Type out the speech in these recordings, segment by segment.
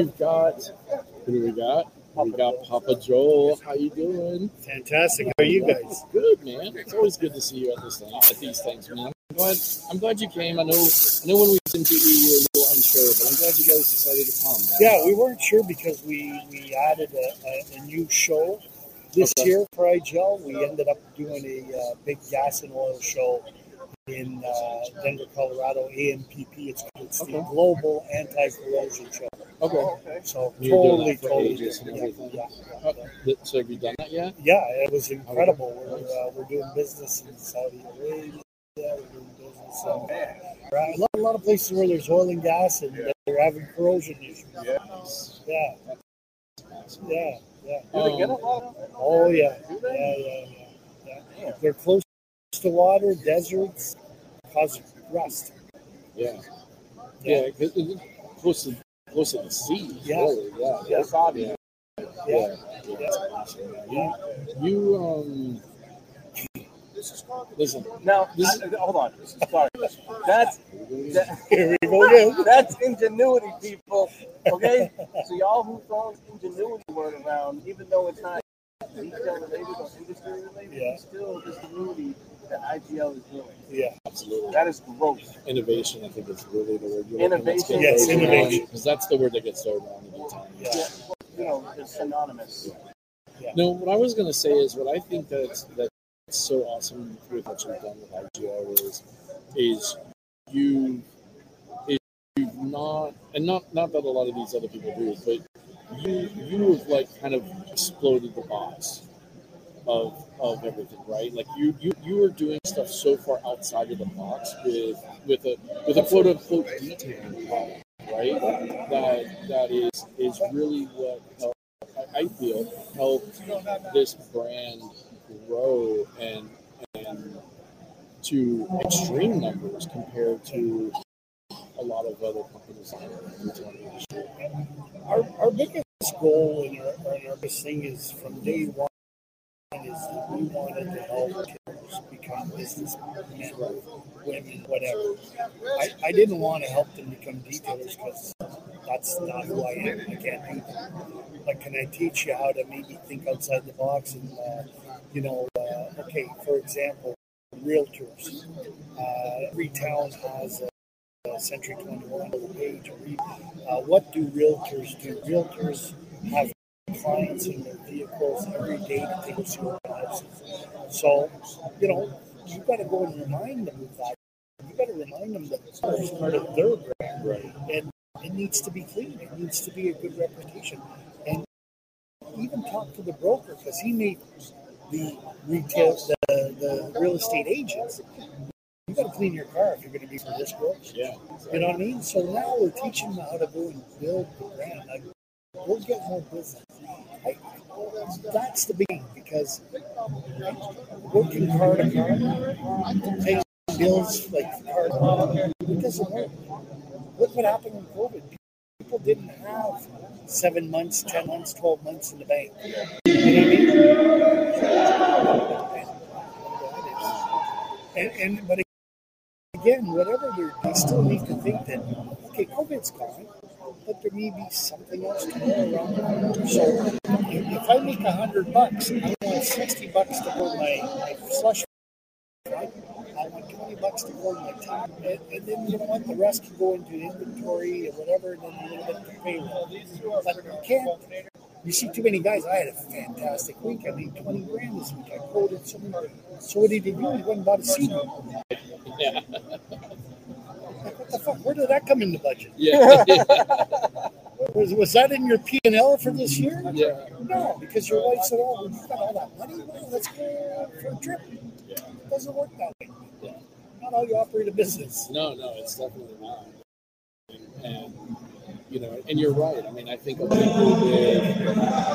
we've got who do we got? We got Papa Joel. How you doing? Fantastic. How are you guys? Good, man. It's always good to see you at this thing, at these things, man. I'm glad. I'm glad you came. I know. I know when we PE, you were a little unsure, but I'm glad you guys decided to come. Man. Yeah, we weren't sure because we we added a, a, a new show this Okay. year for IGL. We ended up doing a uh, big gas and oil show in uh, Denver, Colorado. AMPP. It's, it's the Global Anti-Corrosion Show. Okay. So You're totally, that totally ages and different. Yeah, yeah, so have you done that yet? Yeah, it was incredible. We're, uh, we're doing business in Saudi Arabia. We're doing business in right, a, lot, a lot of places where there's oil and gas and they're having corrosion issues. Yeah, yeah, yeah. yeah. Do they get a lot? Oh yeah, yeah, yeah, yeah. yeah. They're close to water, deserts, cause rust. Yeah. Yeah. 'cause it's close to close to the sea. Yeah. Really. Yeah. Yeah. Saudi. Yeah. Yeah. Yeah. That's awesome. You, you um. Listen. Now, This- I- hold on. Sorry. That's that, Here we go again. that's ingenuity, people. Okay, so y'all who throw ingenuity word around, even though it's not detail related or industry related, Yeah. it's still ingenuity that IGL is doing. Yeah, Absolutely. That is gross. Innovation, I think, is really the word. you're Innovation. Yes, innovation. Because that's the word that gets thrown around all the time. yeah, You know, it's synonymous. No, what I was going to say is what I think that's that's so awesome with what you've done with IGL is is you is you've not and not not that a lot of these other people do, but you you have like kind of exploded the box of of everything, right? Like you you you are doing stuff so far outside of the box with with a with a quote unquote detail, right? That that is is really what helped, I feel helped this brand grow and and to extreme numbers compared to a lot of other companies in the industry. our, our biggest goal and our, and our biggest thing is from day one is that we wanted to help become businessmen, women, whatever. I, I didn't want to help them become detailers because that's not who I am. I can't do that. But can I teach you how to maybe think outside the box and, uh, you know, uh, okay, for example, realtors. Uh, every town has a, a Century 21 page. Uh, what do realtors do? Realtors have clients in their vehicles every day to take to open houses. So, you know, you've got to go and remind them of that. You've got to remind them that it's part of their brand. Right. And it needs to be clean. It needs to be a good reputation. And even talk to the broker because he may the retail, the, the real estate agents. You got to clean your car if you're going to be for this gross. Yeah. You know what I mean? So now we're teaching them how to go and build the brand. Like, we'll get more business. I, that's the big because working car to car, paying bills like car, it doesn't work. Look what happened in COVID. People didn't have seven months, ten months, twelve months in the bank. And, and but again, whatever they still need to think that okay, COVID's gone, but there may be something else to go around. So if, I make a hundred bucks, I want sixty bucks to go my, my slush. I want twenty bucks to go my time, and, and then you know what? The rest can go into inventory or whatever, and then a little bit to payroll. But you can't. You see too many guys. I had a fantastic week. I made twenty grand this week. I quoted so many. So what did he do? He went and bought a. Yeah. What the fuck? Where did that come in the budget? Yeah. Was, was that in your P and L for this year? yeah. No, because your wife said, "Oh, well, you've got all that money. Well, let's go for a trip." It doesn't work that way. Yeah. Not how you operate a business. No, no, it's definitely not. And, you know, and you're right. I mean, I think a lot of people with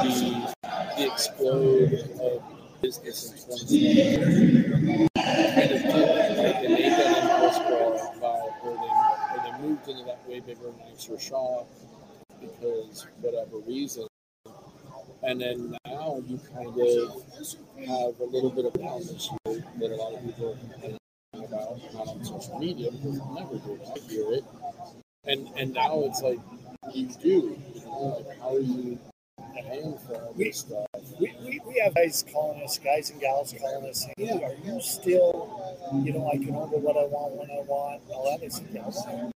the the explode of business in 2020 kind of way bigger, nicer shop because whatever reason. And then now you kind of have a little bit of down this year that a lot of people are complaining about, not on social media because I never do. I hear it, and and now it's like you do? You know, like, how are you paying for all this stuff? we, we, we have guys calling us, guys and gals calling us saying, hey, are you still, you know, I can order what I want when I want, all that. I said, yes.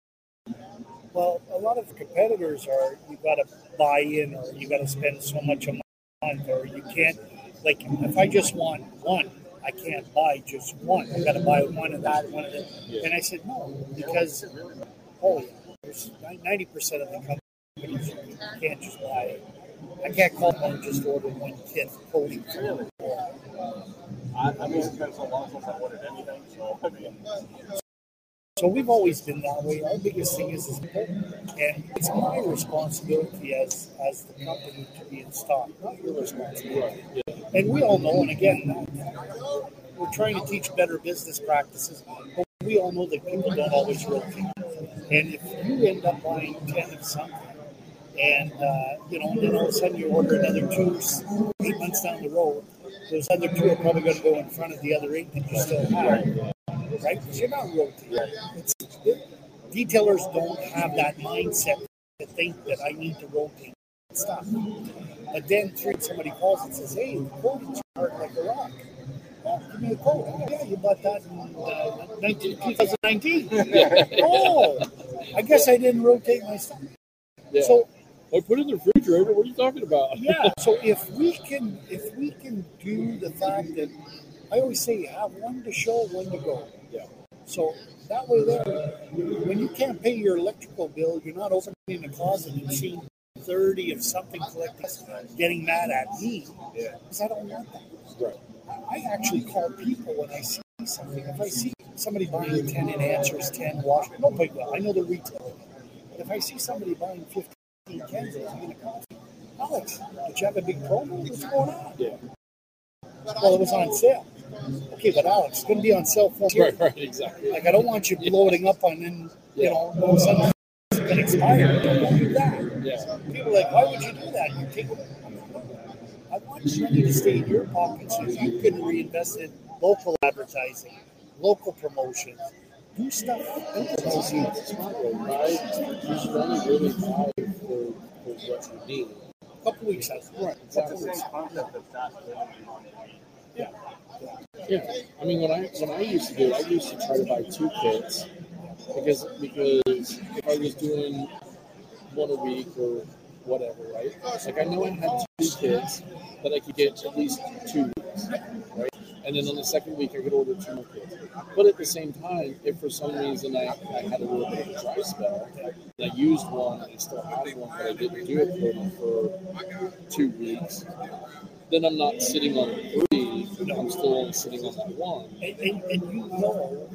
Well, a lot of competitors are, you got to buy in or you got to spend so much a month or you can't, like, if I just want one, I can't buy just one. I got to buy one of that, one of that. Yeah. And I said, no, because, oh, there's 90% of the companies you can't just buy it. I can't call them and just order one kit fully. I, I mean, it's been so long since I ordered anything, so I So we've always been that way. Our biggest thing is, is people, and it's my responsibility as as the company to be in stock, not your responsibility. And we all know, and again, we're trying to teach better business practices, but we all know that people don't always rotate. And if you end up buying ten of something, and uh, you know, and then all of a sudden you order another two eight months down the road, those other two are probably going to go in front of the other eight that you still have right? Because you're not rotating. It's, detailers don't have that mindset to think that I need to rotate stuff. But then three, somebody calls and says, "Hey, the coating's hard like a rock." Oh, give me a quote. Oh, yeah, you bought that in uh, 19, 2019. oh, I guess I didn't rotate my stuff. Yeah. So I put it in the refrigerator. What are you talking about? yeah so if we can if we can do the fact that i always say have one to show one to go. So that way there when you can't pay your electrical bill you're not opening the closet and seeing 30 of something collected getting mad at me because i don't want that Right. I actually call people when I see something. If I see somebody buying 10 enhancers, 10 wash, no big deal. I know the retail. But if I see somebody buying 15 cans I'm going to call Alex, did you have a big promo? What's going on? Yeah. Well, it was on sale. Okay, but Alex, it's going to be on sale for you. Right. Right. Exactly. Like, I don't want you loading up on, then, you know, all of a sudden it's going to expire. Don't do that. Yeah. People are like, why would you do that? You take I want your money to stay in your pocket so you can reinvest in local advertising, local promotions, do stuff. Do It's a right? You should only really buy for, for what you need. A couple weeks out. Right. it's the same concept of not living on Yeah. I mean, when I when I used to do, it, I used to try to buy two kits because because if I was doing one a week or whatever, right? Like I know I had two kits that I could get at least two weeks, right? And then on the second week I could order two more kits. But at the same time, if for some reason I, I had a little bit of a dry spell and I used one and I still had one, but I didn't do it for, for two weeks, then I'm not sitting on three. I'm still only sitting on that one. And, and, and you know,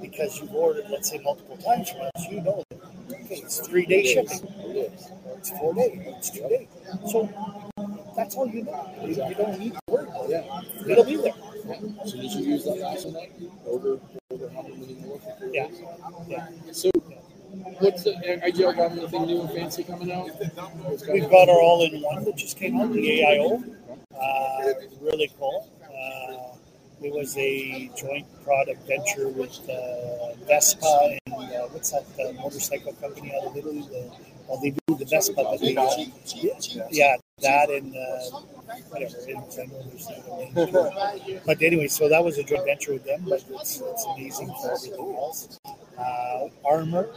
because you've ordered, let's say, multiple times from us, you know that okay, it's three day It shipping, It is. it's four days, it's two days. So that's all you know. You, you don't need to worry about it. Yeah. It'll be there. yeah. As soon as you use that last one, order order how many more. Yeah. Yeah. So, what's the IGL got anything new and fancy coming out? We've got our all-in-one that just came out, the AIO. Uh, really cool. Uh, it was a joint product venture with uh, Vespa and uh, what's that motorcycle company out of Italy? The, well, they do the Vespa, but they yeah, yeah, that and uh, whatever. It's, I there's another name. But anyway, so that was a joint venture with them, but it's, it's amazing for everything else. Uh, Armor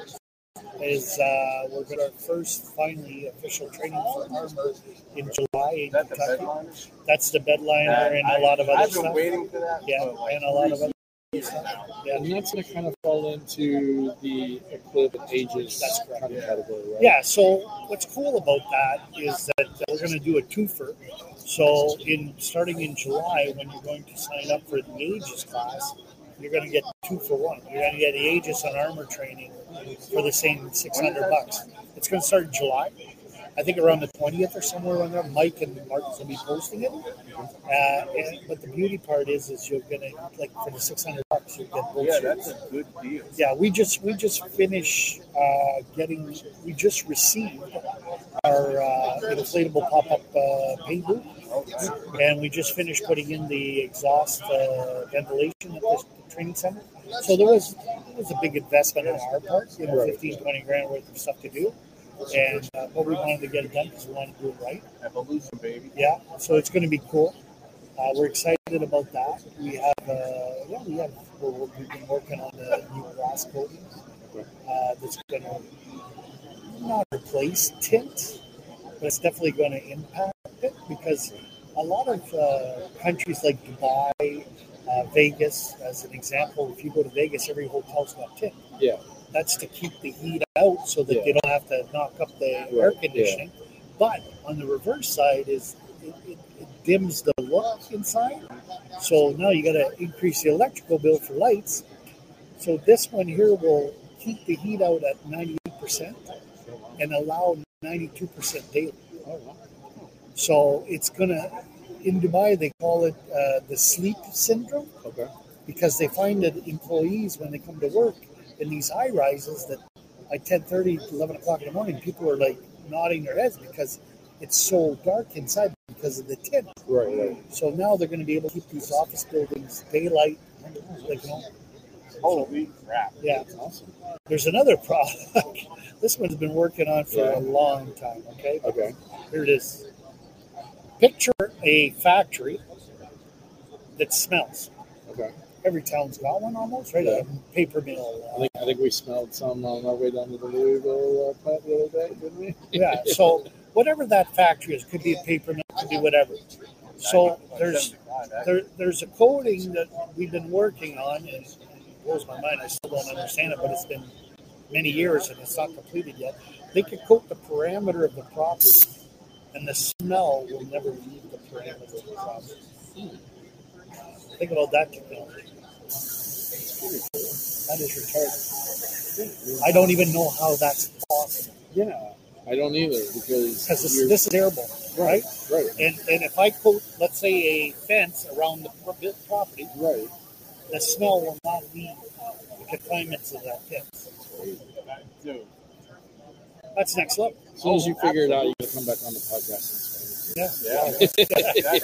is uh, we're going to first finally official training for Armor in July in that the Kentucky. bedliner? That's the bedliner and a lot of other I've been stuff. waiting for that. Yeah, for like and a lot of other stuff. Yeah. And that's going to kind of fall into the equivalent Aegis That's correct. kind of category, right? Yeah, so what's cool about that is that we're going to do a twofer. So, in starting in July, when you're going to sign up for the Aegis class, you're going to get two for one. You're going to get the Aegis and armor training for the same 600 bucks. It's going to start in July. I think around the 20th or somewhere around there. Mike and Mark will be posting it. Uh, and, but the beauty part is, is you're going to like for the 600 bucks, you get both Yeah, that's a good deal. Yeah, we just we just finished uh, getting. We just received our uh, inflatable pop-up uh, paint booth. And we just finished putting in the exhaust uh, ventilation at this training center. So there was there was a big investment on our part, you know, 15, 20 grand worth of stuff to do. and uh, but we wanted to get it done because we wanted to do it right. Evolution, baby. Yeah, so it's going to be cool. Uh, we're excited about that. We have, uh, yeah, we have. We're, we've been working on the new glass coating uh, that's going to not replace tint, but it's definitely going to impact it because a lot of uh, countries like Dubai, uh, Vegas, as an example, if you go to Vegas, every hotel's got tint. Yeah. That's to keep the heat out so that Yeah. they don't have to knock up the air yeah. conditioning. But on the reverse side is it, it, it dims the look inside. So now you got to increase the electrical bill for lights. So this one here will keep the heat out at 98% and allow 92% daily. Oh, wow. So it's to, in Dubai, they call it uh, the sleep syndrome Okay. because they find that employees, when they come to work in these high rises, that by 10 11 o'clock in the morning, people are like nodding their heads because it's so dark inside because of the tint. Right, right. So now they're going to be able to keep these office buildings daylight. Like, you know, Holy crap. yeah. That's awesome. There's another product. This one's been working on for Yeah. a long time. Okay. Okay. Here it is. Picture a factory that smells. Okay. Every town's got one almost, right? Yeah. A paper mill. I uh, think I think we smelled some on our way down to the Louisville uh, plant the other day, didn't we? yeah. So whatever that factory is, could be a paper mill, could be whatever. So there's there, there's a coating that we've been working on, and it blows my mind. I still don't understand it, but it's been many years and it's not completed yet. They could coat the parameter of the property, and the smell will never leave the parameter of the property. Think about that technology. That is retarded. I don't even know how that's possible Yeah. I don't either because because this, this is airborne, right? right, And and if I coat, let's say, a fence around the property, right. The smell will not leave the confinements of that fence. Dude, That's next level. As soon as you figure it out, you can come back on the podcast and Yeah, yeah.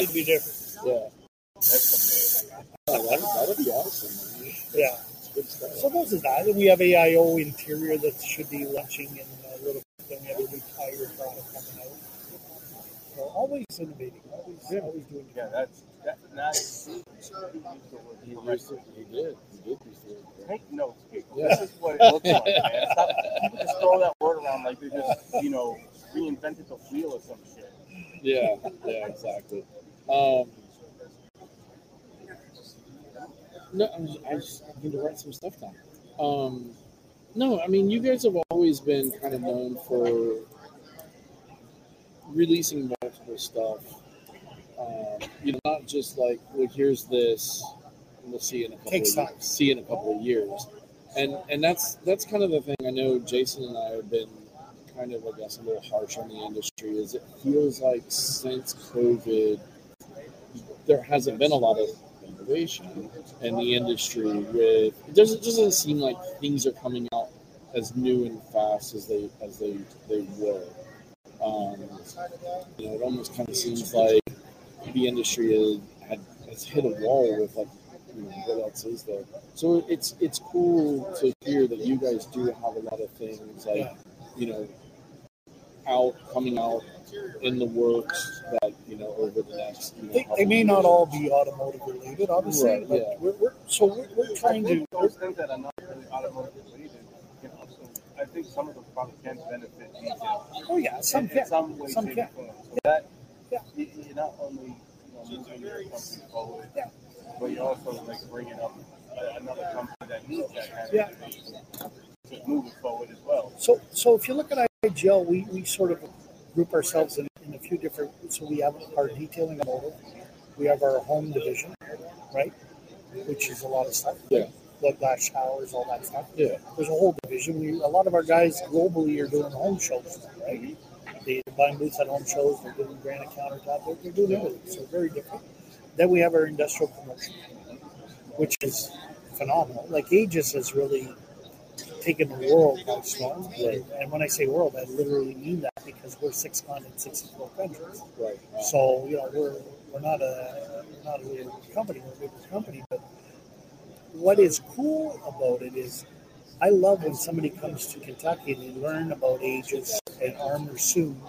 It'd be different. explain that's amazing. Yeah. Oh, that, that'd be awesome. Man. Yeah. Good stuff. So those are that. And we have AIO interior that should be launching in a little bit. Then we have a new tire product coming out. So always innovating, always, always doing. Yeah, that's that, that's You, used to, you did. You did used to. Take notes. This is what it looks like, man. Stop, people just throw that word around like they just, you know, reinvented the wheel or some shit. Yeah, yeah, exactly. Um, no, I, was, I just need to write some stuff down. Um, no, I mean, you guys have always been kind of known for releasing multiple stuff. Um, you know, not just like, well, here's this, and we'll see in a couple Takes of time. years, see in a couple of years, and and that's that's kind of the thing. I know Jason and I have been kind of, I guess, a little harsh on the industry. Is it feels like since COVID, there hasn't been a lot of innovation in the industry. With it doesn't doesn't seem like things are coming out as new and fast as they as they they were. Um, you know, it almost kind of seems like the industry has, had, has hit a wall with like, you know, what else is there? So it's it's cool to hear that you guys do have a lot of things like, Yeah. you know, out coming out in the works that you know over the next. You know, They, they couple may not years. all be automotive related, obviously, Right, but yeah. we're, we're so we're, we're trying to. those things that are not really automotive related can also, I think some of them probably can benefit detail. Oh yeah, some in, can. in some way, Some can. or form. So that Yeah. you, you're not only you know, moving your company forward, Yeah. but you're also like bringing up another company that needs that kind Yeah. of to move it forward as well. So, so if you look at IGL, we, we sort of group ourselves in, in a few different. So we have our detailing motor, we have our home division, right, which is a lot of stuff. Yeah. Blood glass showers, all that stuff. Yeah. There's a whole division. We, a lot of our guys globally are doing home shows, right? They're buying booths at home shows. They're doing granite countertop. They're, they're doing everything. So very different. Then we have our industrial promotion, which is phenomenal. Like Aegis has really taken the world by storm. Right. And when I say world, I literally mean that because we're six continents, 64 countries. Right. So you know we're we're not a not a little company, we're a bigger company. But what is cool about it is I love when somebody comes to Kentucky and they learn about Aegis and Armor Soon,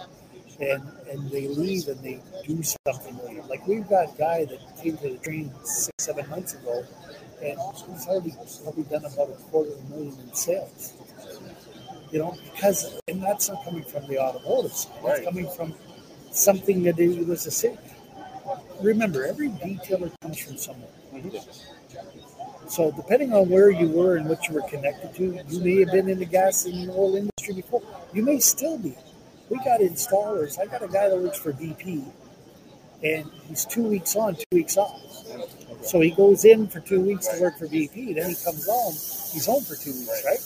and and they leave and they do something with it. Like we've got a guy that came to the train six, seven months ago, and he's already probably done about a quarter of a million in sales. You know, because and that's not coming from the automotive side. It's Right. coming from something that was a city. Remember, every detailer comes from somewhere. Mm-hmm. So depending on where you were and what you were connected to, you may have been in the gas and oil industry before. You may still be. We got installers. I got a guy that works for BP, and he's two weeks on, two weeks off. So he goes in for two weeks to work for BP. Then he comes home. He's home for two weeks, right?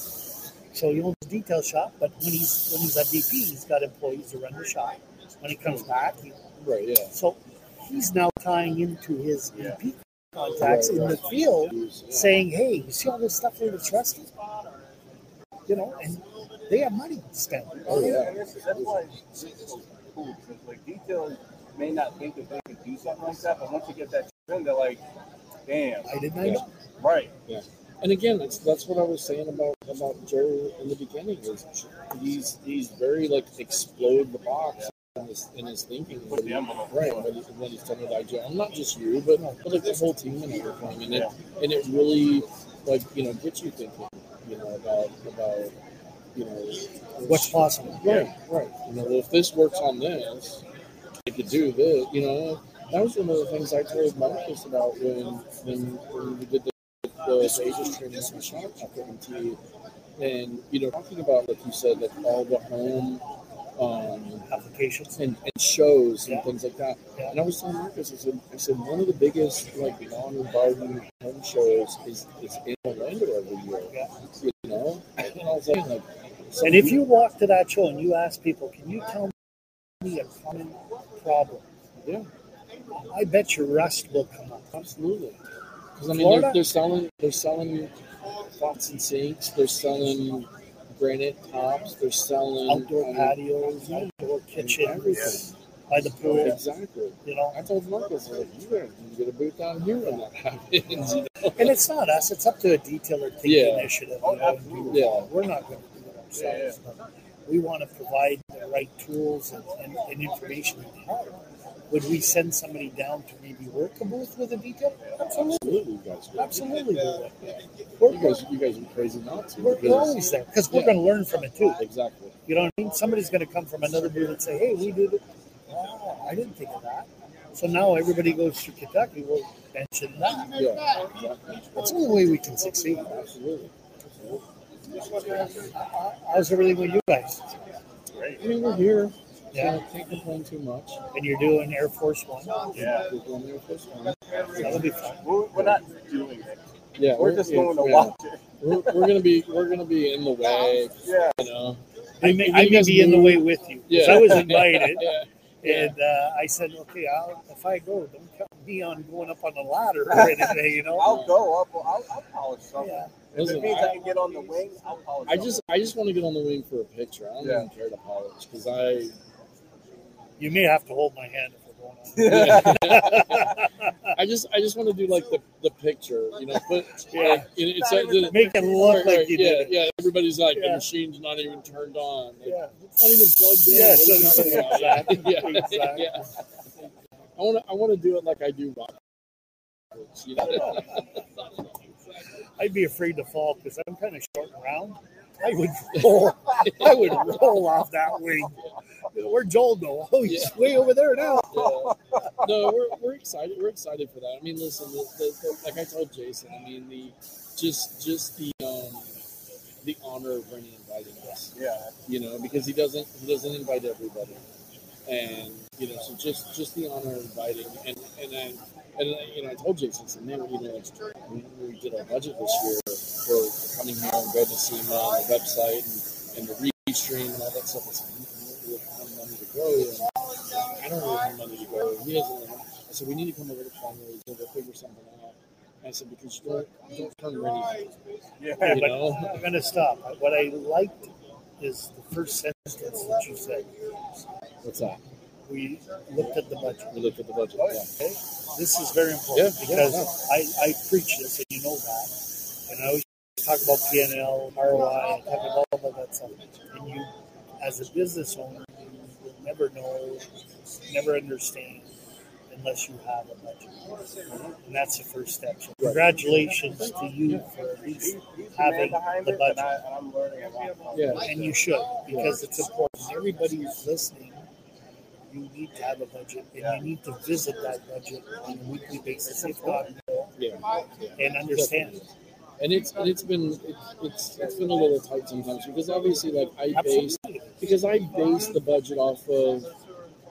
So he owns a detail shop, but when he's when he's at BP, he's got employees to run the shop. When he comes back, he, Right. Yeah. so he's now tying into his BP contacts in the field saying, "Hey, you see all this stuff here that's rusty? You know, and they have money to spend. Oh yeah. And that's, that's why it's it's cool. Because like detailers may not think that they could do something like that, but once you get that in, they're like, damn, I didn't Yeah. know. right. Yeah. And again, that's that's what I was saying about about Joe in the beginning. Is he's he's very like explode the box in his, in his thinking. Put the envelope. Right, when, he, when he's done with IGL, not just you, but, but like the whole team and everything, and it and it really like you know gets you thinking, you know about about you know What's possible? right, right. You know, if this works on this, I could do this. You know, that was one of the things I told Marcus about when when, when we did the, the Aegis training in the shop after MT, and you know, talking about like you said, like all the home. Um, Applications. and, and shows and Yeah. things like that. Yeah. And I was telling Marcus, I said, I said one of the biggest like lawn and garden home shows is is in Orlando every year. Yeah. You know, and I was like, like so And if you walk to that show and you ask people, can you tell me a common problem? yeah, I bet your rust will come up. absolutely, because I mean they're, they're selling they're selling pots and sinks, they're selling granite tops, they're selling Outdoor I mean, patios, outdoor kitchens, everything. by the pool. Exactly. You know, I told Marcus, I was like, you guys need to get a booth down here when that happens. You know? and it's not us; it's up to a detailer to take Yeah. initiative. Oh, you know, and absolutely. do it. Yeah. we're not going to do it ourselves. but We want to provide the right tools and, and, and information to help. Would we send somebody down to maybe work a booth with a detailer? Absolutely, Absolutely, you guys. would. absolutely. we would. You guys, you guys are crazy not to. we're, because- we're always there because we're Yeah. going to learn from it too. Exactly. You know what I mean? Somebody's going to come from another booth and say, "Hey, we did it." Wow, I didn't think of that. So now everybody goes to Kentucky. We'll mention that. Yeah. Exactly. That's the only way we can succeed. Absolutely. How's everything with you guys? I mean, we're here. Yeah. So can't complain too much. And you're doing Air Force One. Yeah. We're going there first one. That'll be fun. We're, we're not doing it. Yeah, We're just yeah, going to yeah. watch it. We're, we're gonna be we're gonna be in the way. Yeah. You know. I may, If I may guys be in the way with you. Yeah. I was invited, yeah. and uh, I said, "Okay, I'll, if I go, don't count me on going up on the ladder or anything." You know? I'll go up. I'll, I'll polish something. Yeah. If Listen, it means I, I- can get on the wing, I'll polish I just I just want to get on the wing for a picture. I don't Yeah. even care to polish because I You may have to hold my hand if we're going on. I just I just want to do like the, the picture, you know. But Yeah. like, it, it's Not like the, Make it look right, like right, you yeah, did yeah. Everybody's like the machine's not even turned on. Like, Yeah. It's not even plugged in. Yeah, What are you so- exactly, yeah, exactly. yeah. I want to I want to do it like I do rock. You know? Oh. I'd be afraid to fall because I'm kind of short and round. I would roll. I would roll off that wing. Where'd Joel go? Oh, he's Yeah. way over there now. Yeah. No, we're, we're excited. We're excited for that. I mean, listen, the, the, the, like I told Jason, I mean the just just the um the honor of Renny inviting us. Yeah. you know, because he doesn't he doesn't invite everybody, and you know, so just just the honor of inviting, and and then and then, you know, I told Jason, I said, man, you know, it's, when we did our budget this year for coming here and going to SEMA on the website and, and the read stream and all that stuff, I said, we don't have money to go, and I don't really have money to go. He doesn't. have- I said, we need to come over to fundraise, we'll figure something out. And I said, because you don't, you don't turn Renny, Yeah. Yeah, you but know. I'm going to stop. What I liked is the first sentence that you said. What's that? We looked at the budget. We looked at the budget. Yeah. Okay, this is very important Yeah, because yeah, I, I preach this and you know that, and I always talk about P&L, ROI, talk about all of that stuff. And you, as a business owner, never know, never understand unless you have a budget. And that's the first step. So congratulations to you for at least He's the man having behind the budget. I, I'm learning a lot from Yeah. And you should, because it's important. Everybody who's listening, you need to have a budget and you need to visit that budget on a weekly basis, if not more, Yeah. and understand. And it's and it's been it's, it's it's been a little tight sometimes because obviously like I base because I base the budget off of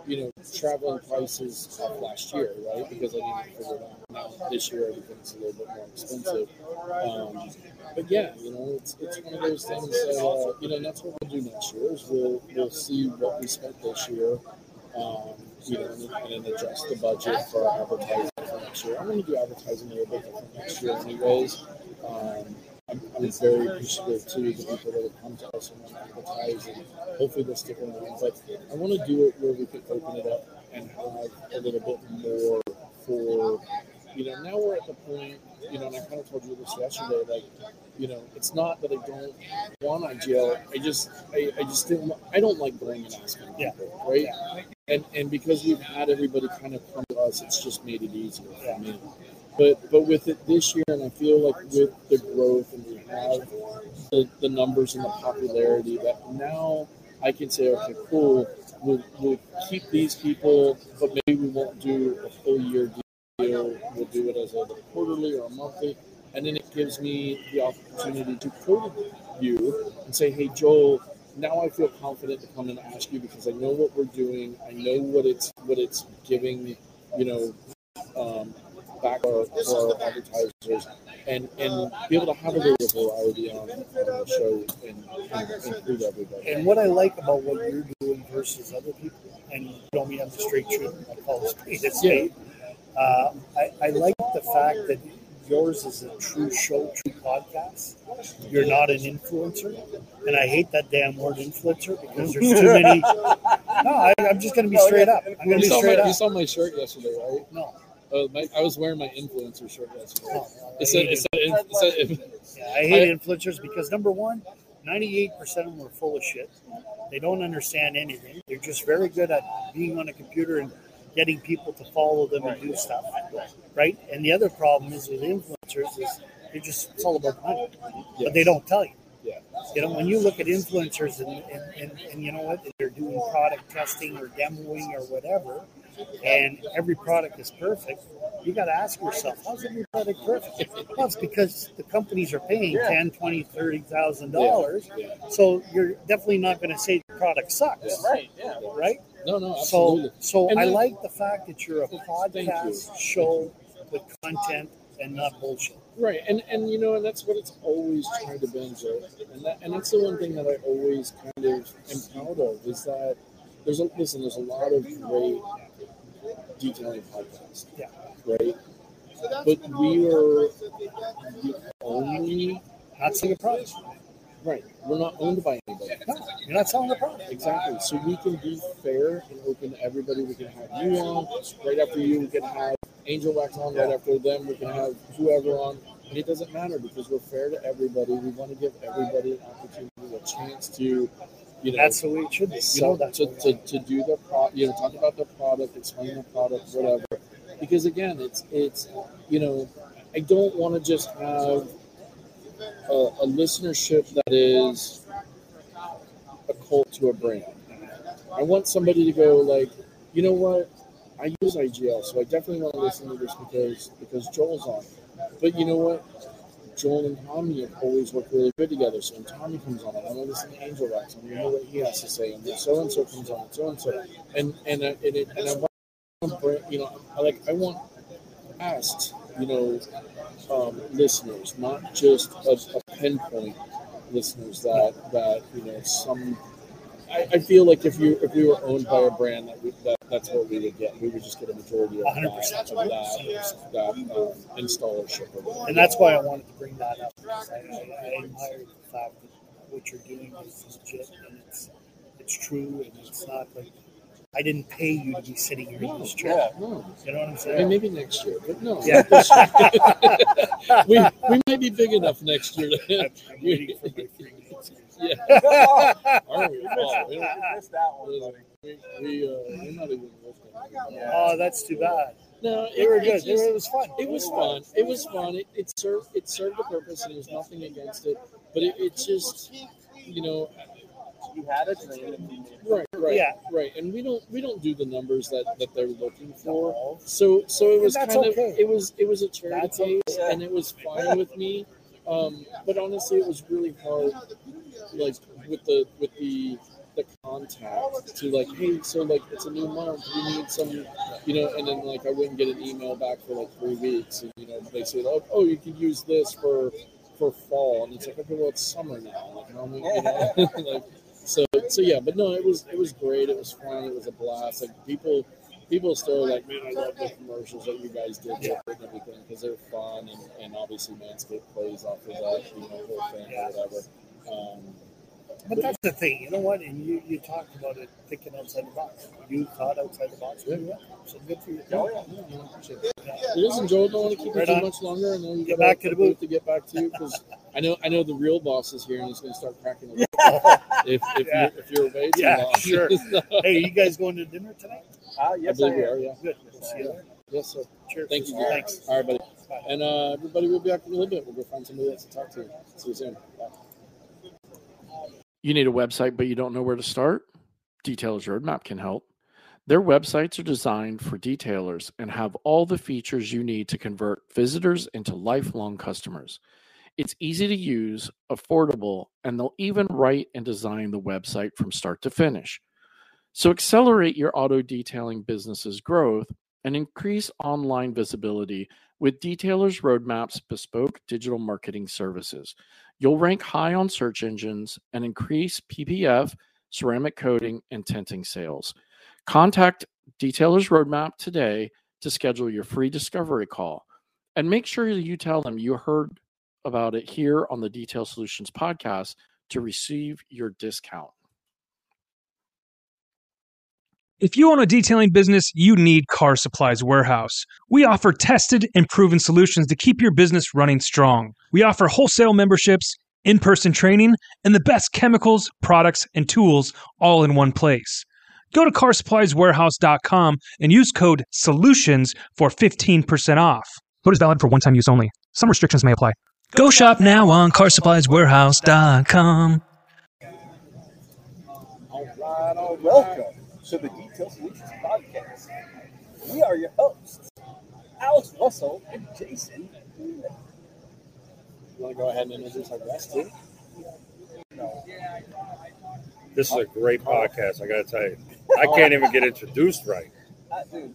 you know traveling prices off last year, right? Because I didn't figure it out. Now this year everything's a little bit more expensive. Um, but yeah, you know, it's it's one of those things that uh, you know that's what we'll do next year is we'll we'll see what we spent this year. Um, you know, and, and adjust the budget for advertising for next year. I'm going to do advertising a little bit different next year, anyways. Um, I'm, I'm very appreciative too the people that have come to us and want to advertise, and hopefully they'll stick around. But I want to do it where we can open it up and have a little bit more for, you know, now we're at the point, you know, and I kind of told you this yesterday, like, you know, it's not that I don't want IGL. I just, I, I just didn't, I don't like going and asking people, right? And and because we've had everybody kind of come to us, it's just made it easier for me. But but with it this year, and I feel like with the growth and we have the, the numbers and the popularity, that now I can say, okay, cool, we'll, we'll keep these people, but maybe we won't do a full year deal. We'll do it as a quarterly or a monthly. And then it gives me the opportunity to code you and say, hey, Joel, now I feel confident to come and ask you because I know what we're doing. I know what it's what it's giving, you know, um, back our, for advertisers, and and be able to have a little variety on, on the show and, and include everybody. And what I like about what you're doing versus other people, and you know me, I'm the straight shooter. I call it spade a spade. Uh, I, I like the fact that yours is a true show, true podcast. You're not an influencer, and I hate that damn word influencer because there's too many. No, I, I'm just going to be straight up. I'm going to be straight my, you saw my shirt yesterday, right? No, Uh, my, I was wearing my influencer shirt yesterday. no, no, I It said, hate it said, it said, Yeah, I hate influencers because number one, 98% of them are full of shit. They don't understand anything. They're just very good at being on a computer and getting people to follow them and do stuff. Right? And the other problem is with influencers is they're just it's all about money. But they don't tell you. Yeah. You know, when you look at influencers and, and, and, and you know what, they're doing product testing or demoing or whatever, and every product is perfect, you got to ask yourself, how's every product perfect? Well, it's because the companies are paying Yeah. ten, twenty, thirty thousand dollars. Yeah. So you're definitely not going to say the product sucks, Yeah. Right, yeah. right? no, no, So, absolutely. so And I like the fact that you're a podcast show with content and not bullshit. Right, and and you know, and that's what it's always tried to be, Joe. And that, and that's the one thing that I always kind of am proud of is that there's a listen. There's a lot of great detailing podcasts. Yeah. Right. But we are the only Not selling a product. right. We're not owned by anybody. No, you're not selling a product. Exactly. So we can be fair and open to everybody. We can have you on right after you. We can have Angelwax on right after them. We can have whoever on. And it doesn't matter because we're fair to everybody. We want to give everybody an opportunity, a chance to, you know, That's the way it should be. You so, know that. to, to, to do the pro, you know, talk about the product, explain the product, whatever. Because again, it's it's you know, I don't want to just have a, a listenership that is a cult to a brand. I want somebody to go like, you know what? I use IGL, so I definitely want to listen to this because because Joel's on. But you know what? Joel and Tommy have always worked really good together. So when Tommy comes on, I want to listen to Angelwax and hear what he has to say. And so and so comes on, so and so, and and uh, and, it, and I want, you know, I like I want past, you know, um, listeners, not just a, a pinpoint listeners that that you know some. I, I feel like if you if we were owned by a brand that, we, that that's what we would get. We would just get a majority of 100%. of that, that um, installership. Or. And that's why I wanted to bring that up. because I, I, I admire the fact that what you're doing is legit and it's it's true and it's not like I didn't pay you to be sitting here in this chair. no. You know what I'm I mean, saying? maybe next year, but no. Yeah. we we might be big enough next year. To, I'm, I'm waiting for my three minutes. yeah. Are we? You Oh, we missed, missed that one, buddy. We, we, uh, we're not even listening. Oh, that's too bad. No, They were it, good. it, just, it was fun. it was fun. It was fun. It, it served it served a purpose, and there's nothing against it. But it, it's just, you know, You had a dream and you made it. right, right, Yeah. right. And we don't we don't do the numbers that that they're looking for. So so it was kind that's of it was it was a charity That's case, okay. and it was fine with me. Um, but honestly, it was really hard, like with the with the the contact to like, hey, so like it's a new month, we need some, you know, and then like I wouldn't get an email back for like three weeks, and you know they say, oh, oh you could use this for for fall, and it's like, okay, well it's summer now, like how you know, like so so yeah, but no, it was it was great, it was fun, it was a blast, like people. People still are like, man, I love the commercials that you guys did with and everything because they're fun and, and obviously Manscaped plays off of that, you know, whole thing or whatever. Um, But that's the thing, you know what? And you, you talked about it thinking outside the box. You thought outside the box. Yeah. Yeah. So good for you. Oh, yeah, yeah, no, I appreciate it. Listen, Joel, don't want to keep you Right too much longer. I know you Get back to the booth. to get back to you because I know I know the real boss is here and he's going to start cracking the whip if if Yeah. you're if you're away too Yeah, long. sure. hey, you guys going to dinner tonight? Ah, I yes, I, believe we are. Yeah. Good. We'll see you there. Yes, sir. Cheers. Thank you. Thanks. All right, buddy. Bye. And uh, everybody will be back in a little bit. We'll go find somebody else to talk to. See you soon. Bye. You need a website, but you don't know where to start? Detailers Roadmap can help. Their websites are designed for detailers and have all the features you need to convert visitors into lifelong customers. It's easy to use, affordable, and they'll even write and design the website from start to finish. So accelerate your auto detailing business's growth and increase online visibility with Detailers Roadmap's bespoke digital marketing services. You'll rank high on search engines and increase PPF, ceramic coating, and tinting sales. Contact Detailers Roadmap today to schedule your free discovery call. And make sure you tell them you heard about it here on the Detail Solutions podcast to receive your discount. If you own a detailing business, you need Car Supplies Warehouse. We offer tested and proven solutions to keep your business running strong. We offer wholesale memberships, in person training, and the best chemicals, products, and tools all in one place. Go to carsupplieswarehouse.com and use code SOLUTIONS for 15% off. Code is valid for one time use only. Some restrictions may apply. Go shop now on carsupplieswarehouse.com. All right, all welcome to the Detail Solutions Podcast. We are your hosts, Alex Russell and Jason. You want to go ahead and introduce our guest too? This is a great podcast. I got to tell you, I can't even get introduced right. Uh, dude,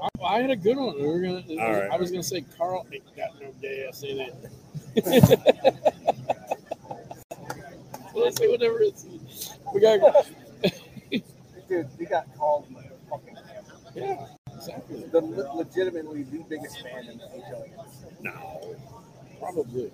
I, I had a good one. We were gonna. All right. I was gonna say Karl ain't got no gas in it. well, say whatever it's. We got. Dude, we got called the fucking Yeah, exactly. the le- legitimately the biggest fan in the NHL. No, Probably.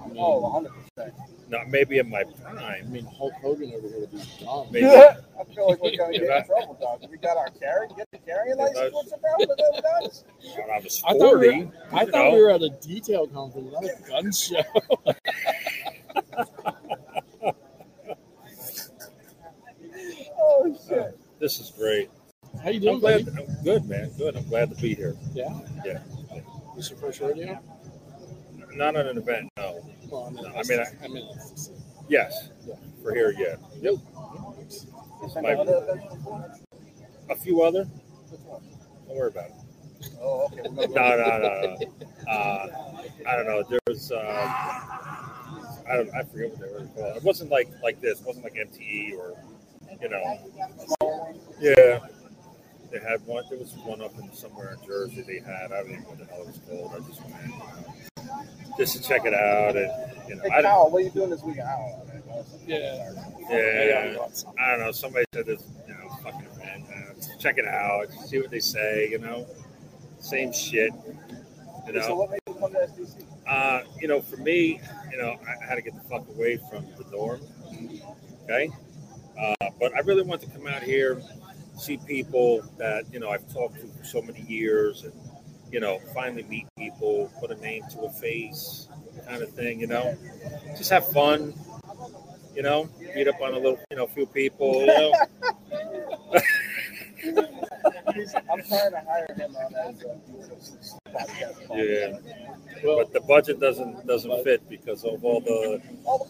I mean, Oh, 100 percent. not maybe in my prime. I mean, Hulk Hogan over here would be gone. Maybe. I feel like we're gonna get in trouble, dog. We got our carry, get the carrying Yeah, license. that's- What's the problem with them guys? When I was I thought, we were, I thought know, we were at a detail conference, not a gun show. Oh shit! this is great. How you I'm doing, glad. buddy? I'm good, man. Good. I'm glad to be here. Yeah. Yeah. This your first rodeo? Not at an event, no. Well, I mean, No, I mean, I- I mean, Yes, Yeah. for here, yeah. Yep. Is My- other? A few other. Don't worry about it. Oh, okay. No, no, no, no. Uh, I don't know. There was. Uh, I don't. I forget what they were called. It wasn't like like this. It wasn't like MTE or, you know. Yeah. They had one. There was one up in somewhere in Jersey. They had. I don't even know what the hell it was called. I just went, you know, just to check it out, and you know, Hey, I. Kyle, what are you doing this weekend? I don't know. man. Yeah. Yeah, I don't know. Somebody said this, you know, fucking event. Uh, check it out. See what they say. You know, same shit. You So know, what made you come to SDC? uh, you know, for me, you know, I had to get the fuck away from the norm. Okay, uh, but I really want to come out here see people that you know I've talked to for so many years, and you know, finally meet people, put a name to a face, kind of thing. You know, just have fun. You know, meet up on a little, you know, few people. You know, I'm trying to hire him on as a podcast. yeah. Well, But the budget doesn't doesn't fit because of all the,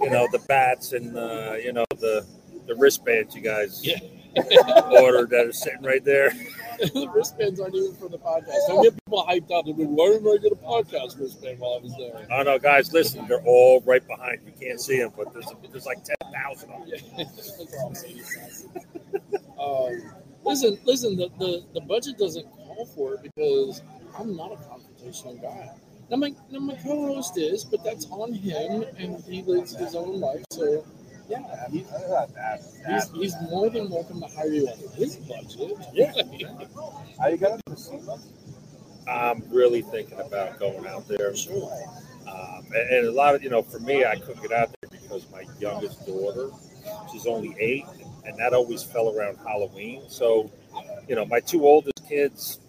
you know, the bats and uh, you know the the wristbands you guys Yeah. ordered that are sitting right there. the wristbands aren't even for the podcast. Don't get people hyped up. Why didn't I get a podcast wristband while I was there? Oh know, guys, listen, they're all right behind. You can't see them, but there's there's like ten thousand of them. Yeah. That's all I'm saying. um, listen, listen. The, the the budget doesn't call for it because I'm not a confrontational guy. Now my now my co-host is, but that's on him, and he lives his own life. So yeah, he, he's, he's more than welcome to hire you on his budget. Yeah. Are you gonna proceed? I'm really thinking about going out there. sure. Um, and, and a lot of, you know, for me, I couldn't get out there because my youngest daughter, she's only eight, and that always fell around Halloween. So, you know, my two oldest kids,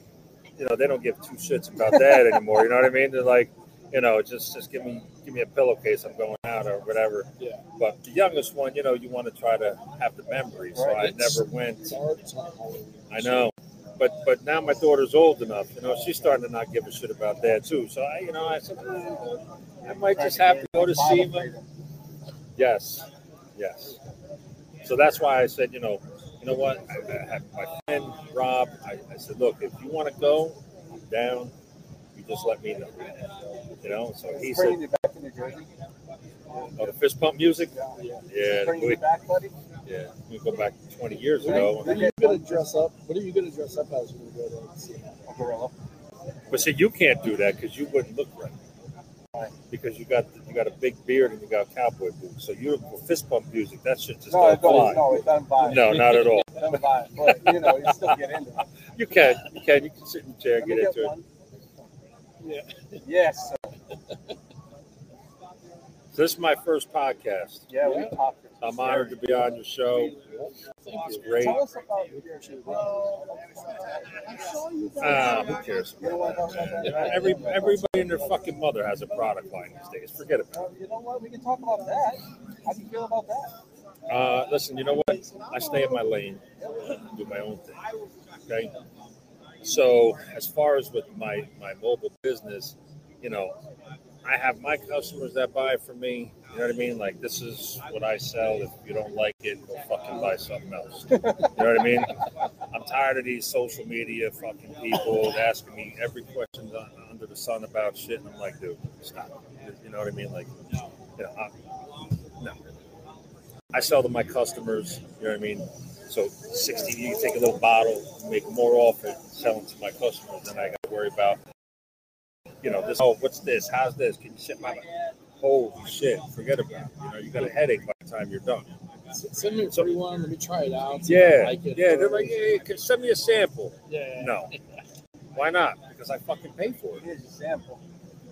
you know, they don't give two shits about that anymore. You know what I mean? They're like, you know, just just give me give me a pillowcase. I'm going out or whatever. Yeah. But the youngest one, you know, you want to try to have the memory. So I Right. never went. It's hard. Halloween. I know. But but now my daughter's old enough, you know, she's starting to not give a shit about that too. So I, you know, I said, "Eh, I might just have to go to SEMA. Yes, yes. So that's why I said, you know, you know what? I, I my friend Rob. I, I said, look, if you want to go, I'm down. Just let me know. You know. So he said, you back to New Jersey. oh, the fist pump music. Yeah, Bringing we, back, buddy. yeah. We go back 20 years ago. what are you gonna dress up? What are you gonna dress up as when you go to see? A gorilla. But see, you can't do that because you wouldn't look right. Right. Because you got you got a big beard and you got cowboy boots. So you for fist pump music, that shit just No, don't fly. No, it doesn't buy. No, not at all. It doesn't buy. But you know, you still get into it. You can, you can, you can sit in the chair, Let get get into it. One. Yeah. Yes. This is my first podcast. Yeah, we talked. I'm honored to be on your show. Thank It's great. Tell us about your. Well, I saw you. Ah, who cares? You know what? about that? Every everybody and their fucking mother has a product line these days. Forget about Well, you know what? We can talk about that. How do you feel about that? Uh, listen, you know what? I stay in my lane, do my own thing. Okay. So as far as with my my mobile business, you know, I have my customers that buy from me. You know what I mean? Like this is what I sell. If you don't like it, go fucking buy something else. You know what I mean? I'm tired of these social media fucking people asking me every question under the sun about shit, and I'm like, dude, stop. You know what I mean? Like, you know, I. I sell to my customers. You know what I mean? So 60, you take a little bottle, make more off it, sell them to my customers. Then I got to worry about, you know, this. Oh, what's this? How's this? Can you ship my? Holy shit! Forget about it. You know, you got a headache by the time you're done. Send me a free one. Let me try it out. see Yeah, like it yeah. They're like, yeah, yeah, can- send me a sample. yeah. No, why not? Because I fucking pay for it. Here's your sample.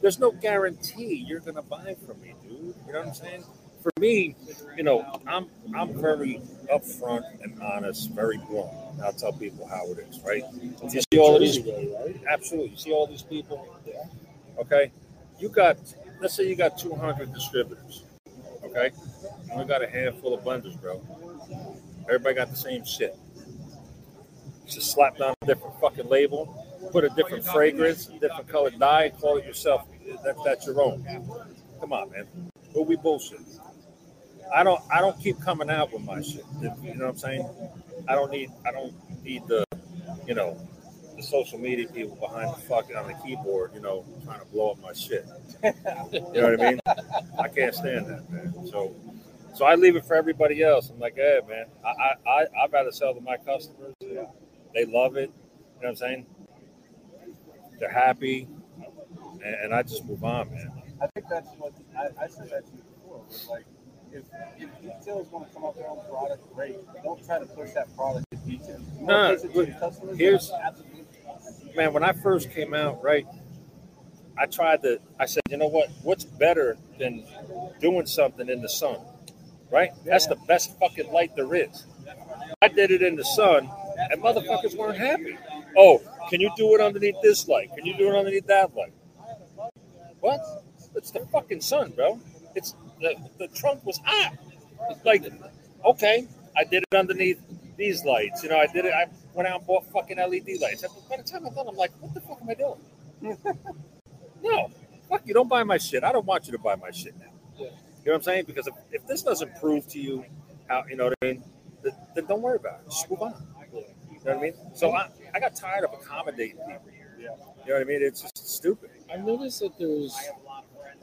There's no guarantee you're gonna buy from me, dude. You know what I'm saying? For me, you know, I'm I'm very upfront and honest, very blunt. I'll tell people how it is, right? You see all these absolutely. You see all these people? Okay. You got let's say you got 200 distributors. Okay. And we got a handful of blenders, bro. Everybody got the same shit. Just slap down a different fucking label, put a different fragrance, different colored dye, call it yourself. That, that's your own. Come on, man. Who we bullshit? I don't. I don't keep coming out with my shit. You know what I'm saying? I don't need. I don't need the. You know, the social media people behind the fucking on the keyboard. You know, trying to blow up my shit. You know what I mean? I can't stand that, man. So, so I leave it for everybody else. I'm like, hey, man, I, I, I I'd rather sell to my customers. They love it. You know what I'm saying? They're happy, and, and I just move on, man. I think that's what I, I said that to you before. Was like, if, if details want to come up with their own product, great. Don't try to push that product to detail. You Nah, want to push it to look, your customers? here's- man, when I first came out, right, I tried to, I said, you know what? What's better than doing something in the sun, right? That's the best fucking light there is. I did it in the sun, and motherfuckers weren't happy. Oh, can you do it underneath this light? Can you do it underneath that light? What? It's the fucking sun, bro. It's the, the trunk was hot. It's like, okay, I did it underneath these lights. You know, I did it. I went out and bought fucking LED lights. By the time I'm done, I'm like, what the fuck am I doing? no, fuck you. Don't buy my shit. I don't want you to buy my shit now. Yeah. You know what I'm saying? Because if, if this doesn't prove to you how, you know what I mean, then, then don't worry about it. Just move on. You know what I mean? So I, I got tired of accommodating people. You know what I mean? It's just stupid. I've noticed that there's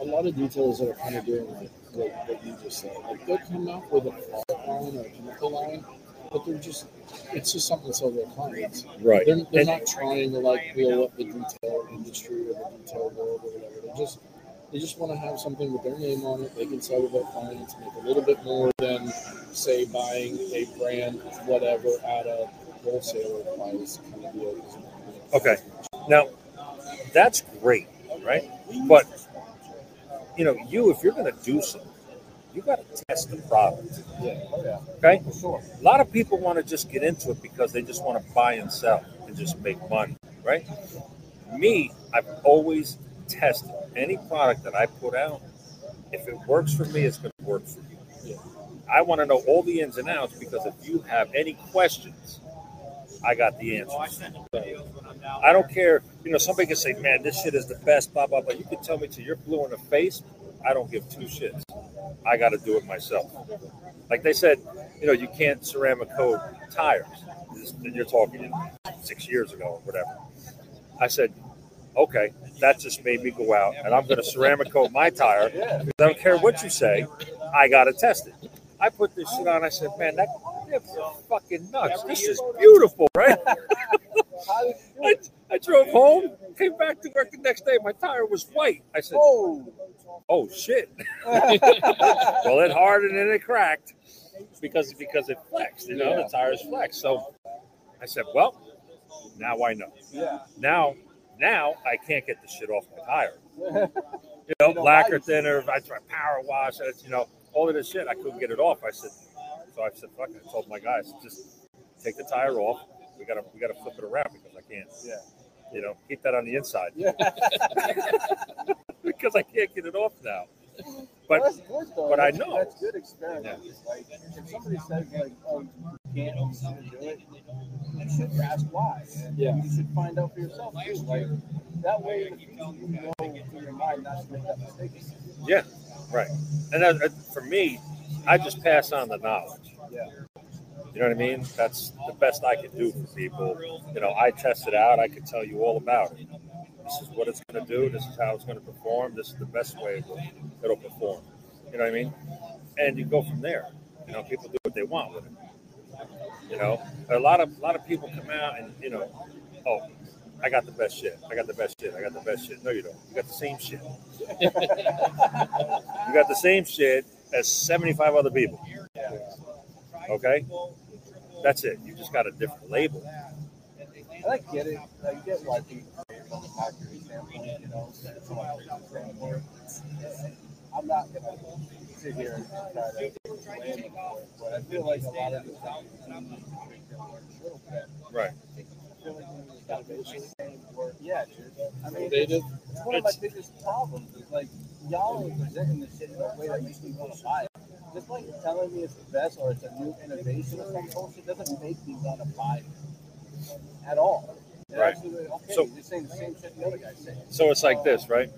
a lot of details that are kind of doing like what, what you just said. Like they'll come out with a product line or a chemical line, but they're just it's just something to sell their clients. Right. They're, they're And- not trying to like build up the detail industry or the detail world or whatever. They just they just want to have something with their name on it. They can sell to their clients, make a little bit more than say buying a brand whatever at a wholesaler price kind of deal. Okay. Now, that's great, right? But you know, you if you're going to do something, you got to test the product. Yeah. Oh, okay. Sure. A lot of people want to just get into it because they just want to buy and sell and just make money, right? Me, I've always tested any product that I put out. If it works for me, it's going to work for you. Yeah. I want to know all the ins and outs because if you have any questions, I got the answers. I don't care. You know, somebody can say, "Man, this shit is the best." Blah blah blah. You can tell me to you're blue in the face. I don't give two shits. I got to do it myself. Like they said, you know, you can't ceramic coat tires. You're talking six years ago or whatever. I said, okay, that just made me go out and I'm going to ceramic coat my tire. I don't care what you say. I got to test it. I put this shit on. I said, man, that fucking nuts. This is beautiful, right? I, I drove home, came back to work the next day. My tire was white. I said, Oh, oh shit. well, it hardened and it cracked because because it flexed. You know, the tires flexed. So I said, well, now I know. yeah. Now, now I can't get the shit off my tire. You know, lacquer thinner. I tried power wash. You know, all of this shit. I couldn't get it off. I said, so I said, fuck it. I told my guys, just take the tire off. We gotta we gotta flip it around because I can't. Yeah. You know, keep that on the inside Yeah. because I can't get it off now. But that's good though. but I know. that's good experiment. Like if somebody says like, "Oh, you can't, you shouldn't do it," you should ask why. And Yeah. You should find out for yourself too. Like that way, in the you know in your mind not to make that mistake. Yeah, right. And that, that- for me, I just pass on the knowledge. Yeah. You know what I mean? That's the best I can do for people. You know, I test it out. I can tell you all about it. This is what it's going to do. This is how it's going to perform. This is the best way it will, it'll perform. You know what I mean? And you go from there. You know, people do what they want with it. You know, a lot of a lot of people come out and you know, oh, I got the best shit. I got the best shit. I got the best shit. No, you don't. You got the same shit. you got the same shit as 75 other people. Okay? That's it. You just got a different label. And I get it. I get why people from a factory standpoint, you know, from a business standpoint. I'm not gonna sit here and try to blame it, but I feel like a lot of the times we need to make them work a. Right. I feel just gotta basically say work. Yeah, dude. I mean, Innovative. it's one of my biggest problems. Is like y'all are presenting this shit in a way that makes me want to buy it. Just like telling me it's the best or it's a new innovation or some bullshit doesn't make me want to buy it at all. It's Right. okay, So- saying the same shit the other guy's saying. So it's like this, um, right?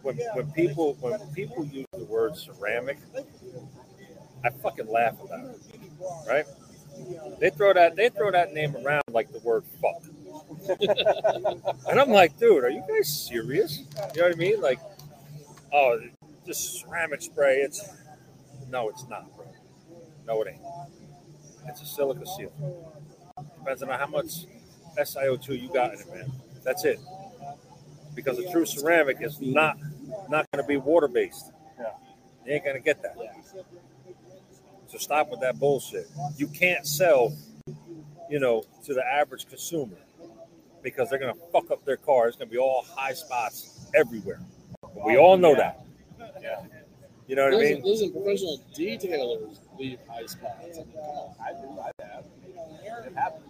When, when people when people use the word ceramic, I fucking laugh about it, right? They throw that they throw that name around like the word fuck, and I'm like, dude, are you guys serious? You know what I mean? Like, oh, just ceramic spray, it's no, it's not, bro. No, it ain't. It's a silica seal. Depends on how much SiO2 you got in it, man. That's it. Because a true ceramic is not not going to be water based. Yeah. You ain't going to get that. So stop with that bullshit. You can't sell, you know, to the average consumer because they're going to fuck up their car. It's going to be all high spots everywhere. We all know that. Yeah. You know what I mean? listen, professional detailers leave high spots. I mean, come on. I do. I have. It happens.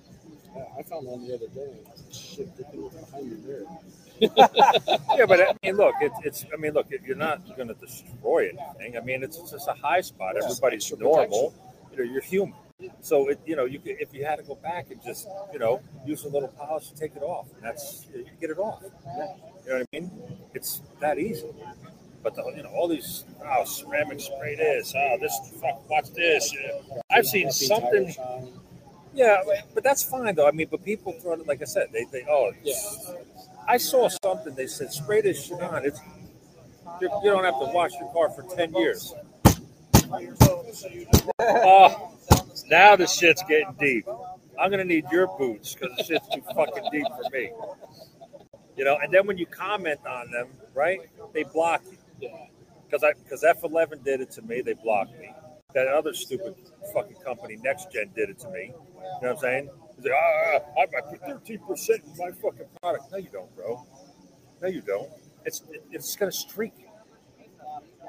Yeah, I found one the other day. Shit, the thing was behind me there. Yeah, but I mean, look, it's, it's I mean, look, you're not going to destroy anything. I mean, it's just a high spot. Everybody's Extra normal. You know, you're human. So it, you know, you could, if you had to go back and just, you know, use a little polish to take it off, and that's you get it off. You know what I mean? It's that easy. But the, you know, all these oh, ceramic spray this, oh, this fuck, watch this. I've seen something. Yeah, but- but that's fine though. I mean, but people throw it like I said, they they oh, Yeah. I saw something. They said spray this shit on. It's you you don't have to wash your car for ten years. Oh, now the shit's getting deep. I'm gonna need your boots because the shit's too fucking deep for me. You know, and then when you comment on them, right? They block you because I because F11 did it to me. They blocked me. That other stupid fucking company, Next Gen, did it to me. You know what I'm saying? He's ah, I I put 13 percent in my fucking product. No, you don't, bro. No, you don't. It's it's gonna streak.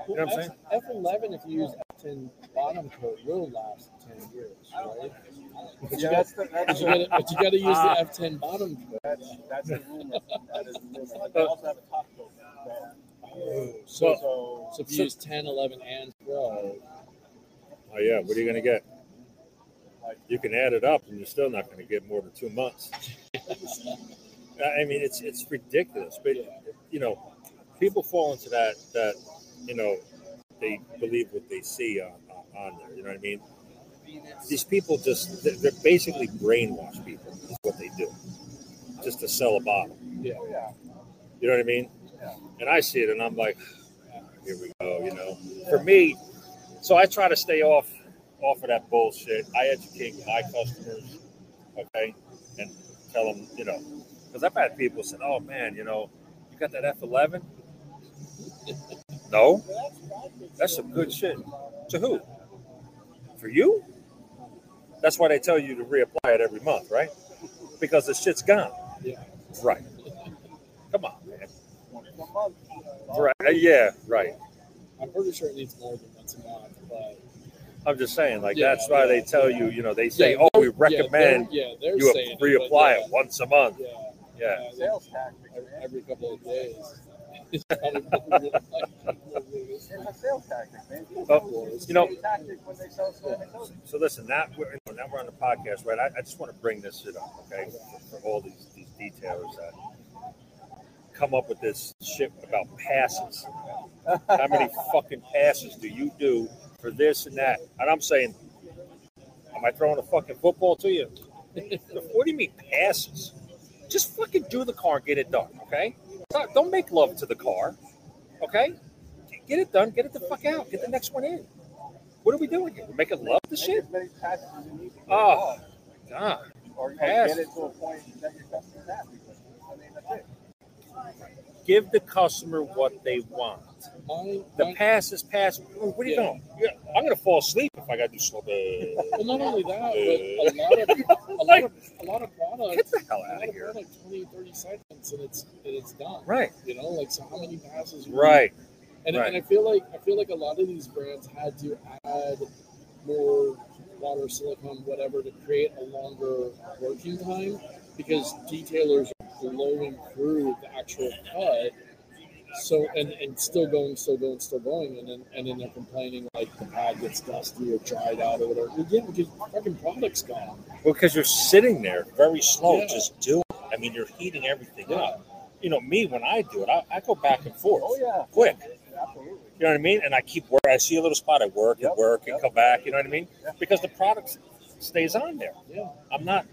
You know what I'm saying? F eleven, if you use F10 bottom coat, will last ten years, right? But you got, that's but you got, but you got to use Ah. the F10 bottom coat. That's that's a rumor. That is a rumor. They also have a top coat. So, So, so so if you so- use 10, 11, and 12, Oh yeah. What are you gonna get? You can add it up, and you're still not gonna get more than two months. I mean, it's it's ridiculous. But you know, people fall into that that you know they believe what they see on, on, there. You know what I mean? These people just they're, they're basically brainwash people. Is what they do, just to sell a bottle. yeah. yeah. You know what I mean? Yeah. And I see it, and I'm like, ah, here we go. You know, for me, so I try to stay off off of that bullshit. I educate my customers, okay, and tell them, you know, because I've had people say, "Oh man, you know, you got that F11." No, that's some good shit. To who? For you? That's why they tell you to reapply it every month, right? Because the shit's gone. Yeah. Right. Come on, man. Right. Yeah. Right. I'm pretty sure it needs more than once a month, but I'm just saying, like Yeah, that's why yeah. they tell you, you know, they say, Yeah, oh, we recommend Yeah, they're, yeah, they're you saying it, reapply but it once a month. Yeah, Yeah. yeah, Sales tactic, every, couple of days. It's probably really like- It's a sales tactic, man. Oh, you know- tactic when they sell. So listen, now we're now we're on the podcast, right? I, I just want to bring this shit up, okay, for, for all these these detailers that come up with this shit about passes. How many fucking passes do you do for this and that? And I'm saying, am I throwing a fucking football to you? what do you mean passes? Just fucking do the car and get it done, okay? Don't- make love to the car, okay? Get it done, get it the fuck out, get the next one in. What are we doing here? We're making love to shit? Oh. God. or. Give the customer what they want. The my, pass is pass. Oh, what are you Yeah. doing? Yeah, I'm gonna fall asleep if I gotta do slow. Well, not only that, but a lot of a lot of a lot of Get the hell out of here. products, 20, 30 seconds, and it's and it's done. Right, You know, like so, how many passes? right. And, Right. and I feel like I feel like a lot of these brands had to add more water, silicone, whatever, to create a longer working time because detailers are blowing through the actual cut. So and, and still going, still going, still going, and then and then they're complaining like the pad gets dusty or dried out or whatever. Yeah, because fucking product's gone. Well, because you're sitting there very slow, Yeah. just doing. I mean, you're heating everything Yeah. up. You know, me when I do it, I, I go back and forth, Oh yeah, quick. absolutely. You know what I mean? And I keep work. I see a little spot, I work and Yep, work and come back. You know what I mean? Because the product stays on there. Yeah. I'm not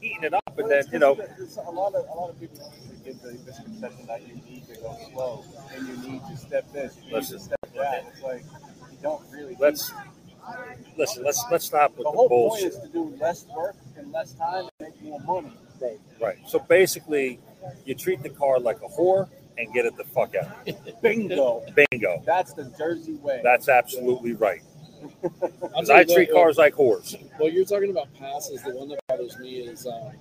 heating it up and Well, then you know. a lot of a lot of people give the misconception that you need to go slow and you need to step this, you need Listen. to step that. It's like you don't really. Let's to. listen. Let's let's stop with The the, whole bullshit. point is to do less work in less time and make more money. Right. So basically, you treat the car like a whore and get it the fuck out. Bingo. Bingo. That's the Jersey way. That's absolutely right. I'll Because I treat uh, cars like whores. Well, you're talking about passes. The one that bothers me is um,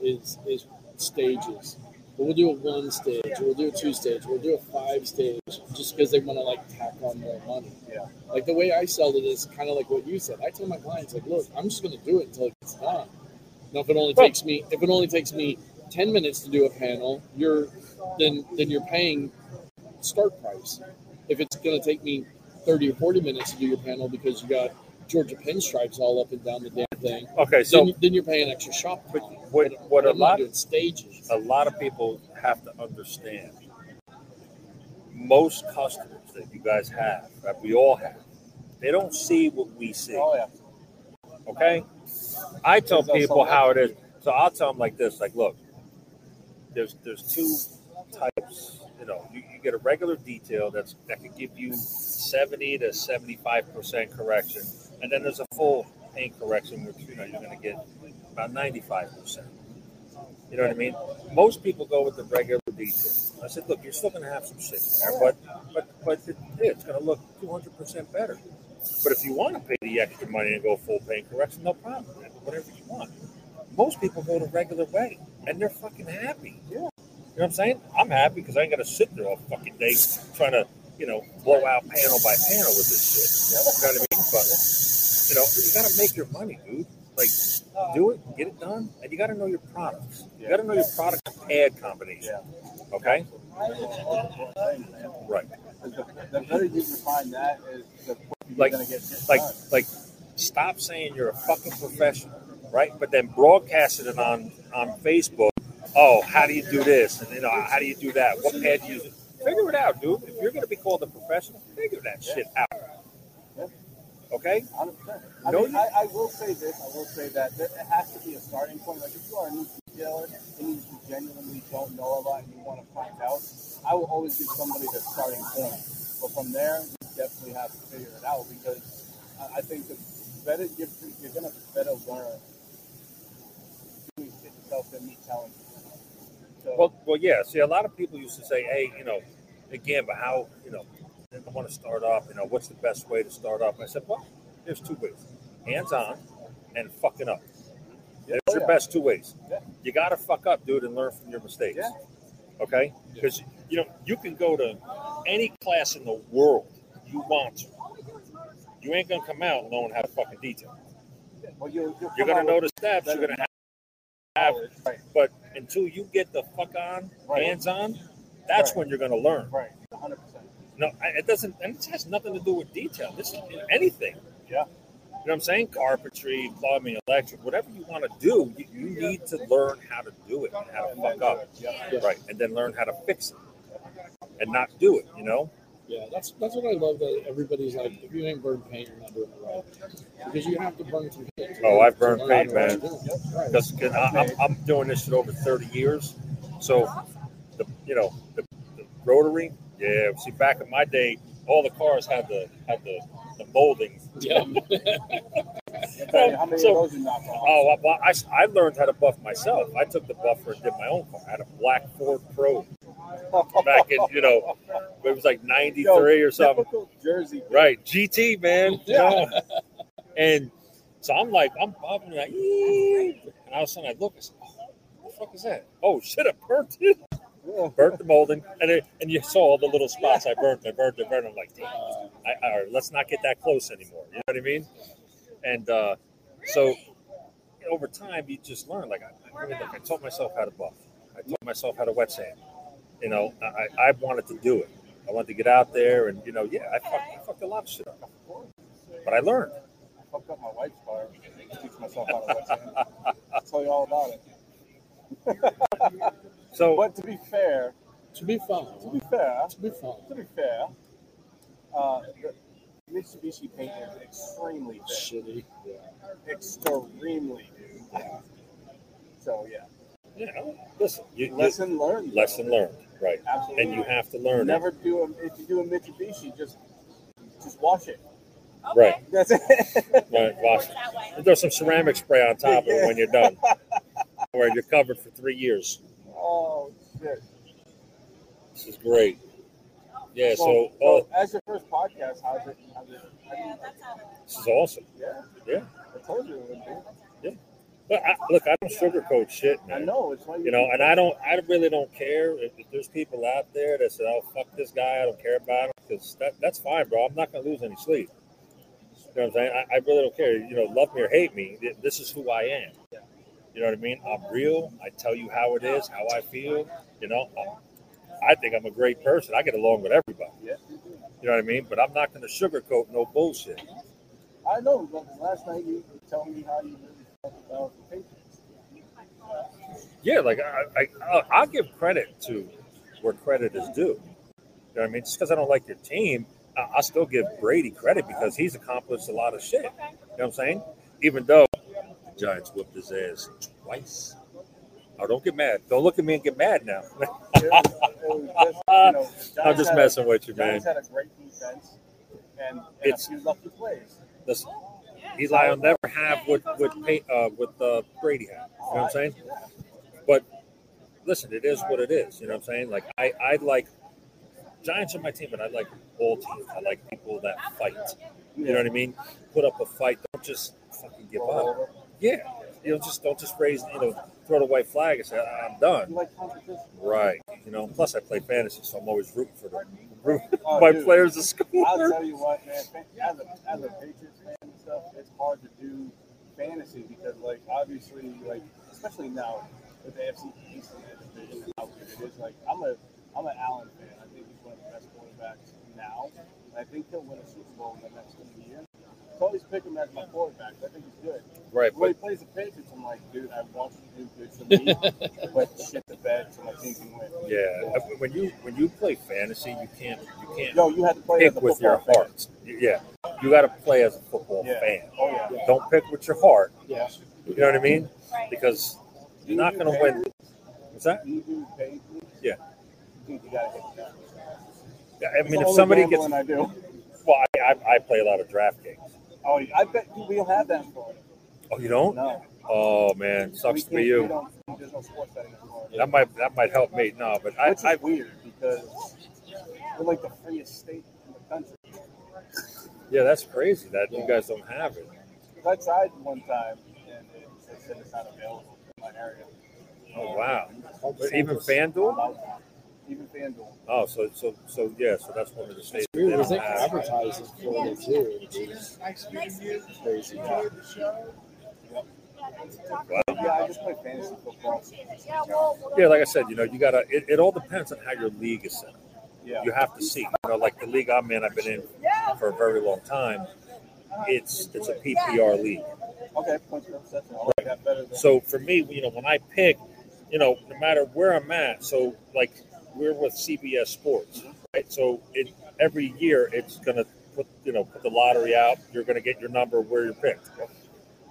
is is stages. But we'll do a one stage, we'll do a two stage, we'll do a five stage, just because they want to like tack on more money. Yeah. Like the way I sell it is kind of like what you said. I tell my clients like, look, I'm just going to do it until it gets done. Now, if it only Right. takes me, if it only takes me ten minutes to do a panel, you're then then you're paying start price. If it's going to take me thirty or forty minutes to do your panel because you got Georgia pinstripes all up and down the damn thing, Okay, so then, then you're paying extra shop But what- what a lot- of stages. a lot of people have to understand most customers that you guys have, that we all have, they don't see what we see. Oh yeah. Okay? I tell people how it is. So I'll tell them like this: like, look, there's there's two types. You know, you, you get a regular detail that's that can give you seventy to seventy five percent correction, and then there's a full paint correction, which you know you're going to get about ninety five percent. You know what I mean? Most people go with the regular detail. I said, look, you're still going to have some shit there, but but but it, it's going to look two hundred percent better. But if you want to pay the extra money and go full paint correction, no problem. Whatever you want. Most people go the regular way, and they're fucking happy. Yeah. You know what I'm saying? I'm happy because I ain't gonna sit there all fucking day trying to, you know, blow out panel by panel with this shit. You know what I mean? But you know, you gotta make your money, dude. Like, do it, get it done, and you gotta know your products. You gotta know your product pad combination. Okay. Right. The, better you find that is the Like- gonna get like like stop saying you're a fucking professional, right? But then broadcasting it on on Facebook. Oh, how do you do this? And you know, how do you do that? What pad do you use? Figure it out, dude. If you're gonna be called a professional, figure that shit out. Okay? 100%. I No, mean, I, I will say this. I will say that there, it has to be a starting point. Like if you are a new detailer and you genuinely don't know a lot and you want to find out, I will always give somebody the starting point. But from there, you definitely have to figure it out because I, I think the better you're, you're gonna better learn doing shit yourself than me telling you. So, Well, well, yeah. See, a lot of people used to say, "Hey, you know, again, but how, you know, I want to start off. You know, what's the best way to start off?" I said, "Well, there's two ways: hands-on and fucking up. yeah, There's oh, your yeah. best two ways. Yeah. You got to fuck up, dude, and learn from your mistakes. Yeah. Okay? Because you know you can go to any class in the world you want to. You ain't gonna come out knowing how to fucking detail. Well, you'll You're gonna know the steps. You're gonna have, have knowledge. Right. but until you get the fuck on, Right. hands on, that's Right. when you're gonna learn. Right. 100%. No, it doesn't, and it has nothing to do with detail. This is anything. Yeah. You know what I'm saying? Carpentry, plumbing, electric, whatever you want to do, you, you need to learn how to do it and how to fuck up. Yeah. Right. And then learn how to fix it and not do it, you know? Yeah, that's that's what I love. That everybody's like, if you ain't burned paint, you're not doing it right. Because you have to burn some paint. Oh, I've burned paint, man. doing. Right. Because I'm, I'm doing this shit over 30 years. So, the you know, the, the rotary, yeah. See, back in my day, all the cars had the had the, the molding. Yeah. I'll tell you, how many So- of those you knock off? Oh, well, I, I learned how to buff myself. I took the buffer and did my own car. I had a black Ford Probe back in, you know, it was like 93 or something. Typical Jersey. Right, GT, man. Yeah. And so I'm like, I'm buffing, like, and all of a sudden I look, I said, oh, what the fuck is that? Oh, shit, I burnt it. Yeah. Burnt the molding. And it, and you saw all the little spots I burnt, I burnt, I burnt. I'm like, damn, I, I, let's not get that close anymore. You know what I mean? And uh, so over time, you just learn. Like, I, I, mean, I taught myself how to buff. I taught myself how to wet sand. You know, I, I wanted to do it. I wanted to get out there and, you know, yeah, I fucked, I fucked a lot of shit up. But I learned. I fucked up my wife's car. Teach myself how to wet sand. I'll tell you all about it. So, But to be fair, to be fun. to be fair, To be fun. to be fair, uh, the Mitsubishi paint is extremely thick. Shitty. Extremely, dude. So yeah, you know, listen, you, you- lesson learned. though. lesson learned, right? Absolutely. And you have to learn Never do a, if you do a Mitsubishi, just just wash it. it. Right, That's it. right, wash it. And throw some ceramic spray on top of it when you're done. Where you're covered for three years. Oh shit. This is great. Yeah, so, Well, oh, so uh, as your first podcast, how's it? How's it? How do you, this is awesome. yeah, Yeah. I told you it would be. Yeah. But I, look, I don't sugarcoat shit, man. I know it's why You know, and I don't, I really don't care if, if there's people out there that say, "Oh, fuck this guy," I don't care about him because that, that's fine, bro. I'm not gonna lose any sleep. You know what I'm saying? I, I really don't care. You know, love me or hate me, this is who I am. You know what I mean? I'm real. I tell you how it is, how I feel. You know, I, I think I'm a great person. I get along with everybody. Yeah. You know what I mean? But I'm not going to sugarcoat no bullshit. I know. But last night you were telling me how you really felt about the Patriots. Yeah, like I, I, I'll- give credit to where credit is due. You know what I mean? Just because I don't like your team, I- I'll still give Brady credit because he's accomplished a lot of shit. You know what I'm saying? Even though Giants whooped his ass twice. Oh, don't get mad. Don't look at me and get mad now. It was, it was just, you know, I'm just messing with you, man. Had a great defense and, It's- lucky plays. Listen, Eli will never have what what uh, what uh, Brady had. You know what I'm saying? But listen, it is what it is. You know what I'm saying? Like I, I like Giants are my team, but I like all teams. I like people that fight. You know what I mean? Put up a fight. Don't just fucking give up. Yeah. You know, just don't just raise. You know, throw the white flag and say I'm done. You like? Right. You know. Plus, I play fantasy, so I'm always rooting for the root Oh, my dude. players to score. I'll tell you what, man. As a as a Patriots fan and stuff, it's hard to do fantasy because, like, obviously, like, especially now with the AFC East and that division and how good it is. Like, I'm a I'm an Allen fan. I think he's one of the best quarterbacks now. And I think he'll win a Super Bowl in the next two years. So I always pick him as my quarterback. I think he's good. Right. When he plays the Patriots, I'm like, dude, I want you to do good for me, but shit the bed so my team can win. yeah, when you when you play fantasy, you can't you can't Yo, you had to play as pick with your fan. heart. Yeah, you got to play as a football Yeah. fan. Oh yeah. Don't pick with your heart. Yeah. You know what I mean? Because you're not going to win. What's that? You do? Yeah. Dude, you gotta hit that. Yeah, I mean, the if somebody gets, I do. well, I, I, I play a lot of draft games. Oh, I bet you we don't have that in Florida. Oh, you don't? No. Oh man, sucks We to can't- be we you. no sports betting in That might that might help me. No, but I, Which I weird because we're like the freest state in the country. yeah, that's crazy that you guys don't have it. 'Cause I tried one time and it, it said it's not available in my area. Oh wow, but even FanDuel. Even FanDuel. Oh, so so so yeah, so that's one of the states. It's weird that because they they don't have. advertise in Florida too. which is crazy. Yeah, I just play fantasy football. Yeah, like I said, you know, you gotta. It, it all depends on how your league is set. up. Yeah. You have to see. You know, like the league I'm in, I've been in for a very long time. It's it's a PPR league. Okay, points per reception. I like that better than So for me, you know, when I pick, you know, no matter where I'm at, so like we're with CBS Sports, right? So it every year it's gonna put you know put the lottery out. You're gonna get your number where you're picked,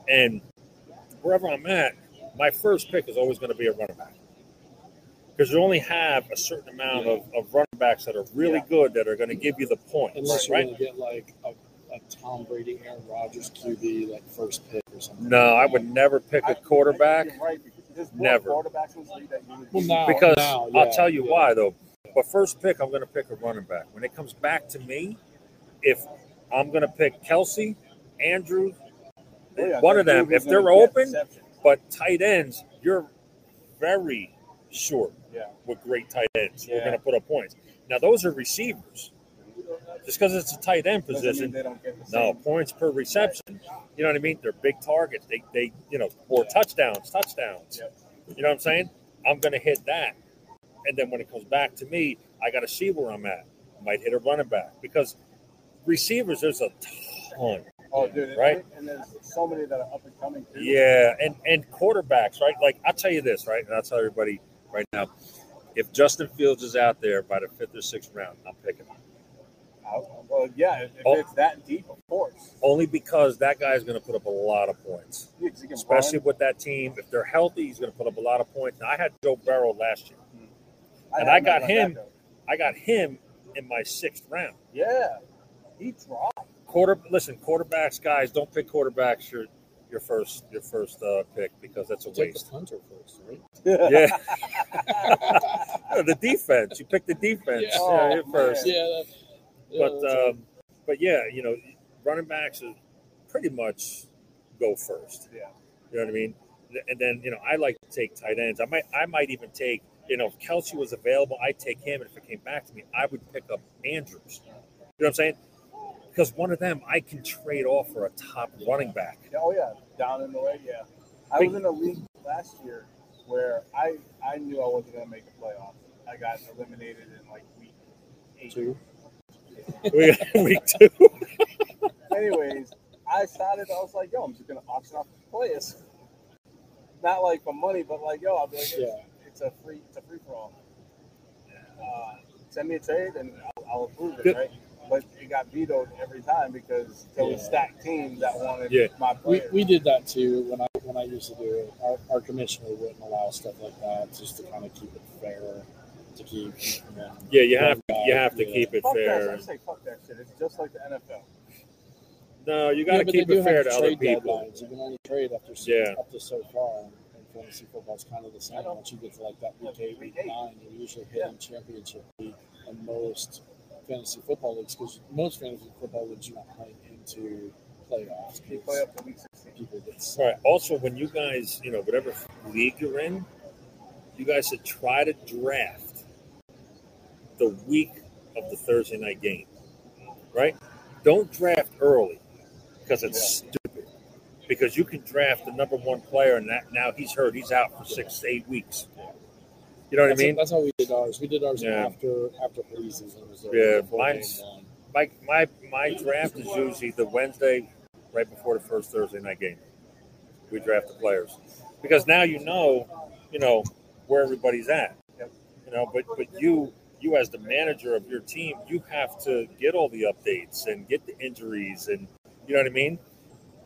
and wherever I'm at, my first pick is always going to be a running back because you only have a certain amount of, of running backs that are really Yeah. good that are going to give you the points, Unless you're going to get like a, a Tom Brady, Aaron Rodgers QB, like first pick or something. No, I would never pick I- a quarterback. Right. Because Never. quarterbacks in this league that you would Well, now- because now, I'll tell you yeah. why though. But first pick, I'm going to pick a running back. When it comes back to me, if I'm going to pick Kelce, Andrew, Oh, yeah, one of them, if they're open, receptions. but tight ends, you're very short Yeah. with great tight ends. We're going to put up points. Now those are receivers. Just because it's a tight end position, they don't get the no points per reception. You know what I mean? They're big targets. They, they, you know, or touchdowns, touchdowns. You know what I'm saying? I'm going to hit that, and then when it comes back to me, I got to see where I'm at. I Might hit a running back because receivers, there's a ton. Oh, dude. Right? And there's so many that are up and coming too. Yeah, and and quarterbacks, right? Like I'll tell you this, right? And I'll tell everybody right now, if Justin Fields is out there by the fifth or sixth round, I'm picking him. Well, yeah. If Oh. it's that deep, of course. Only because that guy's going to put up a lot of points, Yeah, 'cause he can especially run. with that team. If they're healthy, he's going to put up a lot of points. Now, I had Joe Burrow last year. and had I got at him. backup. I got him in my sixth round. Yeah. He dropped. Quarter, listen, quarterbacks, guys, don't pick quarterbacks your your first your first uh, pick because that's a Take the waste. punter first, right? Yeah, the defense. You pick the defense Yeah. yeah, Oh, you're first. Yeah. that- yeah, but that's um, but yeah, you know, running backs is pretty much go first. Yeah. You know what I mean? and then you know I like to take tight ends. I might I might even take you know if Kelce was available, I'd take him, and if it came back to me, I would pick up Andrews. You know what I'm saying? Because one of them I can trade off for a top running back. Yeah, Oh yeah, down in the way. Yeah, I was in a league last year where I I knew I wasn't going to make the playoffs. I got eliminated in like week eight. Two. Week, week two. Anyways, I started. I was like, yo, I'm just going to auction off the players. Not like for money, but like, yo, I'll be like, it's, Yeah. it's a free, it's a free for all. Uh, send me a trade and I'll, I'll approve it, Good. right? But it got vetoed every time because there was Yeah. stacked teams that wanted Yeah. my We, we did that too when I when I used to do it. Our, our commissioner wouldn't allow stuff like that just to kind of keep it fair, to keep. You Yeah, you have one guy, you have to yeah. keep it fuck fair. that. I say fuck that shit. It's just like the NFL. No, you Yeah, got to keep it fair have to other trade people. Deadlines. You can only trade after so, Yeah. up to so far. And fantasy football, football's kind of the same. Once you get to like that week eight, week week nine, you're usually hitting championship week in most fantasy football leagues because most fantasy football leagues you're not playing into playoffs. You 'cause play up to week 16. people get All right. Also, when you guys, you know, whatever league you're in, you guys should try to draft the week of the Thursday night game. Right? Don't draft early because it's stupid. Because you can draft the number one player and that now he's hurt. He's out for six to eight weeks. You know what I That's, mean? that's how we did ours. We did ours Yeah. after after preseason. Was Yeah, mine's- my my my draft is usually the Wednesday right before the first Thursday night game. We draft the players because now you know, you know where everybody's at. You know, but but you you as the manager of your team, you have to get all the updates and get the injuries and you know what I mean.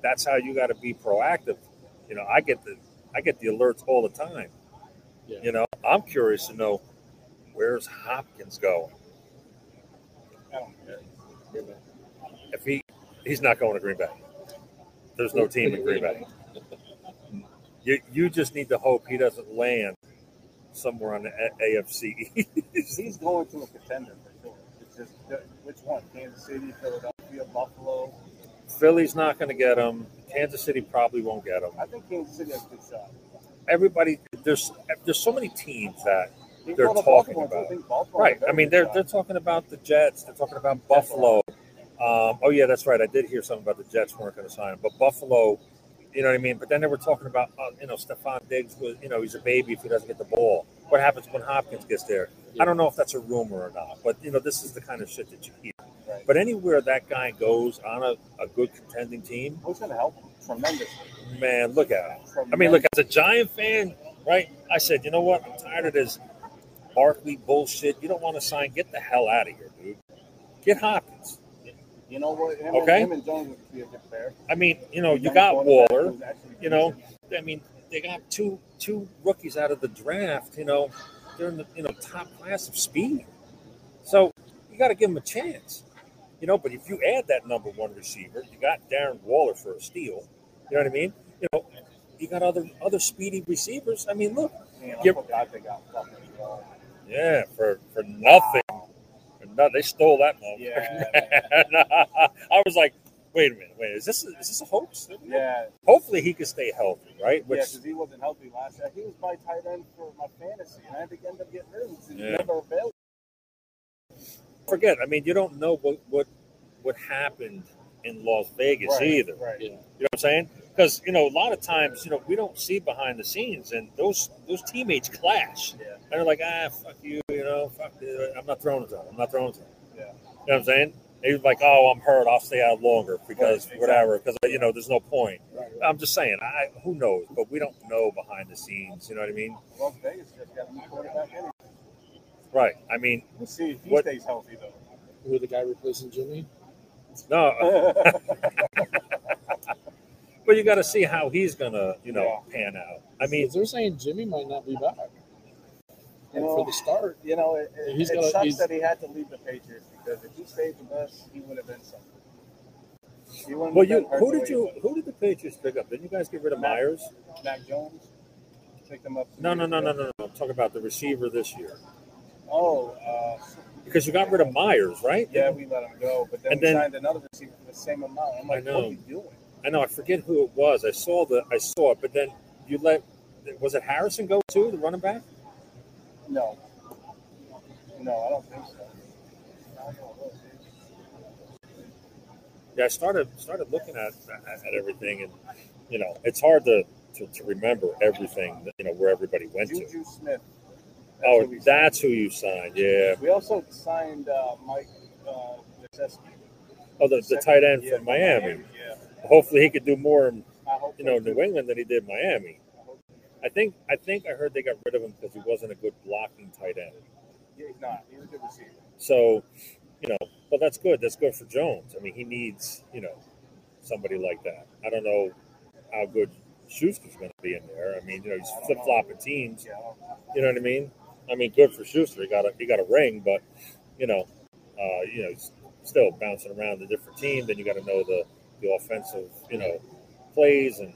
That's how you got to be proactive. You know, I get the I get the alerts all the time. Yeah. You know, I'm curious to know where's Hopkins going. I don't care. if he he's not going to Green Bay. There's no team in Green Bay. You you just need to hope he doesn't land somewhere on the A- AFC. He's going to a contender for sure. It's just uh, which one? Kansas City, Philadelphia, Buffalo. Philly's not going to get him. Kansas City probably won't get him. I think Kansas City has a good shot. Everybody there's there's so many teams that They They're talking Baltimore, about right. I mean they're shot. they're talking about the Jets. They're talking about Buffalo. Um, oh yeah, that's right. I did hear something about the Jets weren't going to sign him, but Buffalo. You know what I mean? But then they were talking about, uh, you know, Stefon Diggs was, you know, he's a baby if he doesn't get the ball. What happens when Hopkins gets there? I don't know if that's a rumor or not, but you know, this is the kind of shit that you hear. Right. But anywhere that guy goes on a, a good contending team, Who's going to help him tremendously? man, look at him. I mean, look, as a Giant fan, right? I said, you know what? I'm tired of this Barkley bullshit. You don't want to sign? Get the hell out of here, dude. Get Hopkins. You know what? Him, Okay. and, him and Jones would be a good pair. I mean, you know, you got Waller. You know. I mean, they got two two rookies out of the draft. You know, they're in the you know top class of speed. So you got to give them a chance. You know, but if you add that number one receiver, you got Darren Waller for a steal. You know what I mean? You know, you got other other speedy receivers. I mean, look, Man, I forgot they got fucking yeah, for for nothing. For no, they stole that motherfucker. Yeah. I was like, wait a minute, wait, is this is this a hoax? Yeah, Hopefully he can stay healthy, right? yeah, because he wasn't healthy last year. He was my tight end for my fantasy, and I had to end up getting rid of him. Yeah. never available. forget. I mean, you don't know what what what happened in Las Vegas Right, either. Right. You know what I'm saying? Because you know, a lot of times, you know, we don't see behind the scenes, and those those teammates clash, Yeah. and they're like, ah, fuck you know, fuck. I'm not throwing it to him. I'm not throwing it to him. Yeah. You know what I'm saying? He's like, oh, I'm hurt. I'll stay out longer because Right, exactly. whatever. Because you know, there's no point. Right. I'm just saying. I who knows? But we don't know behind the scenes. You know what I mean? Las Vegas just got a new quarterback anyway. Right. I mean, We'll see if he What- stays healthy, though. Who the guy replacing Jimmy? no. But you got to see how he's gonna, you know, pan out. I mean, they're saying Jimmy might not be back. You And know, for the start, You know, it, it, He's it gotta- sucks he's- that he had to leave the Patriots because if he stayed with us, he would have been something. Well, you who did you who did the Patriots pick up? Didn't you guys get rid of Meyers? Mac Jones picked him up. No, no, no, no, no, no. I'm talking about the receiver this year Oh, uh, because you got rid of Meyers, right? yeah, we let him go, but then And we then- signed another receiver for the same amount. I'm like, I know. what are you doing? I know. I forget who it was. I saw the I saw it, but then you let was it Harrison go too, the running back? No. No, I don't think so. Yeah, I started started looking at at, everything, and you know, it's hard to, to to remember everything. that, You know, where everybody went to. Juju Smith. That's Oh, who that's who you signed. Yeah. We also signed uh, Mike uh, Oh, the, the tight end Yeah, from Miami. Yeah. Hopefully, he could do more in you know. New England than he did Miami. I think I think I heard they got rid of him because he wasn't a good blocking tight end. Yeah, he's not. He's a good receiver. So, you know, but that's good. That's good for Jones. I mean, he needs, you know, somebody like that. I don't know how good Schuster's going to be in there. I mean, you know, he's flip flopping teams. Yeah, You know what I mean? I mean, good for Schuster. He got a he got a ring, but you know, uh, you know, he's still bouncing around the different team. Then you got to know the the offensive, you know, plays and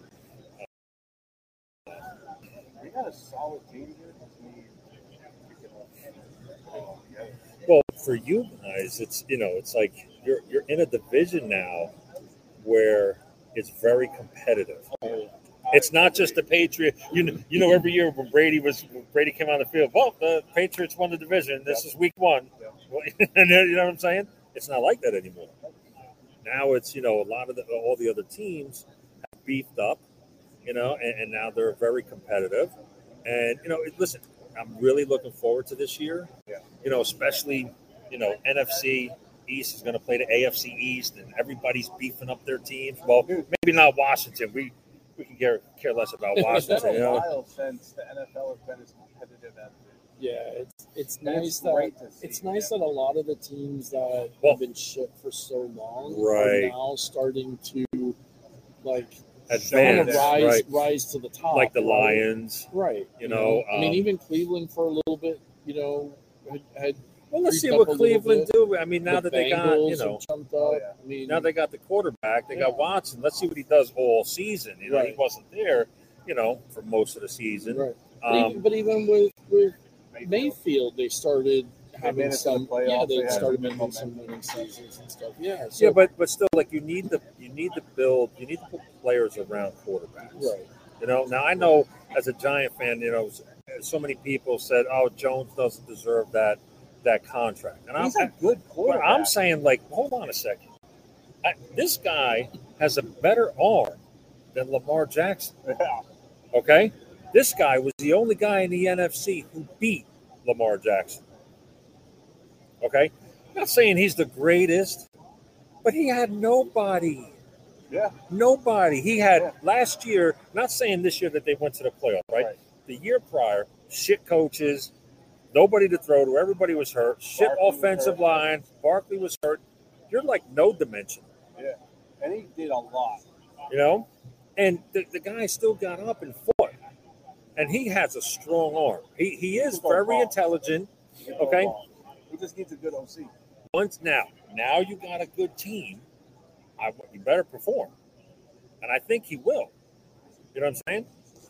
Well, for you guys, it's you know, it's like you're you're in a division now where it's very competitive. It's not just the Patriots. You know, you know, every year when Brady was when Brady came on the field, well, the Patriots won the division. This is Week One. You know what I'm saying? It's not like that anymore. Now it's you know a lot of the, all the other teams have beefed up, you know, and, and now they're very competitive. And you know, listen, I'm really looking forward to this year. Yeah. You know, especially you know NFC East is going to play the AFC East, and everybody's beefing up their teams. Well, maybe not Washington. We we can care care less about It's Washington. been You a know, while since the NFL has been as competitive as it Yeah, it's it's is. nice It's that great see. it's nice that a lot of the teams that Well- have been shit for so long Right. are now starting to like kind advance, of rise right? rise to the top, Like the? Lions. right? You know, I mean, um, even Cleveland for a little bit, you know, had, had Well, let's see what up a little Cleveland bit. do. I mean, now the that they got you know have jumped Oh, yeah. I mean, Now they got the quarterback. They got Watson. Let's see what he does all season. You know, he wasn't there, you know, for most of the season. right. But, even, Um, but even with with Mayfield. Mayfield, they started made having the some. playoffs. Yeah, They they started making momentum. some winning seasons and stuff. Yeah. So, yeah, but but still, like you need to you need to build you need to put players around quarterbacks. right. You know, now I know as a Giant fan, you know, so many people said, "Oh, Jones doesn't deserve that that contract," and I'm He's a good quarterback. I'm saying, like, hold on a second. I, this guy has a better arm than Lamar Jackson. Yeah. Okay, this guy was the only guy in the NFC who beat Lamar Jackson. Okay, not saying he's the greatest, but he had nobody. Yeah. Nobody. He had Yeah. last year, not saying this year that they went to the playoff, right? Right. The year prior, shit coaches, nobody to throw to, everybody was hurt, shit Barkley offensive hurt. line, Barkley was hurt. You're like no dimension, Yeah. And he did a lot. you know? And the, the guy still got up and fought. And he has a strong arm. He, he is very intelligent. Okay. Just needs a good OC. Once now, now you got a good team. I, you better perform, and I think he will. You know what I'm saying?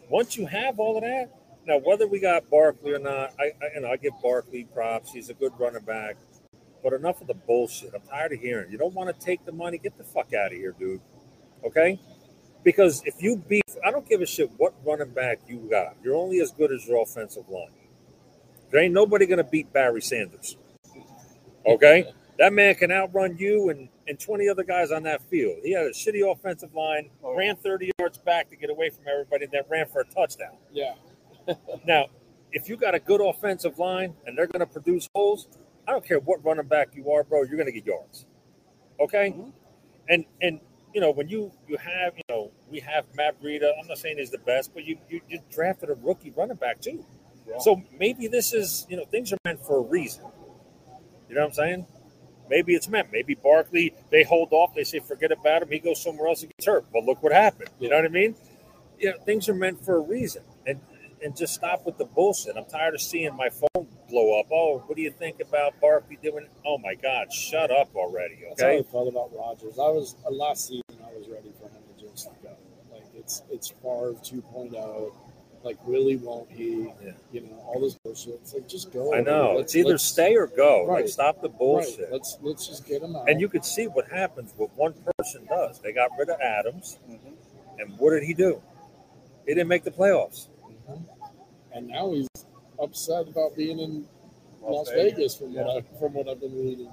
Once you have all of that, now whether we got Barkley or not, I, I you know I give Barkley props. He's a good running back, but enough of the bullshit. I'm tired of hearing. You don't want to take the money? Get the fuck out of here, dude. Okay? Because if you beat, I don't give a shit what running back you got. You're only as good as your offensive line. There ain't nobody gonna beat Barry Sanders. Okay? That man can outrun you and, and 20 other guys on that field. He had a shitty offensive line, Oh, ran 30 yards back to get away from everybody, and then ran for a touchdown. Yeah. Now, if you got a good offensive line and they're going to produce holes, I don't care what running back you are, bro, you're going to get yards. Okay? Mhm. And, and, you know, when you you have, you know, we have Matt Breida. I'm not saying he's the best, but you, you, you drafted a rookie running back too. Yeah. So maybe this is, you know, things are meant for a reason. You know what I'm saying? Maybe it's meant. Maybe Barkley, they hold off. They say, forget about him. He goes somewhere else and gets hurt. But look what happened. You know what I mean? Yeah, things are meant for a reason. And and just stop with the bullshit. I'm tired of seeing my phone blow up. Oh, what do you think about Barkley doing? Oh my God, shut up already. Okay. That's how I felt about Rodgers. I was uh, last season. I was ready for him to just go. Like it's it's Favre 2.0. Like really won't he? Yeah. You know all this bullshit. It's like just go. I know. Let's- It's either let's- stay or go. Like Right. stop the right, bullshit. Let's let's just get him out. And you could see what happens what one person does. They got rid of Adams, Mhm. and what did he do? He didn't make the playoffs. And now he's upset about being in Las, Las Vegas, Vegas, from yeah. what I from what I've been reading.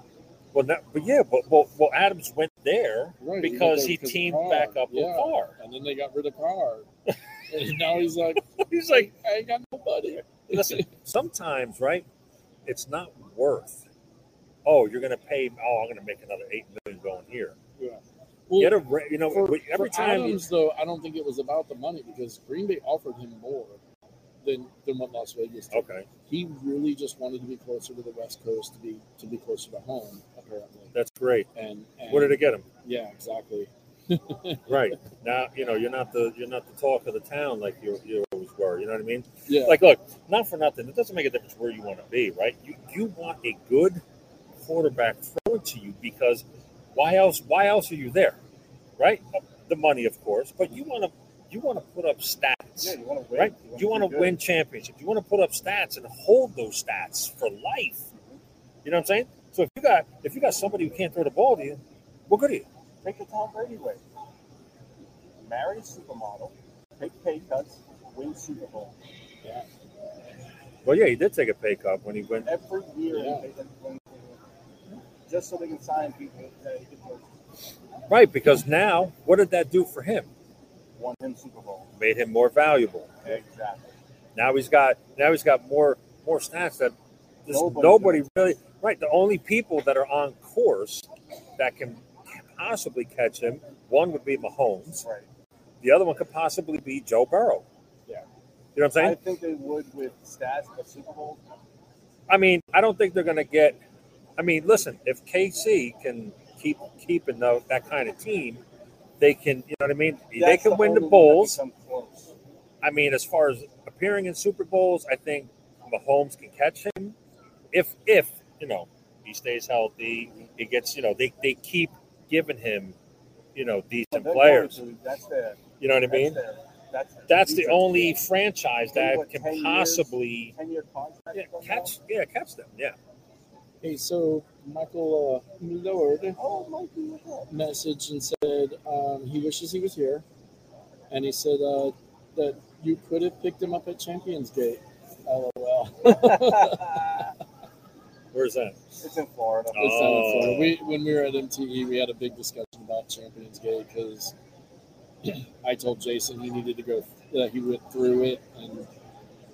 Well, not, but yeah, but well, well, Adams went there Right, because he of teamed Carr. back up yeah. with Carr. and then they got rid of Carr, and now he's like, He's like, I ain't got nobody. listen, sometimes, right? It's not worth. Oh, you're going to pay. Oh, I'm going to make another eight million going here. Well, Get a, you know, for, every for time. Adams, though, I don't think it was about the money because Green Bay offered him more than than what Las Vegas did. okay, He really just wanted to be closer to the West Coast, to be to be closer to home, apparently. that's great. And, and Where did it get him? Yeah, exactly. Right now, you know, you're not the you're not the talk of the town like you you always were. You know what I mean? Yeah, Like, look, not for nothing. It doesn't make a difference where you want to be, right? You you want a good quarterback thrown to you because why else? Why else are you there, right? Uh, the money, of course, but you want to you want to put up stats, Yeah, you want to win. right? You want to win championships. You want to put up stats and hold those stats for life. Mm-hmm. You know what I'm saying? So if you got if you got somebody who can't throw the ball to you, what good are you? Take the Tom Brady way. Marry a supermodel, take pay cuts, win Super Bowl. Well, yeah, he did take a pay cut when he went. Every year, Yeah. take them just so they can sign people that he can put Right, because now, what did that do for him? won him Super Bowl. Made him more valuable. Exactly. Now he's got now he's got more more stats that this, Nobody's nobody really right. The only people that are on course that can possibly catch him, one would be Mahomes. Right. The other one could possibly be Joe Burrow. Yeah. You know what I'm saying? I think they would with stats, but Super Bowl, I mean, I don't think they're going to get. I mean, listen, if KC can keep keeping tho- that kind of team, they can. You know what I mean? they that's can win the bowls. I mean, as far as appearing in Super Bowls, I think Mahomes can catch him if if you know he stays healthy. He gets you know they, they keep giving him you know decent they're players. to. That's their. You know what I mean? their. That's, That's the defense. only franchise that what, can 10 years? possibly Ten-year yeah, with them catch yeah catch them. Yeah. Hey, so Michael uh, Lord? Oh, Mikey, what's up? messaged and said um, he wishes he was here, and he said uh, that you could have picked him up at Champions Gate. LOL. Where's that? it's in Florida. Oh. It's down in Florida. We, when we were at MTE, we had a big discussion about Champions Gate because I told Jason he needed to go, that he went through it, and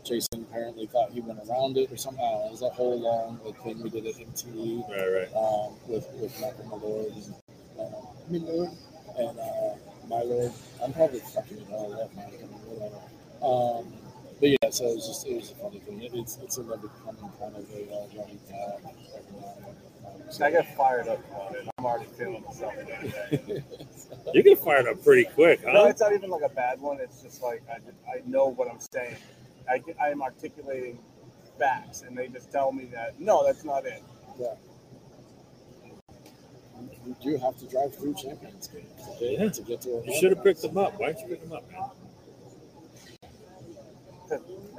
Jason apparently thought he went around it or something. I don't know. It was a whole long like, thing we did at MTE Right, right. um, with, with Michael Malord and uh, Milord and uh, my Lord. I'm probably fucking it all up, Mike. I. Um, but yeah, so it was just it was a funny thing. It, it's it's a never becoming kind of a uh, running gag every now and then. Um, so- I get fired up about it. I'm already feeling myself. You get fired up pretty quick, huh? No, it's not even like a bad one. It's just like I, I know what I'm saying. I, I am articulating facts, and they just tell me that no, that's not it. Yeah. you do have to drive through Champions Gate to Yeah. to, get to You should have picked them up. Why didn't you pick them up, man?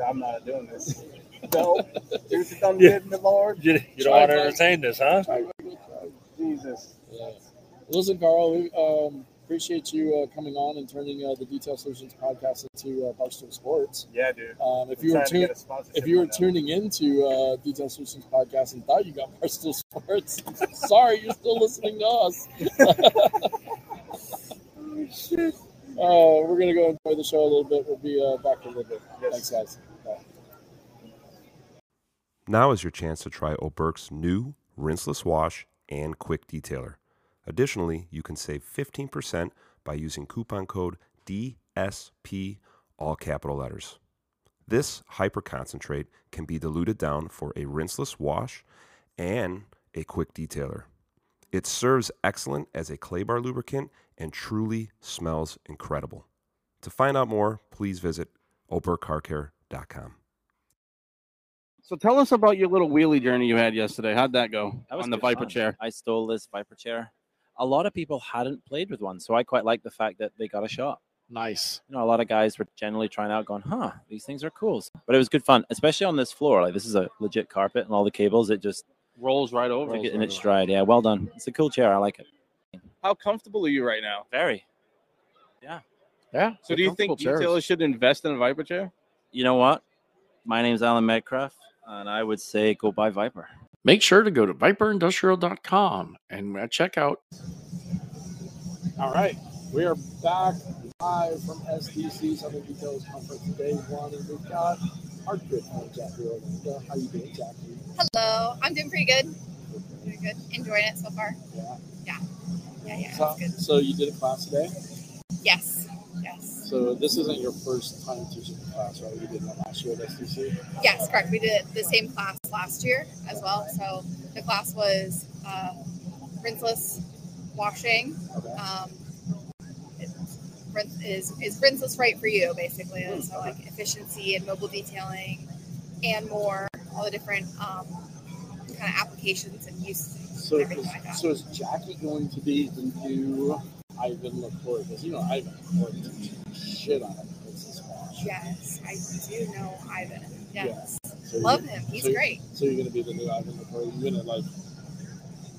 I'm not doing this. No, here's the done Yeah. did, my lord. You, you don't want to entertain this, huh? Jesus. Yeah. Listen, Karl, we um, appreciate you uh, coming on and turning uh, the Detail Solutions podcast into uh, Barstool Sports. Yeah, dude. Um, if I'm you were trying tu- get a sponsorship if you were on that. tuning into uh, Detail Solutions podcast and thought you got Barstool Sports, sorry, you're still listening to us. Uh, we're gonna go enjoy the show a little bit. We'll be uh, back in a little bit. Yes. Thanks, guys. Bye. Now is your chance to try Oberk's new rinseless wash and quick detailer. Additionally, you can save 15% by using coupon code DSP, all capital letters. This hyper concentrate can be diluted down for a rinseless wash and a quick detailer. It serves excellent as a clay bar lubricant and truly smells incredible. To find out more, please visit oberkcarcare.com. So tell us about your little wheelie journey you had yesterday. How'd that go That was on the Vyper fun. chair? I stole this Vyper chair. A lot of people hadn't played with one, so I quite like the fact that they got a shot. Nice. You know, a lot of guys were generally trying out, going, "Huh, these things are cool." But it was good fun, especially on this floor. Like this is a legit carpet, and all the cables. It just Rolls right over. took Rolls it in right its over. stride. Yeah, well done. It's a cool chair. I like it. How comfortable are you right now? Very. Yeah. Yeah. So do you think comfortable chairs. retailers should invest in a Vyper chair? You know what? My name's Alan Medcraft, and I would say go buy Vyper. Make sure to go to vyperindustrial.com and uh, check out All right, we are back live from SDC Southern Details Conference Day One, and we've got our good friend Jacki Orlando. How you doing, Jacki? Hello, I'm doing pretty good. Pretty good. Enjoying it so far. Yeah. Yeah. Yeah, yeah. So, good. so you did a class today. Yes. Yes. So this isn't your first time teaching a class, right? You did one last year at SDC. Yes, correct. We did the same class last year as well. So the class was uh, rinseless washing. Okay. Um, is is rinseless right for you basically? And so like efficiency and mobile detailing, and more all the different um, kind of applications and use. So, is, so is Jacki going to be the new Ivan LaCour? Because you know Ivan LaCour teaches shit on it. Rinseless Wash. Yes, I do know Ivan. Yes, So love you're- him. He's so- great. So you're going to be the new Ivan LaCour. You're going to like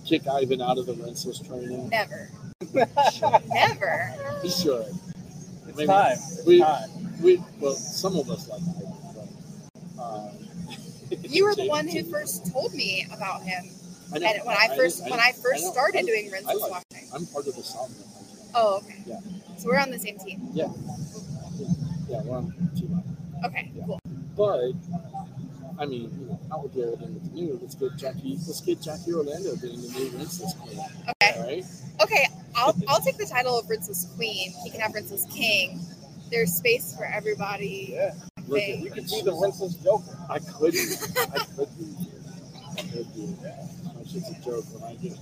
kick Ivan out of the rinseless training. Never, never. He should. It's Maybe- time. It's we, time. we, well, some of us like Ivan, but um, You were the one who first told me about him. I know, And when I first know, when I first started I- doing I rinseless like- washing. I'm part of the Somnium. Oh, okay. Yeah. So we're on the same team. Yeah, Yeah, we're on team. Okay, Yeah. cool. But I mean, you know, out with and the new. Let's get Jacki. Let's get Jacki Orlando being the new rinseless queen. Okay. All right. Okay, I'll I'll take the title of rinseless queen. He can have rinseless king. There's space for everybody. Yeah. Look, You could be the rinseless Joker. I could. be- I could be. I could be. That shit's a joke when I get.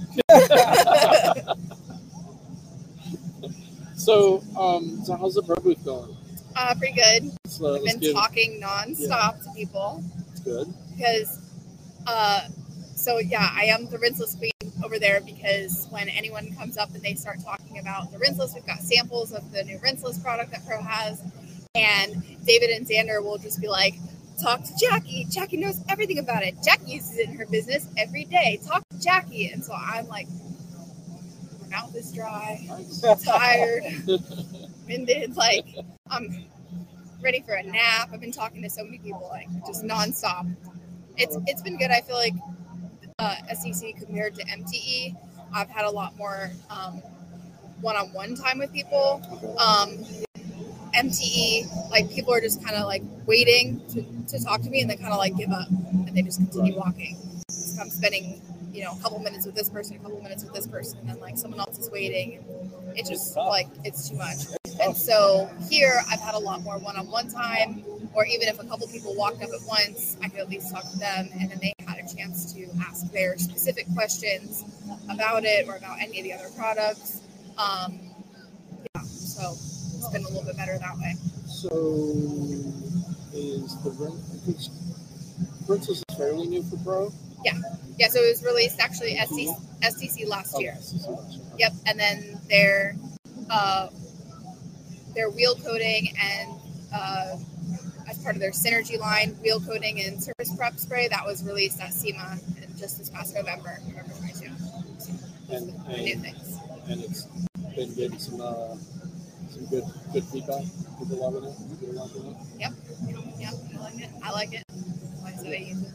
so, um, so how's the pro booth going? Uh, pretty good. So I've been give. talking nonstop to people It's good. because, uh, so yeah, I am the rinseless queen over there because when anyone comes up and they start talking about the rinseless, we've got samples of the new rinseless product that Pro has, and David and Xander will just be like, "Talk to Jacki. Jacki knows everything about it. Jacki uses it in her business every day. Talk to Jacki." And so I'm like, my mouth is dry, Nice. tired, winded, like I'm ready for a nap. I've been talking to so many people, like just nonstop. It's it's been good. I feel like uh, SDC compared to MTE, I've had a lot more um, one-on-one time with people. Um, MTE, like people are just kind of like waiting to, to talk to me, and then kind of like give up, and they just continue walking. So I'm spending, you know, a couple minutes with this person, a couple minutes with this person, and then like someone else is waiting. It's just like it's too much. And so here, I've had a lot more one-on-one time, or even if a couple people walked up at once, I could at least talk to them, and then they had a chance to ask their specific questions about it or about any of the other products. Um, yeah, so it's been a little bit better that way. So, is the rin- because rinseless is fairly new for pro? Yeah, yeah. so it was released actually SDC, SDC last year. So last year. Yep, and then their uh, their wheel coating and uh, as part of their synergy line, wheel coating and surface prep spray that was released at SEMA just this past November, November 22. And, New and, things. and it's been getting some uh, some good good feedback. People loving it. People liking it. Yep, I like it. I like it. I said, I use it.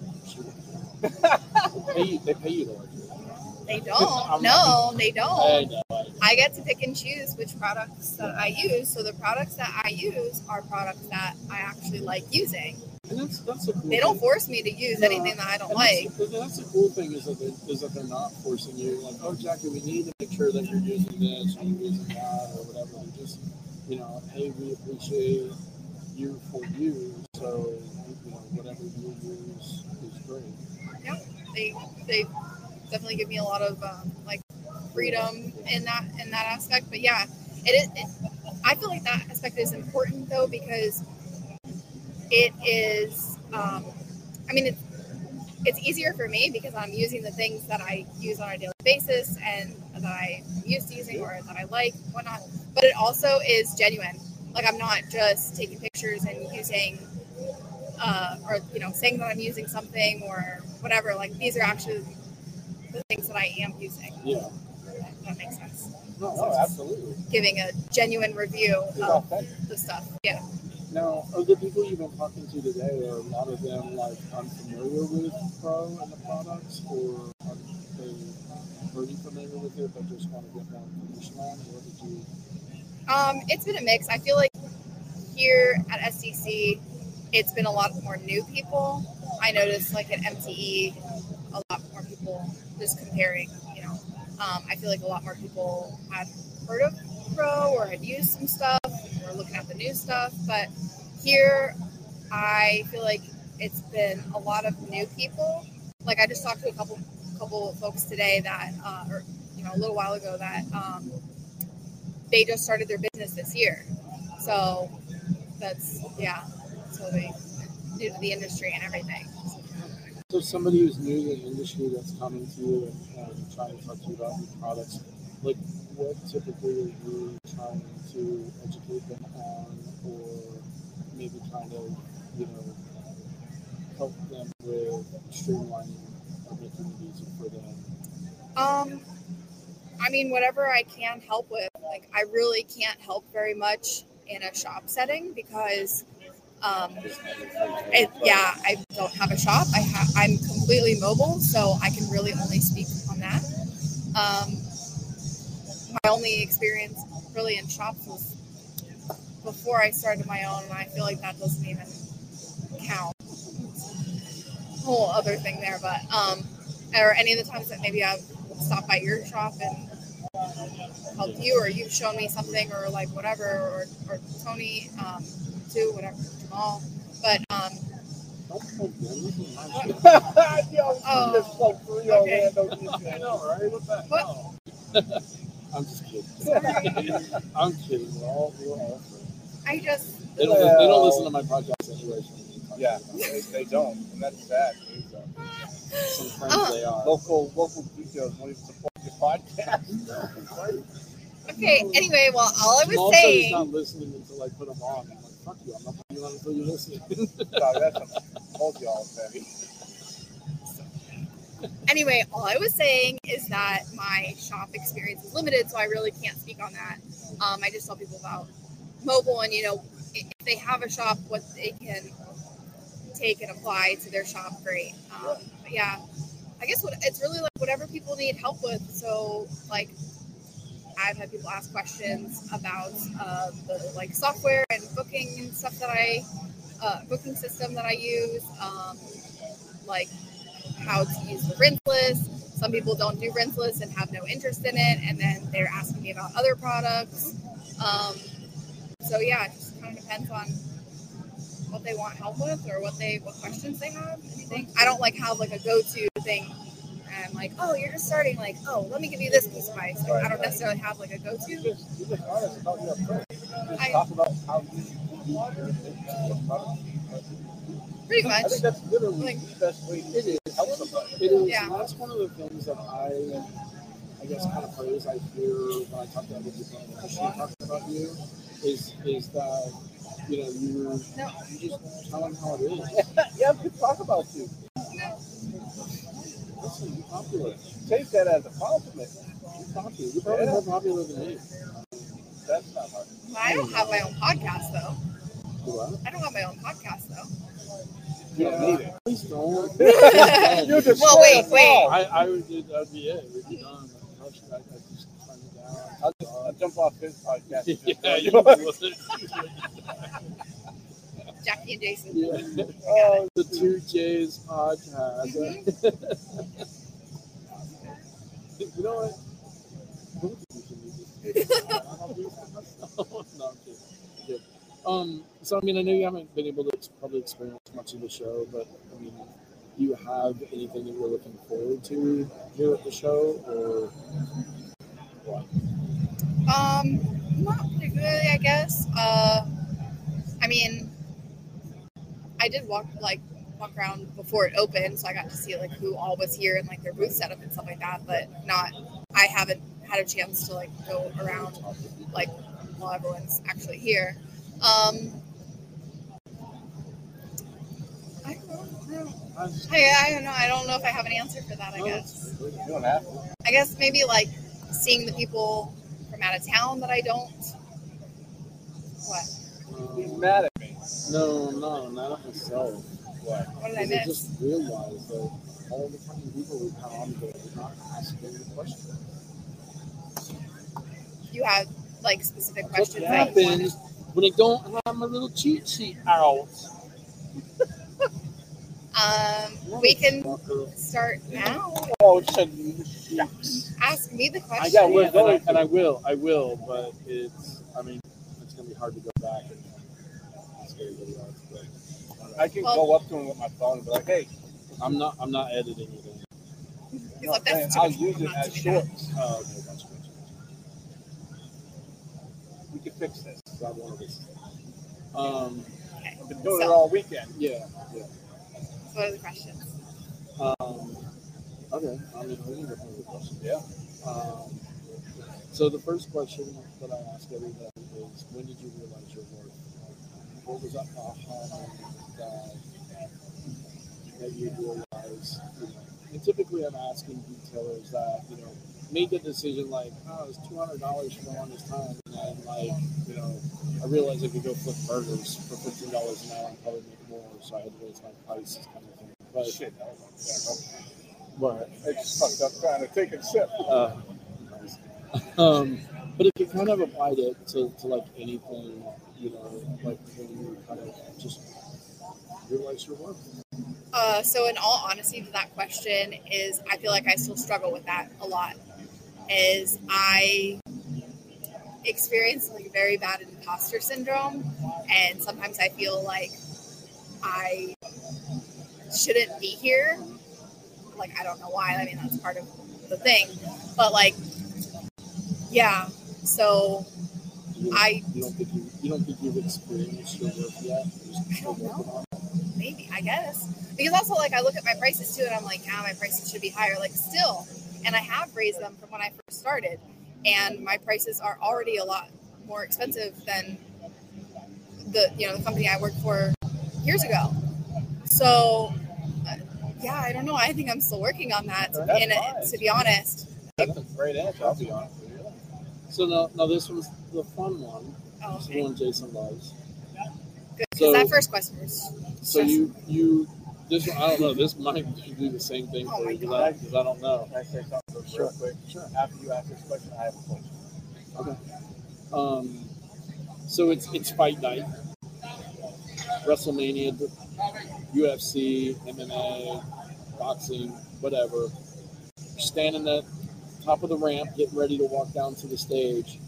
They pay you. They pay you to like it. They don't. No, they don't. know. I, I get to pick and choose which products that I use. So the products that I use are products that I actually like using. and that's that's a cool. They don't thing. force me to use anything that I don't And like. That's, that's the cool thing is that they, is that they're not forcing you like, oh Jacki, we need to make sure that you're using this or you're using that or whatever. They're just, you know, hey, we appreciate you for you, so you know whatever you use is great. Yeah, they they definitely give me a lot of um, like freedom in that in that aspect. But yeah, it is. It, I feel like that aspect is important though because it is. Um, I mean, it's it's easier for me because I'm using the things that I use on a daily basis and that I'm used to using or that I like, whatnot. But it also is genuine. Like I'm not just taking pictures and using, uh, or you know, saying that I'm using something or whatever. Like these are actually the things that I am using. Yeah. That, that makes sense. No, Oh, absolutely. giving a genuine review It's of authentic. the stuff. Yeah. Now, are the people you've been talking to today, are a lot of them like unfamiliar with Pro and the products, or are they pretty familiar with it but just want to get more information on? What did you? Um, it's been a mix. I feel like here at SDC, it's been a lot more new people. I noticed like at MTE, a lot more people just comparing. You know, um, I feel like a lot more people had heard of Pro or had used some stuff or looking at the new stuff. But here, I feel like it's been a lot of new people. Like I just talked to a couple couple folks today that, uh, or you know, a little while ago that um, they just started their business this year. So that's yeah. So they new to the industry and everything. So somebody who's new to the industry that's coming to you and, and trying to talk to you about new products, like what typically are you trying to educate them on, or maybe trying to, you know, help them with streamlining easier for them? Um, I mean, whatever I can help with. Like, I really can't help very much in a shop setting because, um, it, yeah, I don't have a shop. I ha- I'm completely mobile, so I can really only speak on that. Um, my only experience really in shops was before I started my own, and I feel like that doesn't even count. Whole other thing there, but um, or any of the times that maybe I've stopped by your shop and helped you, or you've shown me something, or like whatever, or, or Tony um, too, whatever, Jamal. But um, Don't plug them. This is my shit. Yo, Oh, just spoke for real, okay. man. Don't you I know, right? What the What? hell? I'm just kidding. I'm kidding. We're all, we're all friends. I just They don't, they don't listen to my podcast anyway. so we can talk Yeah, they, they don't, and that's sad. So, Some friends Uh, they are. local local details won't even support your podcast. okay. Anyway, well, all I was Jamal said he's saying. not listening until I put him on. Fuck you. I'm not you on until listening. That's told y'all, anyway, all I was saying is that my shop experience is limited, so I really can't speak on that. Um, I just tell people about mobile and, you know, if they have a shop, what they can take and apply to their shop, great. Um, yeah, I guess what it's really like whatever people need help with. So, like, I've had people ask questions about uh, the like software and booking and stuff that I, uh, booking system that I use. Um, like how to use the rinseless. Some people don't do rinseless and have no interest in it, and then they're asking me about other products. Um, so yeah, it just kind of depends on what they want help with or what they what questions they have. Anything. I don't like have like a go-to thing. And like, oh, you're just starting. Like, oh, let me give you this piece of advice. Like, I don't necessarily have like a go-to. You just, you just honest about your approach. I- talk about how you do your business, what products. Pretty I much. think that's literally Like- the best way to help somebody. It is. Yeah. That's one of the things that I, I guess, kind of praise I hear when I talk to other people industry talking about you, is is that you know you No. you just tell them how it is. yeah, we could talk about you. Listen, you're popular. Take that as a compliment. You're popular. You're probably Yeah. more popular than me. That's not hard. I don't have my own podcast though. Do what? I don't have my own podcast though. You don't need it. Please don't. You just Well, wait, wait. I, I would do uh, that'd be it. We'd be done. I, I just turn it down. I'll just I'll jump off his podcast. and just yeah, join you yours. would. Jacki and Jason. Yeah. Oh, The Two J's podcast. you know what? Both of you should do this. I'll do it. no, I'm kidding. I'm kidding. Um, so I mean, I know you haven't been able to probably experience much of the show, but I mean, do you have anything that you're looking forward to here at the show, or what? Um, not particularly, I guess. Uh, I mean, I did walk like walk around before it opened, so I got to see like who all was here and like their booth setup and stuff like that. But not, I haven't had a chance to like go around like while everyone's actually here. Um, I don't know. I don't, I I, don't know. I don't know if I have an answer for that. I guess. You don't have to. I guess maybe like seeing the people from out of town that I don't. What? He's mad at me. No, no, not myself. What? What I Because I miss? just realized that all the fucking people we have on there are not asking the question. You have like specific What questions What happens when I don't have my little cheat sheet out? Um, we can start now. Oh, shucks. Ask me the question. I got and, I, and I will, I will, but it's, I mean, it's gonna be hard to go back and ask everybody else. But I can go up to him with my phone and be like, hey, I'm not, I'm not editing it. In. no, Look, that's I'll use it as shorts. Oh, okay, gotcha, We can fix this. one of these. Um, I've been doing it all weekend. yeah, yeah. So what are the questions? Um, okay, I mean, we can go through the questions. Yeah. Um, so the first question that I ask everybody is, when did you realize your worth? What was that aha moment that, that you know, and typically, I'm asking retailers that you know made the decision like, oh, it's two hundred dollars for the longest time, and then like, you know, I realized I could go flip burgers for fifteen dollars an hour and probably make more, so I had to raise my prices, kind of thing. But Shit, that was but I just fucked up trying to take a sip. uh, um, but if you kind of applied it to, to like anything, you know, like when you kind of just realize your worth. Uh, so in all honesty, to that question is I feel like I still struggle with that a lot. Is I experience like very bad imposter syndrome, and sometimes I feel like I shouldn't be here. Like I don't know why. I mean that's part of the thing, but like, yeah. So You, I you don't think you you don't think you've experienced your worth yet? I don't know. maybe I guess because also like I look at my prices too, and I'm like, ah, my prices should be higher. Like still, and I have raised them from when I first started, and my prices are already a lot more expensive than the you know the company I worked for years ago. So uh, yeah, I don't know. I think I'm still working on that. That's and fine. uh, to be honest, That's a great answer. I'll be honest with you. So now, now this one's the fun one. oh, okay, the one Jason loves. good. Because So- that first question was So you you this one, I don't know. This might do the same thing Oh for my you because I, I don't know. Can I say something real Sure. quick? Sure. After you ask this question, I have a question. Okay. Um, so it's it's fight night, WrestleMania, UFC, MMA, boxing, whatever. You're standing at the top of the ramp, getting ready to walk down to the stage.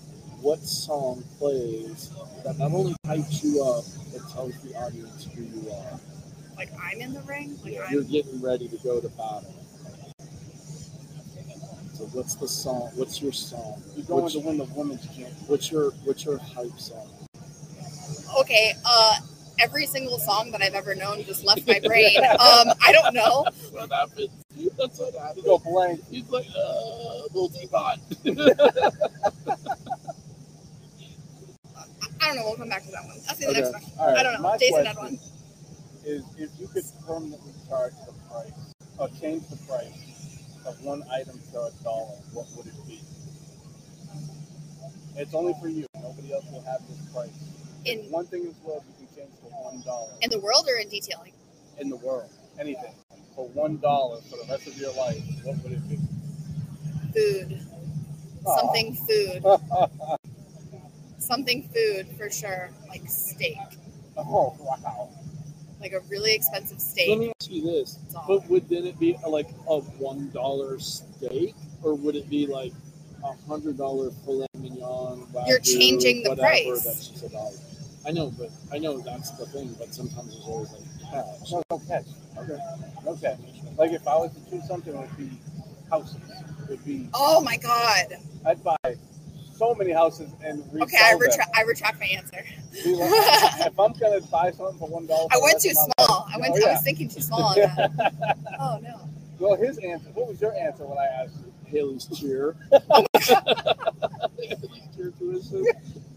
What song plays that not only hypes you up but tells the audience who you are? like I'm in the ring. Like You're I'm getting ready to go to battle. So what's the song? What's your song? You're going What's- to win the women's championship. What's your what's your hype song? okay. Uh, every single song that I've ever known just left my brain. Um, I don't know. What happened? That's what You go blank. He's like, uh, multi-bot. I don't know. We'll come back to that one. Ask me the Okay. next. All right. I don't know. My Jason had one. Is if you could permanently charge the price or change the price of one item to a dollar, what would it be? It's only for you. Nobody else will have this price. In One thing is world you can change for one dollar in the world or in detailing? in the world. Anything. For one dollar for the rest of your life, what would it be? Food. Aw. Something food. Something food for sure. Like steak. oh wow. Like a really expensive steak. Let me ask you this: That's. But would then it be like a one dollar steak, or would it be like a hundred dollar filet mignon? You're Wagyu, changing the whatever price. That she said, I know, but I know that's the thing. But sometimes it's always like catch. No, no catch. Okay. No catch. Like if I was to choose something, it would be houses. It would be Oh my god. I'd buy so many houses and resell Okay, I them. retract. I retract my answer. If I'm gonna buy something for one dollar, I went too small. I went. Oh, I yeah. was thinking too small on that. Oh no. Well, his answer. What was your answer when I asked you? Haley's cheer. Haley's cheer tuition.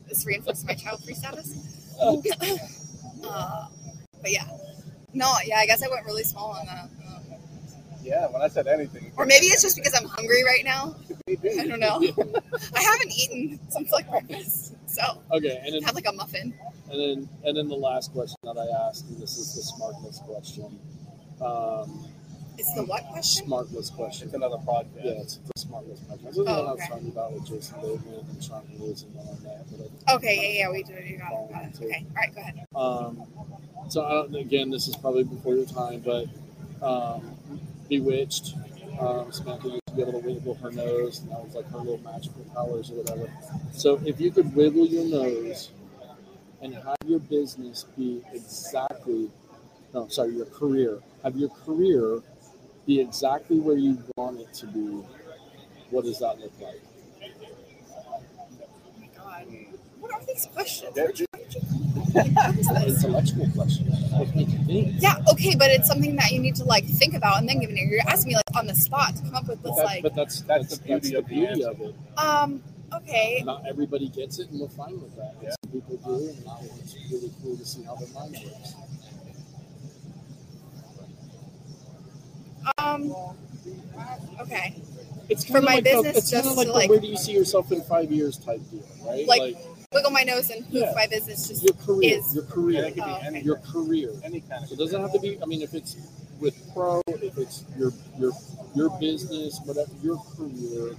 This reinforces my child-free status. uh, but yeah, no, yeah. I guess I went really small on that. Um, Yeah, when I said anything. or maybe it's just because I'm hungry right now. I don't know. I haven't eaten since like breakfast, so Okay, and then had like a muffin. And then, and then the last question that I asked, and this is the smartless question. Um, It's the what question? smartless question. It's another podcast. Yeah, it's the smartless question. This is the Oh, one I was okay. talking about with Jason Bateman and Sean Lewis and all that. But Okay, yeah, yeah, we did. You got it. Got it. Okay, all right, go ahead. Um, so I don't, again, this is probably before your time, but um, Bewitched, um, Samantha used to be able to wiggle her nose, and that was like her little magical powers or whatever. So if you could wiggle your nose and have your business be exactly, no, sorry, your career, have your career be exactly where you want it to be, what does that look like? Oh my god, what are these questions? Yeah, Where'd you- where'd you- what is this? Intellectual question. What make you think? Yeah, okay, but it's something that you need to like think about and then give it. You're asking me like on the spot to come up with this like, but that's That's that's, the beauty that's of the beauty of it. um, okay, Not everybody gets it, and we're fine with that. Yeah. Some people do, and that one's really cool to see how their mind works. um, okay, It's For my like the- business, it's kind of like the like- where do you see yourself in five years type deal, right? Like, wiggle my nose and poof, Yeah. my business just your career, is. your And career, it could be Oh, any, your career. any kind of. So it doesn't have to be. I mean, if it's with pro, if it's your your your business, whatever your career.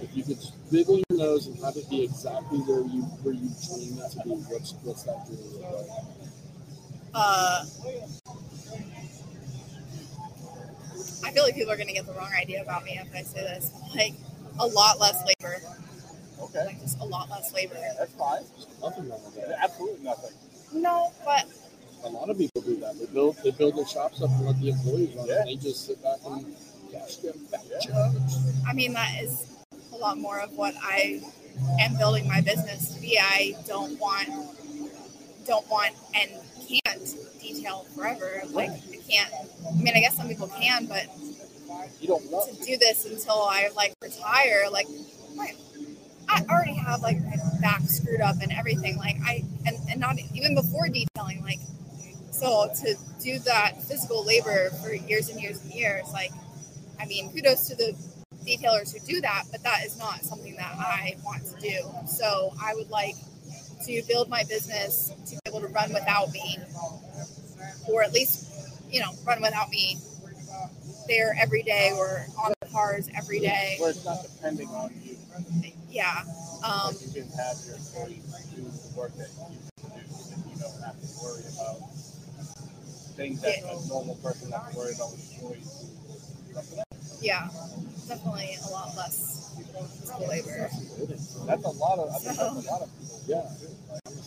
If you could wiggle your nose and have it be exactly where you where you dream it to be, what's what's that dream look like? Uh, I feel like people are gonna get the wrong idea about me if I say this. Like a lot less labor, Okay, like just a lot less labor. that's fine. Nothing wrong with that. Absolutely nothing. No, but A lot of people do that. They build they build their shops up and let the employees run. Yeah. And they just sit back and cash them back. Yeah. I mean that is a lot more of what I am building my business to be. I don't want don't want and can't detail forever. Like I can't. I mean, I guess some people can, but You don't want to do this until I like retire, like my, I already have like my back screwed up and everything. Like I and, and not even before detailing, like so to do that physical labor for years and years and years, like I mean, kudos to the detailers who do that, but that is not something that I want to do. So I would like to build my business to be able to run without me, or at least, you know, run without me there every day or on the cars every day. where it's not depending on you. Yeah. Um, Like you can have your employees do the work that you produce, and you don't have to worry about things that a normal person has to worry about with yeah. Definitely a lot less physical labor. That's a lot of. I think that's a lot of people. Yeah.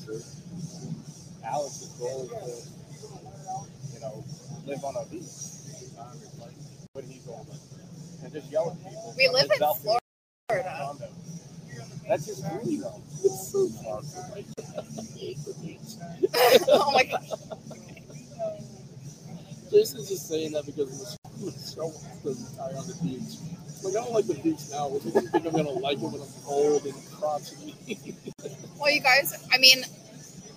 too. Alex's goal is to, you know, live on a beach. What he's going and just yell at people. We live in balcony Florida. That's his dream, though. It's so oh my gosh. Jason's just saying that because the show doesn't tie on the beach. Like I don't like the beach now. Do you think I'm gonna like it when I'm cold and crotchety? Well, you guys, I mean,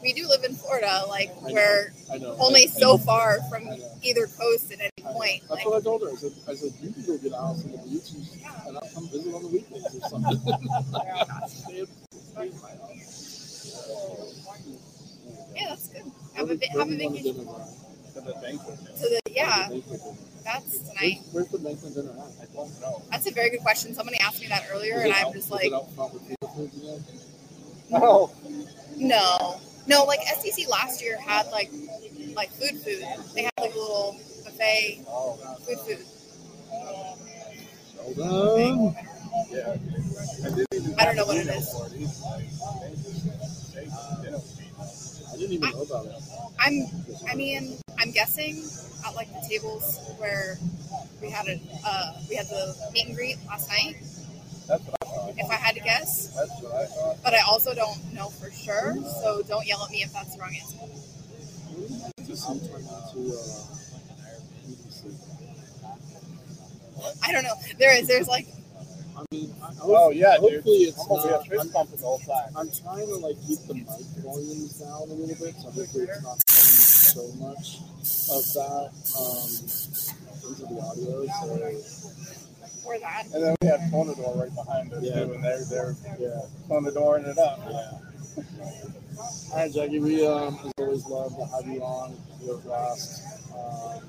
we do live in Florida, like I we're I know. only I, so far from either coast at any I know. Point. That's Like, what I told her. I said, I said you can go get a house on the beach and, and I'll come visit on the weekends or something. Stay at- stay at my house. yeah, that's good. Where Have a, do- have a vacation. dinner, To the banquet. To the yeah, banquet that's tonight. Where's, where's the banquet dinner at? I don't know. That's a very good question. Somebody asked me that earlier, and it I'm just like, it out front with finger foods again? Oh, no, no. Like SDC last year had like like food food. They had like a little buffet oh, food food. Well done. yeah. I, didn't even I don't know what it is. I didn't even know about it. I'm. I mean, I'm guessing at like the tables where we had a uh, we had the meet and greet last night. That's what I thought. If I had to guess, That's what I thought. but I also don't know for sure. So don't yell at me if that's the wrong answer. Just some time to uh, BBC. I don't know. There is. There's like. I mean, I, I Oh, yeah, dude. hopefully it's I'm gonna not. be a fist I'm, bumping the. I'm trying to like keep the mic volumes down a little bit, so hopefully it's not playing so much of that um, into the audio. So before that. And then we had Conador right behind us Yeah. too, and they're they're Yeah. Conadoring it up. Yeah. All right, Jacki. We um, as always love to have you on. You're a blast. Um,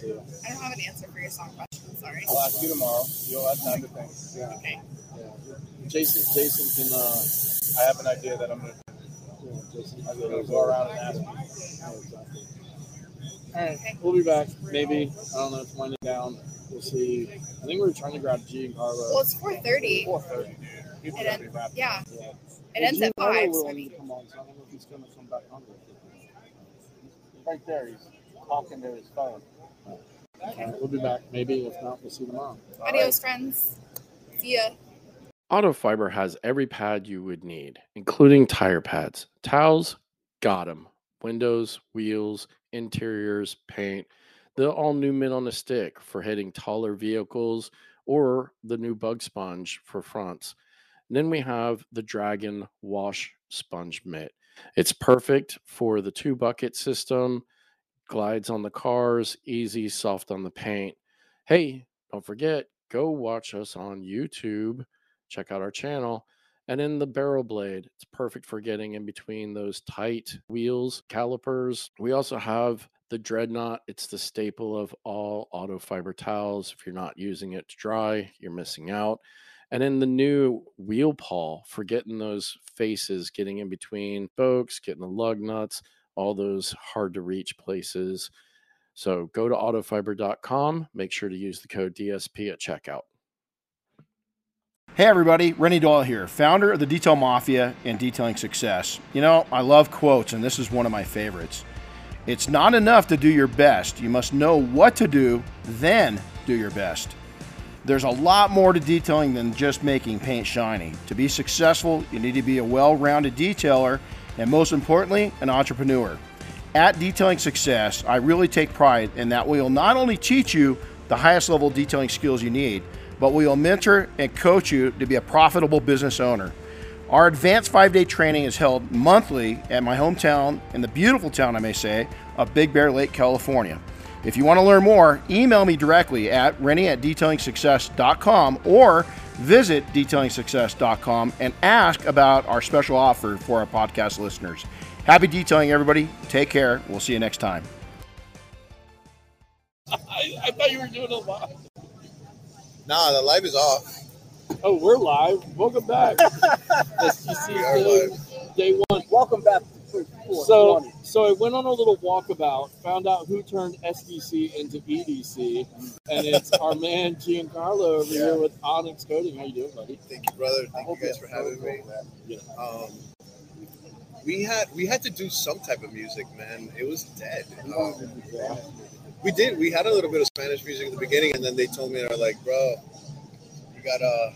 so, I don't have an answer for your song question. Sorry. I'll ask you tomorrow. You'll have time to think. yeah, Okay. yeah. Jason, Jason can. Uh, I have an idea that I'm gonna. you know, Jason, I'm gonna go around and ask. Yeah, exactly. All right, we'll be back. Maybe I don't know. It's winding down. We'll see. I think we were trying to grab G and Well, it's 4:30. Four thirty. People It end- yeah, Yeah. it ends at Carlo five. will So I mean, come on, so I don't know if he's gonna come back hungry. Right there, he's talking to his phone. All right, we'll be back. Maybe if not, we'll see you tomorrow. adios, friends. See ya. Auto Fiber has every pad you would need, including tire pads, towels, got 'em, windows, wheels, interiors, paint, the all new mitt on a stick for hitting taller vehicles, or the new bug sponge for fronts. And then we have the Dragon Wash Sponge Mitt. It's perfect for the two bucket system, glides on the cars, easy, soft on the paint. Hey, don't forget, go watch us on YouTube check out our channel. And in the barrel blade, it's perfect for getting in between those tight wheels, calipers. We also have the dreadnought. It's the staple of all auto fiber towels. If you're not using it to dry, you're missing out. And in the new wheel pawl for getting those faces, getting in between spokes, getting the lug nuts, all those hard to reach places. So go to autofiber.com. Make sure to use the code DSP at checkout. Hey everybody, Renny Doyle here, founder of the Detail Mafia and Detailing Success. You know, I love quotes, and this is one of my favorites. It's not enough to do your best, you must know what to do, then do your best. There's a lot more to detailing than just making paint shiny. To be successful, you need to be a well rounded detailer, and most importantly, an entrepreneur. At Detailing Success, I really take pride in that we will not only teach you the highest level detailing skills you need, but we will mentor and coach you to be a profitable business owner. Our advanced five day training is held monthly at my hometown, in the beautiful town, I may say, of Big Bear Lake, California. If you want to learn more, email me directly at renny at detailingsuccess.com or visit detailingsuccess.com and ask about our special offer for our podcast listeners. Happy detailing, everybody. Take care. We'll see you next time. I, I thought you were doing it live. Nah, the live is off. Oh, we're live. Welcome back. SDC We are live. day one. Welcome back. So, so I went on a little walkabout, found out who turned SDC into EDC, and it's our man Giancarlo over here with Onyx Coating. How you doing, buddy? Thank you, brother. Thank you guys for having me. Um, we had we had to do some type of music, man. It was dead. Um, we did. We had a little bit of Spanish music at the beginning, and then they told me they're like, bro, you gotta,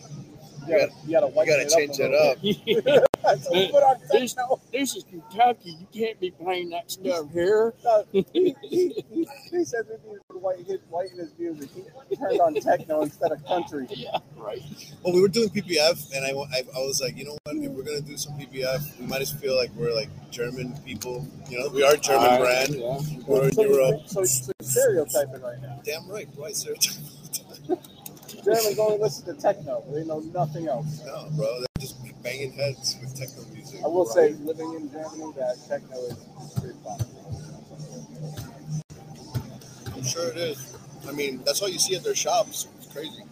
you gotta, You gotta, you gotta change it up. so we put on this, this is Kentucky. You can't be playing that stuff here. he, he, he, he said we needed to white, his, whiten his music. He turned on techno instead of country. Yeah, right. Well, we were doing PPF, and I, I, I was like, you know what? If we're gonna do some PPF, we might as feel like we're like German people. You know, we are German Alright, brand. yeah. We're in So, Europe. so, so you're stereotyping right now. Damn right, right, sir. Germans only listen to techno. They know nothing else. No, bro, they're just banging heads with techno music. I will say, living in Germany, that techno is pretty fun. I'm sure it is. I mean, that's all you see at their shops. It's crazy.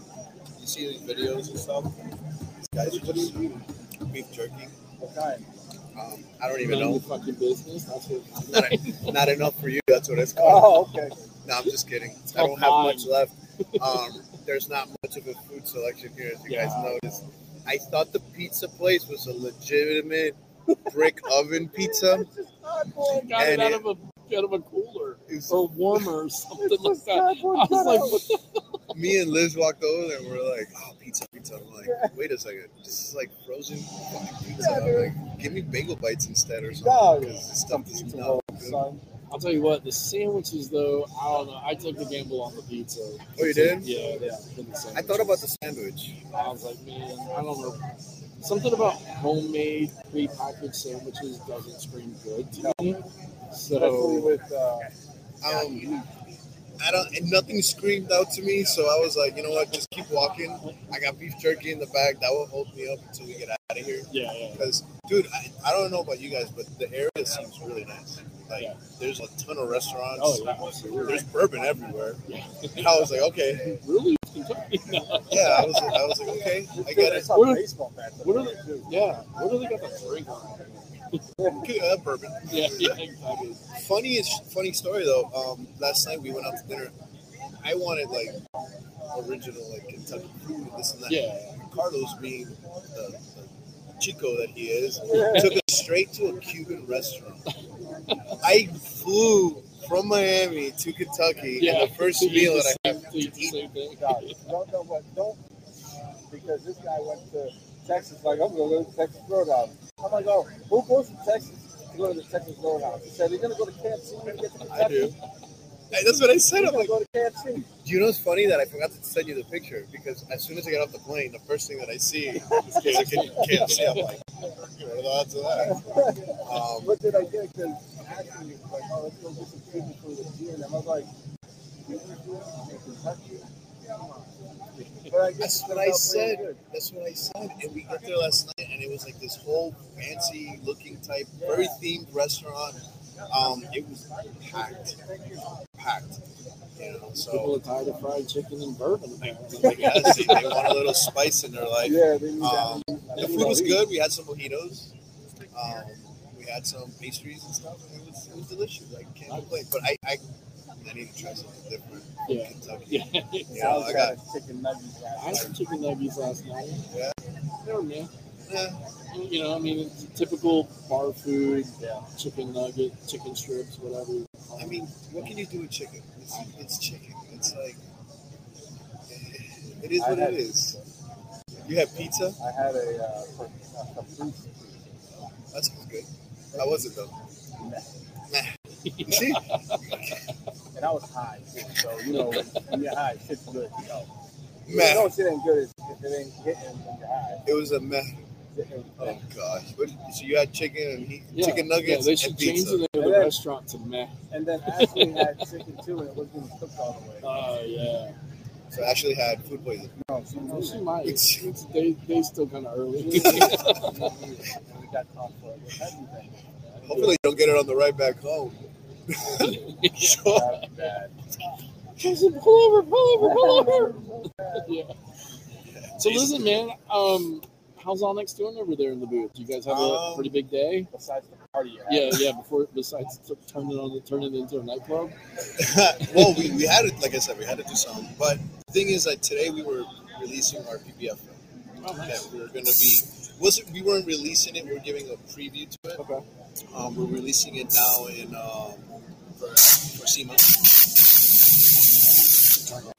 You see these videos and stuff. These guys are just beef jerky. What kind? Um, I don't even None know. fucking business. That's what. Not, not enough for you. That's what it's called. Oh, okay. No, I'm just kidding. I don't have Pine. much left. Um, there's not much of a food selection here, as you guys Yeah. noticed. I thought the pizza place was a legitimate brick oven pizza. Got it And out it- of a out of a cooler It's- or warmer or something like that. I was like, what the Me and Liz walked over there and we're like, oh, pizza, pizza. I'm like, wait a second. This is like frozen fucking pizza. Yeah, like, give me bagel bites instead or No, something. Because this stuff is not good. son. I'll tell you what, the sandwiches though, I don't know. I took the gamble on the pizza. Oh, you did? Yeah, yeah. I thought about the sandwich. I was like, man, I don't know. Something about homemade prepackaged sandwiches doesn't scream good to me. So with uh, Um, I don't, and nothing screamed out to me. So I was like, you know what, just keep walking. I got beef jerky in the bag. That will hold me up until we get out of here. Yeah, yeah. Because, dude, I, I don't know about you guys, but the area seems really nice. Like, there's a ton of restaurants. Oh, yeah. There's bourbon everywhere. And I was like, okay. Really? Kentucky? Yeah, I was, I was like, okay, I get it. What are, what are they? Yeah. What do they got to drink on? Uh, bourbon. Yeah, yeah, exactly. Funny funny story though. Um, last night we went out to dinner. I wanted like original like Kentucky food and this and that. Yeah. Carlos, being the, the chico that he is, took us straight to a Cuban restaurant. I flew from Miami to Kentucky, Yeah, and the first meal the that I same- have to eat the same thing. don't know what, don't, because this guy went to Texas, like, I'm going to go to Texas Roadhouse. I'm like, oh, who goes to Texas to go to the Texas Roadhouse? He said, you're going to go to KFC when you get to Kentucky. I do. That's what I said. I'm like, go to KFC. Do you know it's funny that I forgot to send you the picture because as soon as I get off the plane, the first thing that I see is KFC. I'm like, what are the odds of that? Um, what did I get? Because asking me, like, oh, let's go get some Cuban food at G&M. I was like, Cuban Kentucky? Come on. But I guess That's what I said. That's what I said. And we got there last night, and it was like this whole fancy looking type, very themed restaurant. Um, it was packed, packed. You know, People so are tired of fried chicken and bourbon. apparently. I guess they, they want a little spice in their life. Yeah, they need that. Um, the food was good. We had some mojitos. Um, we had some pastries and stuff, and it was it was delicious. I can't complain. But I, I I need to try something different. from Yeah. Kentucky. Yeah. You know, I got chicken nuggets. I had some chicken nuggets last night. Yeah. They were meh. Yeah. You know, I mean, it's typical bar food. Yeah. Chicken nugget, chicken strips, whatever. I mean, what can you do with chicken? It's, it's chicken. It's like it is I what had- it is. You had pizza. I had a, uh, for, a caprese. That sounds good. How was it though? Nah. You see? And I was high, too. So, you know, when you're high, shit's good, you know. Meh. You know shit ain't good if if it ain't hitting when you're high. It was a meh. It was Oh meh. gosh. What, so you had chicken and he, Yeah. chicken nuggets Yeah, they and should pizza. change the name of the then- restaurant to meh. And then Ashley had chicken too, and it wasn't even cooked all the way. Oh, yeah. So I actually had food poisoning. No, she Well, was she might. It's, they, they still kind of early. we got caught for it. What have you been? Hopefully you don't get it on the right back home. sure. That was bad. Jason, pull over, pull over, pull over. yeah. So listen, man. Um, how's Onyx doing over there in the booth? You guys have a Um, pretty big day. Besides the party. Yeah, yeah. Before besides turning on turning it into a nightclub. well, we, we had it, like I said, we had to do something. But the thing is that today we were releasing our PPF film. Oh, nice. that we were going to be wasn't we weren't releasing it we were giving a preview to it Okay. um, we're releasing it now in um, for, for SEMA Yeah, man. You gotta draw a weatherman with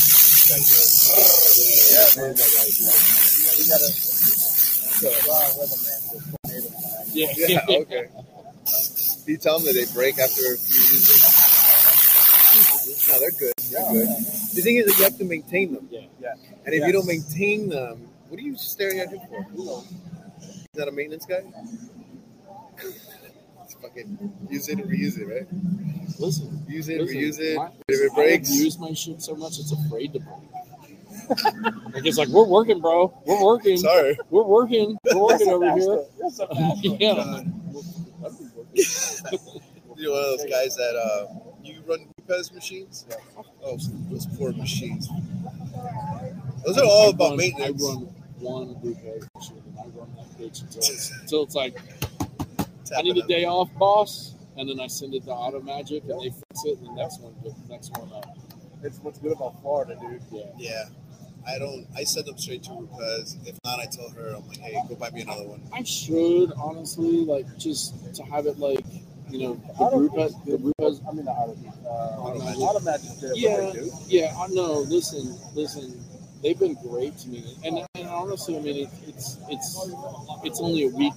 tornado time. Yeah. yeah okay do you tell them that they break after a few uses no they're good they're good the thing is that you have to maintain them Yeah. Yeah. and if Yeah. you don't maintain them what are you staring at him for is that a maintenance guy It's fucking use it and reuse it right Listen. use it listen, reuse it my- if it I breaks abuse my shit so much it's afraid to break. like it's like we're working, bro. We're working. sorry We're working. We're working over here. You're yeah. You're one of those guys that uh, you run Lopez machines. Oh, those poor machines. Those are all I about run- maintenance. I run one Lucas machine and I run that bitch until it's, until it's like I need a day off, boss, and then I send it to Auto Magic and they fix it, and the next one, the next one up. It's what's good about Florida, dude. Yeah. Yeah, I don't. I send them straight to her because If not, I tell her, I'm like, hey, go buy me another one. I should honestly like just to have it like you know the Auto group Beat's the group has I mean, the Auto Beat. Uh, Automagic. Automagic did it Yeah. right. Yeah, I know. Listen, listen. They've been great to me, and, and honestly, I mean, it, it's it's it's only a week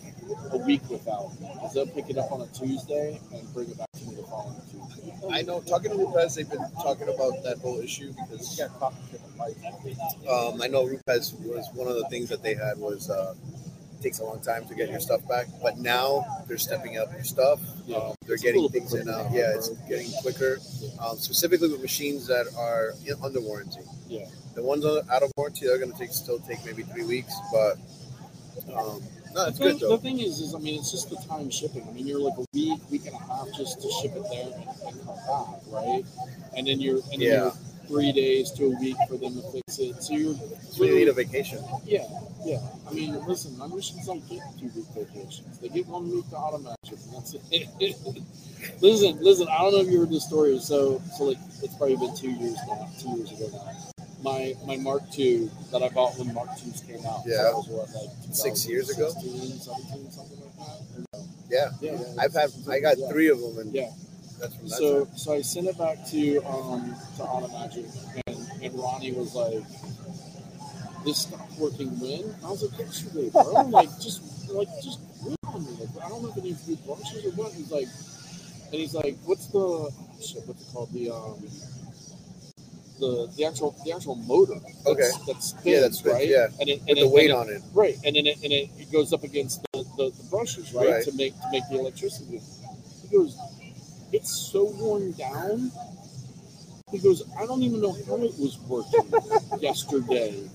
a week without because they'll pick it up on a Tuesday and bring it back to me the following Tuesday. I know. Talking to Lopez, they've been talking about that whole issue because You got talking to the mic. um, I know Lopez was one of the things that they had was uh, takes a long time to get your stuff back. But now they're stepping up your stuff. Yeah. Um, they're It's getting things in out. Yeah, it's getting quicker. Um, specifically with machines that are in, under warranty. Yeah. The ones on- out of warranty are going to take still take maybe three weeks, but um, no, the, thing, the thing is, is I mean, it's just the time shipping. I mean, you're like a week, week and a half just to ship it there and, and come back, right? And then you're and then Yeah. you're three days to a week for them to fix it. So you're So you need a vacation. Yeah, yeah. I mean, listen, my machines don't get two week vacations. They get one week to Automagic, and that's it. listen, listen. I don't know if you heard this story. So, so like, it's probably been two years now, two years ago now. My my Mark II that I bought when Mark II's came out. Yeah. So was what, like Six years ago? 17, something like that. No? Yeah, Yeah, I've had I got yeah. three of them, and Yeah. that's from that So time. so I sent it back to um to Automagic and, and Ronnie was like, This stopped working when? I was like, yesterday, bro. like just like just on me. Like I don't know if it needs to be brushes or what. He's like and he's like, What's the oh, shit, what's it called? The um the, the actual the actual motor that's, Okay. That's spins, Yeah, that spins, right yeah. and it, and With it, the weight on it. right and then it, and it, it goes up against the, the, the brushes right, Right. to make to make the electricity he goes it's so worn down. He goes, I don't even know how it was working yesterday.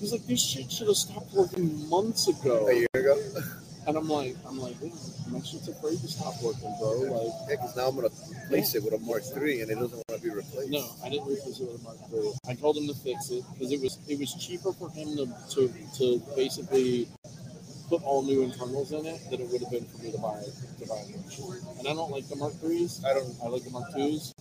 He's like, this shit should have stopped working months ago. A year ago. And I'm like, I'm like, yeah, I'm actually afraid to stop working, bro. Like, Yeah, because now I'm gonna replace it with a Mark III, and it doesn't want to be replaced. no, I didn't replace it with a Mark III. I told him to fix it because it was it was cheaper for him to, to to basically put all new internals in it than it would have been for me to buy to buy a new machine. And I don't like the Mark IIIs. I don't. I like the Mark IIs.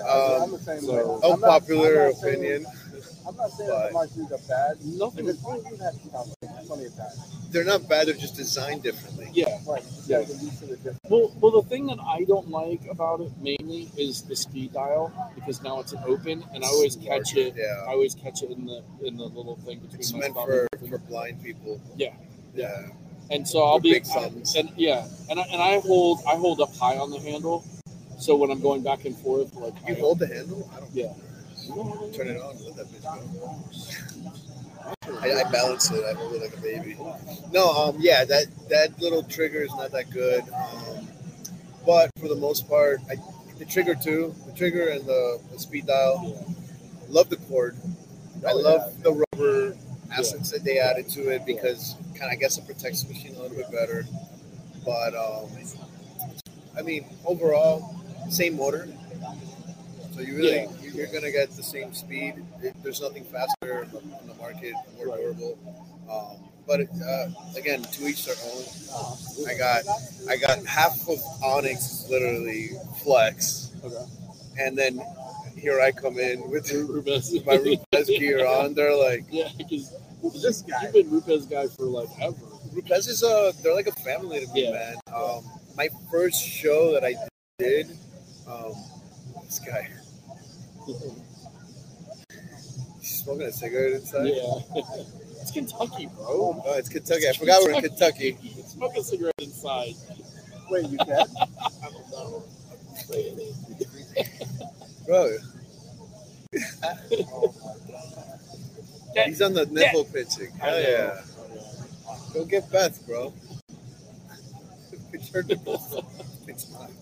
Um, I'm the same so- way. I'm not- I'm not saying- opinion. I'm not saying that the Mark IIs are bad. Nothing. Because we've plenty of times. They're not bad. They're just designed differently. Yeah, Right. Yeah. Yeah. Get used to the difference. Well, well, the thing that I don't like about it mainly is the speed dial because now it's an open, and I always catch it. Yeah. I always catch it in the in the little thing between It's my meant thumb for, and for blind people. Yeah. Yeah. And so I'll For be big thumbs. and yeah, and I, and I hold I hold up high on the handle, so when I'm going back and forth, like You I- hold the handle. I don't yeah. Turn it on. Let that bitch go. I, I balance it. I hold it like a baby. No, um, yeah, that that little trigger is not that good. Um, but for the most part, I, the trigger too, the trigger and the, the speed dial. Love the cord. I Oh, love the rubber assets that they added to it because kind of I guess it protects the machine a little bit better. But um, I mean, overall, same motor. So you really Yeah. you- you're gonna get the same speed. There's nothing faster on the, market, more Right. durable. Um, but it, uh, again, to each their own. I got I got half of Onyx literally flex, Okay. and then here I come in with Rupes. my Rupes gear on. They're like Yeah, because this guy, you've been Rupes guy for like ever. Rupes is a they're like a family to me, Yeah. man. Um, my first show that I did, um, this guy. Smoking a cigarette inside. Yeah. it's Kentucky, bro. Oh, it's Kentucky. I forgot we're in Kentucky. Smoke a cigarette inside. Wait, you can? I don't know. Bro. He's on the nipple pitching. Hell yeah. Go get Beth, bro. Pitch her nipples. It's mine.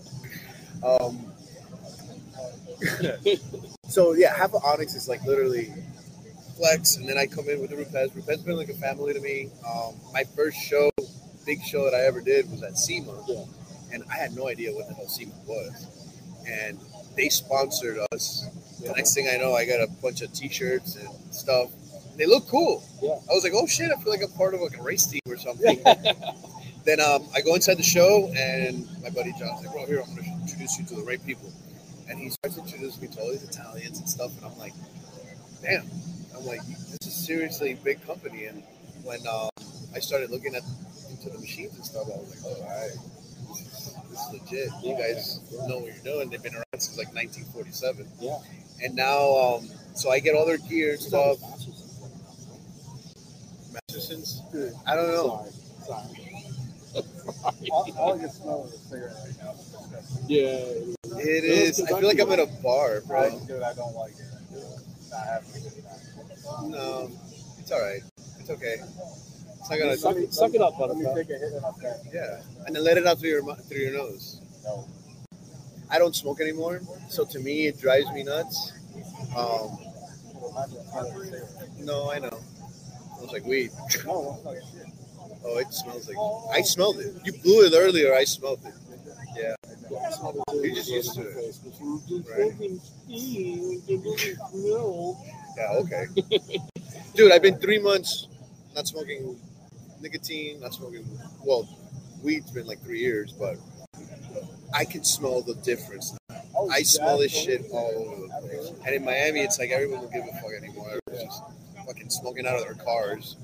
Um, so yeah, half of Onyx is like literally flex, and then I come in with the Rupes. Rupes been like a family to me. Um, my first show, big show that I ever did was at SEMA, Yeah. and I had no idea what the hell SEMA was, and they sponsored us. The next thing I know, I got a bunch of T-shirts and stuff. They look cool. Yeah. I was like, oh shit, I feel like I'm part of like a race team or something. then um, I go inside the show, and my buddy John's like, bro, here, I'm going to introduce you to the right people. And he starts introducing me to all these Italians and stuff, and I'm like, damn. I'm like, this is seriously a big company. And when um, I started looking at into the machines and stuff, I was like, oh, all right, this is, this is legit. You guys know what you're doing. They've been around since like 1947. Yeah. And now, um, so I get all their gear and stuff. Mastersons? I don't know. Sorry. All, all you smell is a cigarette right now. It's disgusting. Yeah. It is. I feel like I'm at a bar, I, bro. dude, I don't like it. Not having a time. No, it's all right. It's okay. It's not gonna Suck it, suck it up, Let me Buttercup. take a hit off that. Yeah, and then let it out through your through your nose. No. I don't smoke anymore, so to me it drives me nuts. Um, no, I know. It's like weed. No, it's not shit. Oh, it smells like. I smelled it. You blew it earlier. I smelled it. Yeah. You're just used to it. Yeah. Okay. Dude, I've been three months not smoking nicotine, not smoking. Well, weed's been like three years, but I can smell the difference. I smell this shit all over the place. And in Miami, it's like everyone will give a fuck anymore. Everyone's just fucking smoking out of their cars.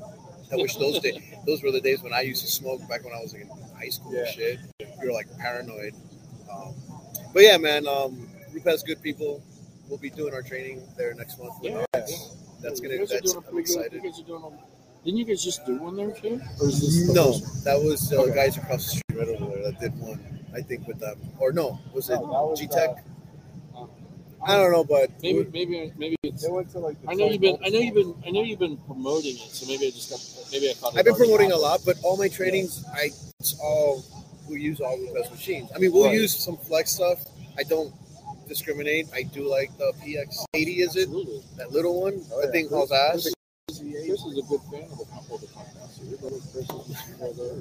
I wish those days, those were the days when I used to smoke back when I was like in high school and shit. You're like paranoid. Um, but yeah, man, um, Rup has good people. We'll be doing our training there next month. Yeah. That's You gonna. That's I'm excited. You guys are doing a, didn't you guys just do one there too? Or is this No, first- that was uh, Okay. guys across the street right over there that did one. I think with them, or no, was it No, G Tech? uh, I don't know, but Maybe, maybe, maybe it's. They went to like. the I know you've been. I know you've been. I know you've been promoting it. So maybe I just got. Maybe I caught. it I've been promoting a lot, but all my trainings, I it's all we use all Rupes machines. I mean, we'll Right. use some flex stuff. I don't discriminate. I do like the PX80. Is it Absolutely. that little one? Oh, that yeah. thing hauls ass. Chris is a good fan of the couple of the podcasts. Your brother Chris.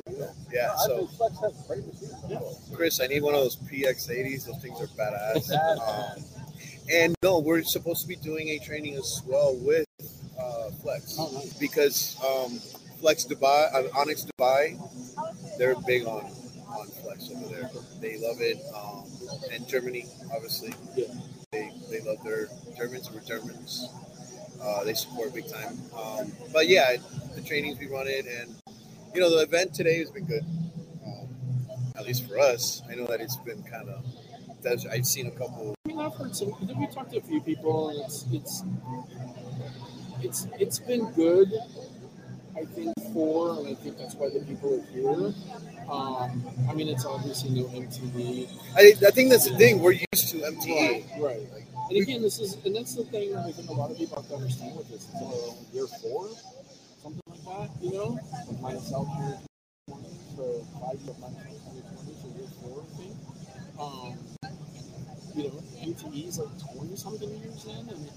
Yeah. Yeah. So think Flex has great machines. Yeah. Chris, I need one of those PX80s. Those things are badass. um, and no, we're supposed to be doing a training as well with uh, Flex. Oh, nice. because um, Flex Dubai, uh, Onyx Dubai, they're big on on Flex over there. They love it. Um, and Germany, obviously, Yeah. they they love their Germans. We're Germans. Uh, they support big time. Um, but yeah, the trainings we run it, and you know the event today has been good. Um, at least for us, I know that it's been kind of. I've seen a couple. Mean, I've heard some. I think we talked to a few people, and it's it's it's it's been good. I think for, and I think that's why the people are here. Um, I mean, it's obviously no MTE. I, I think that's the thing. We're used to MTE. Right, right. And again, this is, and that's the thing that I think a lot of people have to understand with this. It's only year four, something like that, you know? Myself 20, so five years, myself year 20, so year four, I think. Um, you know, is like 20 something years in, and it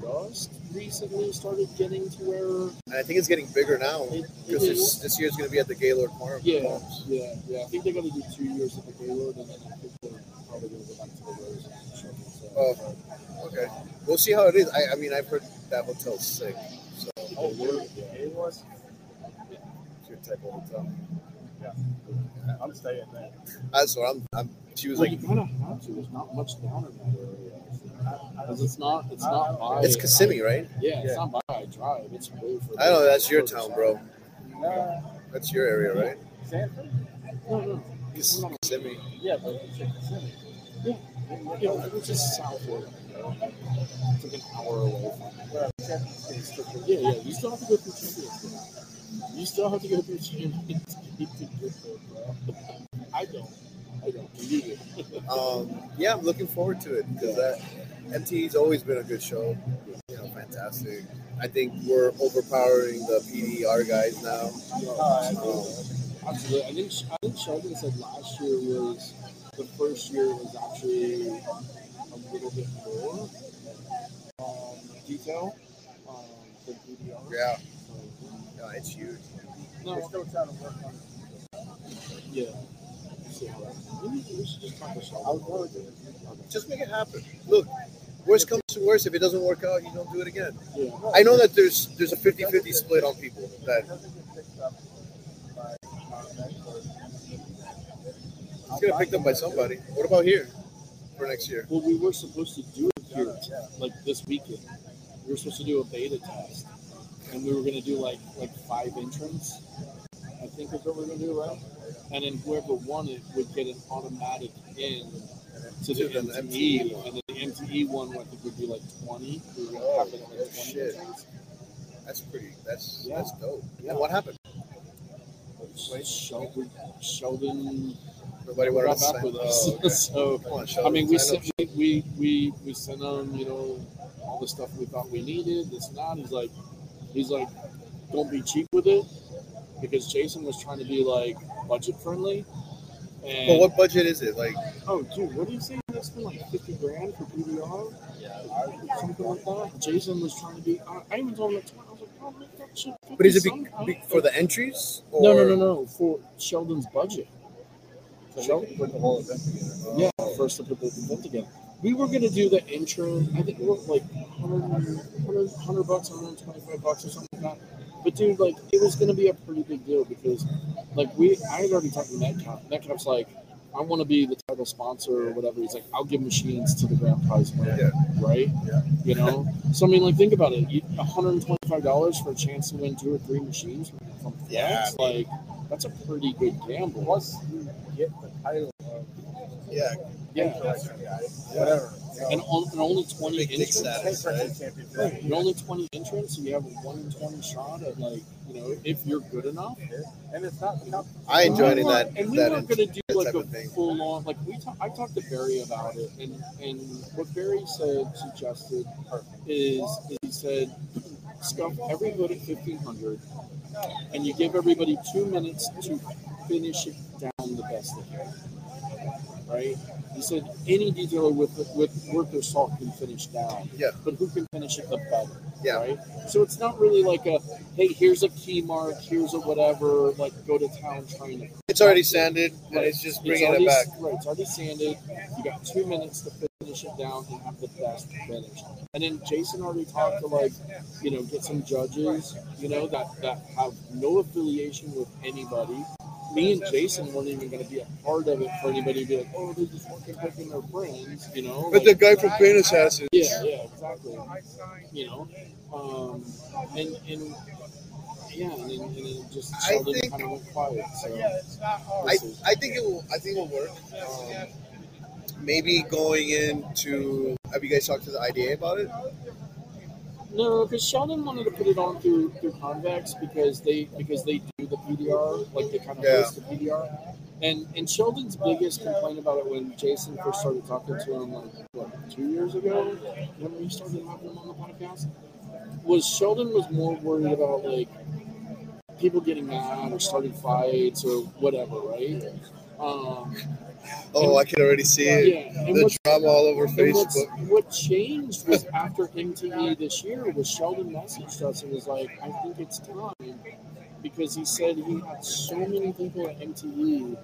just recently started getting to where And I think it's getting bigger now because this, this year's going to be at the Gaylord Palm. Yeah, Palms. yeah, yeah. I think they're going to do two years at the Gaylord, and then I think they're probably going to go back to the Rose. and show them, so. Oh, okay. We'll see how it is. I, I mean, I've heard that hotel's sick. So Oh, really? It was. it's your type of hotel. Yeah. I'm staying there. That's what I'm. I'm she was Well, like, you kind of have to. There's not much down in that area. Because it's not, it's not by. it's Kissimmee, right? Yeah, it's Yeah. not by drive. It's way further. I know that's your town, south. bro. Uh, That's your area, right? Sanford? No, no. Kiss- Kissimmee. Yeah, but it's in Kissimmee. You know, it's just southward. It's like an hour away from Well, San Francisco. Yeah, yeah. You still have to go through Champions. You still have to go through to get there, bro. I don't. I don't. You do. Um, yeah, I'm looking forward to it because that MT's always been a good show. You know, fantastic. I think we're overpowering the PDR guys now. Um, Absolutely. I think I think Sheldon said last year was the first year was actually a little bit more um, detail um, than PDR. yeah, No, it's huge. We're still trying to work on it. yeah. We'll see how that- Maybe we should just talk to Sheldon. I was going to. Okay. Just make it happen. Look, worst comes to worst, if it doesn't work out, you don't do it again. Yeah. I know that there's there's a 50-50 split on people that It doesn't get picked up by contact or. it's gonna picked up by somebody. What about here for next year? Well, we were supposed to do it here, like this weekend. We were supposed to do a beta test, and we were going to do like like five entrants. I think is what we are going to do, right? And then whoever won it would get an automatic in to the MTE, MTE one. and then the MTE one I think would be like twenty. We were going to Oh, like twenty shit. entrants. That's pretty. That's Yeah. that's dope. Yeah. And what happened? Sheldon, Sheldon Nobody wanted got back with us. Oh, okay. so on, I mean, we sent, we, we we sent him, you know, all the stuff we thought we needed. This and that. He's like, he's like, don't be cheap with it. because Jason was trying to be like budget friendly. And But what budget is it? Like, Oh, dude, what do you say? That's been like fifty grand for PDR, something like that. Jason was trying to be. I, I even told him at 20, I was like, "Oh, make that shit 50 but is it be, be for the entries? Or? No, no, no, no. For Sheldon's budget. So Sheldon, can put the whole event together. yeah, first to put the event together. We were gonna do the intro. I think it was like 100, 100, 100 bucks, 125 bucks or something like that. But dude, like it was gonna be a pretty big deal because, like we, I had already talked to Metcalf. Metcalf's like, I want to be the title sponsor or whatever. He's like, I'll give machines to the grand prize winner, Yeah. right? Yeah. You know. So I mean, like, think about it. 125 dollars for a chance to win two or three machines from, from Yeah, I like that's a pretty good gamble. Plus, you get the title of Yeah. Yeah. collection. Whatever. And, on, and only 20 Big dick entrants. status, right? championship. And only 20 entrants, so you have a 1 in 20 shot at, like, you know, if you're good enough. And it's not. I enjoyed We it. That And we that, weren't going to do like a full on, like, we talk, I talked to Barry about it, and, and what Barry said, suggested, is, is he said, scuff every hood at 1500, and you give everybody two minutes to finish it down the best they can. Right? He said any detailer with with worth their salt can finish down. Yeah. But who can finish it the better? Yeah. Right? So it's not really like a hey, here's a key mark, here's a whatever, like go to town trying to It's already sanded, and it's just bringing already, it back. Right, it's already sanded. You got two minutes to finish it down and have the best finish. And then Jason already talked to like, you know, get some judges, you know, that that have no affiliation with anybody. Me and Jason weren't even going to be a part of it for anybody to be like, oh, they're just fucking picking their friends, you know. But the guy from Pain Assassins. yeah, yeah, exactly. You know, um, and and yeah, and then, and then just I Sheldon think- kind of went quiet. So I, we'll see. I think it will. I think it will work. Um, maybe going into. Have you guys talked to the IDA about it? No, because Sheldon wanted to put it on through through Convex because they because they do the PDR, like they kind of Yeah. host the PDR. And and Sheldon's biggest complaint about it when Jason first started talking to him like what two years ago when we started having him on the podcast was Sheldon was more worried about like people getting mad or starting fights or whatever, right? Um, Oh, I can already see it. Yeah, and the drama all over Facebook. What changed was after MTE this year was Sheldon messaged us and was like, I think it's time. Because he said he had so many people at MTE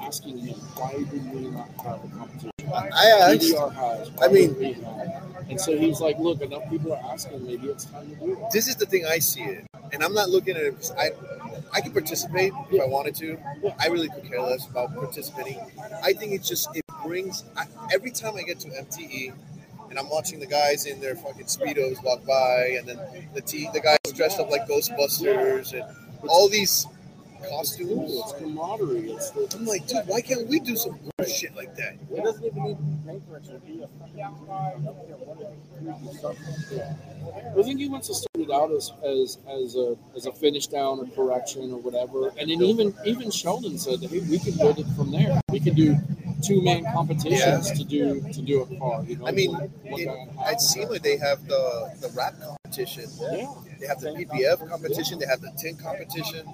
asking him, why did we not have a competition? I asked. Has. I mean- did we have? and so he's like, look, enough people are asking, maybe it's time to do it. This is the thing I see it, and I'm not looking at it because I, I can participate if I wanted to. I really could care less about participating. I think it just it brings I, every time I get to MTE, and I'm watching the guys in their fucking speedos walk by, and then the t the guys dressed up like Ghostbusters and all these costumes. it's camaraderie. It's the, I'm like, dude, why can't we do some cool shit like that? It doesn't even need to be paint correction. It'd be a fucking- I don't care what it is, something. I think he wants to start it out as as as a as a finish down or correction or whatever. And then even even Sheldon said, hey, we can build it from there. We can do two man competitions to do to do a car. You know, I mean, one in, guy and a half. at SEMA they have the the rap competition. Yeah. They have the PPF competition. They have the tin competition.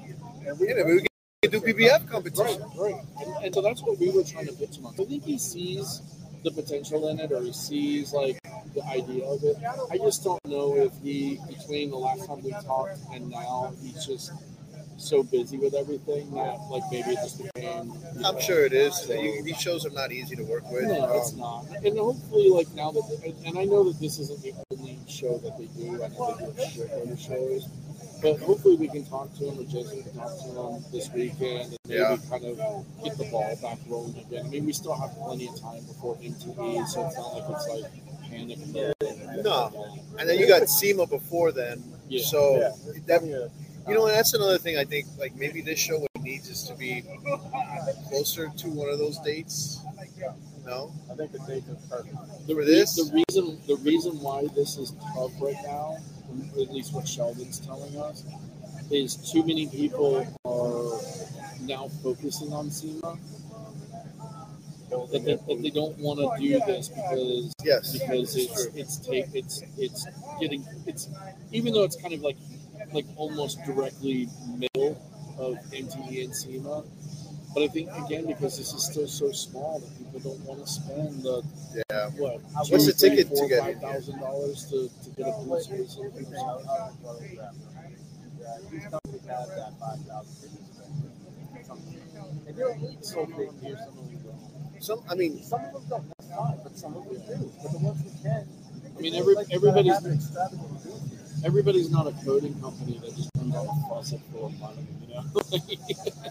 And we, we can do PPF competition. Right, right. And, and so that's what we were trying to pitch him on. I think he sees the potential in it or he sees like the idea of it. I just don't know if he between the last time we talked and now he's just so busy with everything that like maybe it just became you I'm know, sure it is. so- You- These shows are not easy to work with. No, it's Um, not. And hopefully, like now that, and- and I know that this isn't the only show that they do. I know they do a shitload of shows, but hopefully we can talk to him or Jason can talk to him this weekend and maybe Yeah. kind of get the ball back rolling again. I mean, we still have plenty of time before MTE, so it's not like it's like panic mode. No. And then you got SEMA before then. Yeah. So Yeah. that, you know, and that's another thing I think. Like maybe this show what it needs is to be closer to one of those dates. No. I think the date is perfect. The, this? the reason the reason why this is tough right now, at least what Sheldon's telling us, is too many people are now focusing on SEMA. That they, that they don't want to do this because Yes. because it's it's take it's it's getting it's even though it's kind of like like almost directly middle of MTE and SEMA. But I think again because this is still so small that people don't want to spend the Yeah. what What's two, the three, ticket to get five in here? thousand dollars to, to get a blue space in people's house. These companies have that five thousand. And they're so big here, some of them don't. Some, I mean, Some of them don't, that's fine, but some of them do. But the ones who can. I mean, every, like everybody's everybody's not a coating company that just comes out a faucet full of money, you know.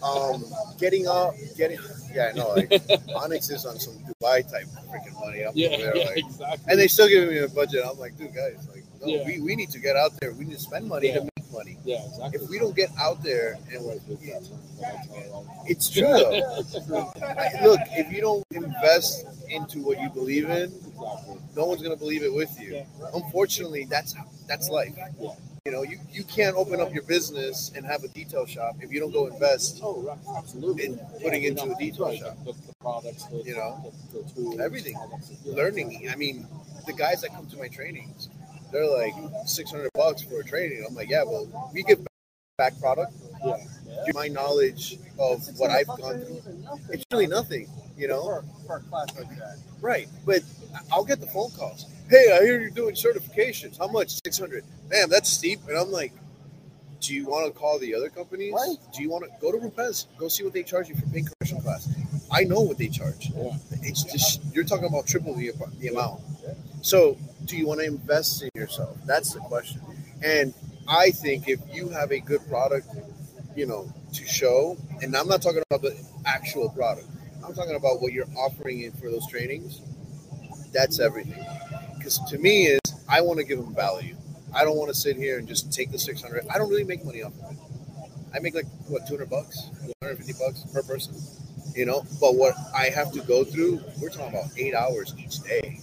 um, getting up, getting, yeah, no, like Onyx is on some Dubai type freaking money. I'm yeah, there, yeah, like, exactly. and they still giving me a budget. I'm like, dude, guys, like, no, Yeah. we, we need to get out there. We need to spend money Yeah. to make money. yeah, exactly. If we don't get out there, and Right, with that term, but I tell you all. it's true though. I- Look, if you don't invest into what you believe in, no one's gonna believe it with you. Unfortunately, that's that's life. You know, you, you can't open up your business and have a detail shop if you don't go invest Oh, right, absolutely. in putting Yeah, into a detail right, shop. The, the products, the, You know, the, tools, everything. all that. Yeah, learning. I mean, the guys that come to my trainings, they're like six hundred bucks for a training. I'm like, yeah, well, we give back product. Yeah. My knowledge of what I've gone through, it's really nothing, you know. For, for a class like that. Right, but I'll get the phone calls. Hey, I hear you're doing certifications. How much? Six hundred. Damn, that's steep. And I'm like, do you want to call the other companies? Right. Do you want to go to Rupes? Go see what they charge you for paying commercial class. I know what they charge. Yeah. It's just you're talking about triple the, the amount. So, do you want to invest in yourself? That's the question. And I think if you have a good product, you know, to show, and I'm not talking about the actual product. I'm talking about what you're offering in for those trainings. That's everything. Because to me, is I want to give them value. I don't want to sit here and just take the 600. I don't really make money off of it. I make like what 200 bucks, 150 bucks per person. You know, but what I have to go through, we're talking about eight hours each day,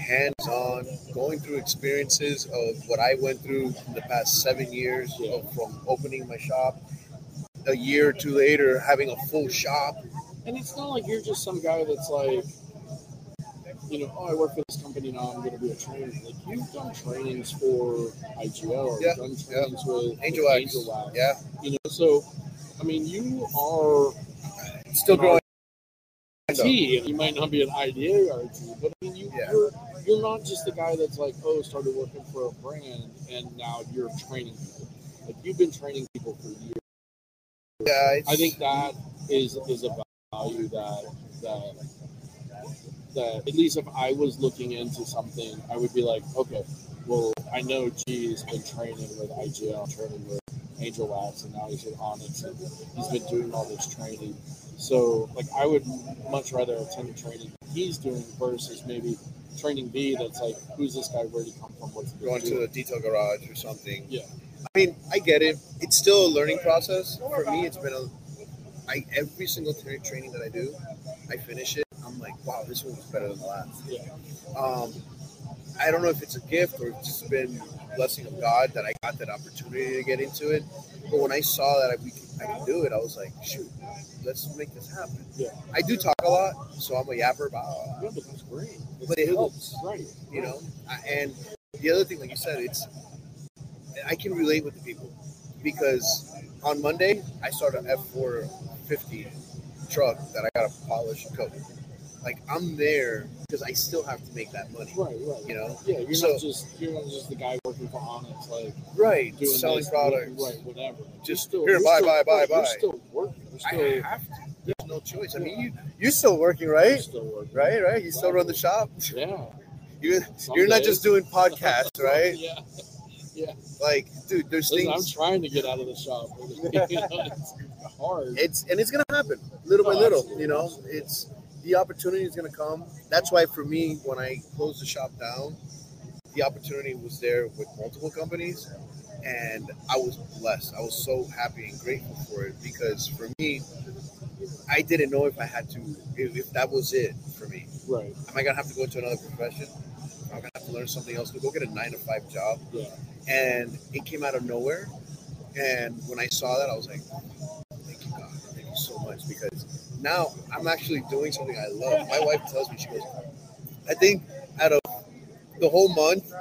hands on, going through experiences of what I went through in the past seven years of, from opening my shop. A year or two later, having a full shop. And it's not like you're just some guy that's like, you know, oh, I work for this company now. I'm going to be a trainer. Like you've done trainings for IGL, or Yeah, done yeah. with Angel with Angelwax. Yeah, You know, so I mean, you are still an You might not be an IDA RT, but I mean, you, Yeah. you're you're not just the guy that's like, oh, started working for a brand and now you're training people. Like you've been training people for years. Yeah, it's, I think that is is a value that that that at least if I was looking into something, I would be like, okay, well, I know G has been training with IGL, training with Angelwax, and now he's at Onyx, and he's been doing all this training. So, like, I would much rather attend a training he's doing versus maybe training B that's like, who's this guy? Where'd he come from? What's he going to a detail garage or something. Yeah. I mean, I get it. It's still a learning process. For me, it's been a. I every single tra- training that I do, I finish it. I'm like, wow, this one was better than the last. Yeah. Um, I don't know if it's a gift or it's just been blessing of God that I got that opportunity to get into it. But when I saw that I, we could, I could do it, I was like, shoot, let's make this happen. Yeah. I do talk a lot, so I'm a yapper, blah, uh, blah. Yeah, but that's great. but it helps, Right. you know. I- And the other thing, like you said, it's I can relate with the people because on Monday I start an F four fifty truck that I gotta polish and coat. Like I'm there because I still have to make that money. Right, right. You know? Yeah, you're So- not just you're not just the guy working for Onyx, like Right, doing selling this, products. right, whatever. Just you're here, you're buy, still, buy, buy, buy. You're still working. You're I have to. There's no choice. I mean, you you're still working, right? you're still working. Right, right. You still run the shop. Yeah. You Some you're not just doing podcasts, right? yeah. Yeah. Like, dude, there's Listen, I'm trying to get out of the shop. you know, it's hard. It's and it's gonna happen little by Oh, little. absolutely, You know, it's the opportunity is gonna come. That's why for me, when I closed the shop down, the opportunity was there with multiple companies, and I was blessed. I was so happy and grateful for it because for me, I didn't know if I had to, if, if that was it for me. right. Am I gonna have to go into another profession? Am I gonna have to learn something else? To go get a nine to five job? Yeah. and it came out of nowhere. And when I saw that, I was like, "Thank you, God, thank you so much." Because now I'm actually doing something I love. My wife tells me, she goes, "I think out of the whole month,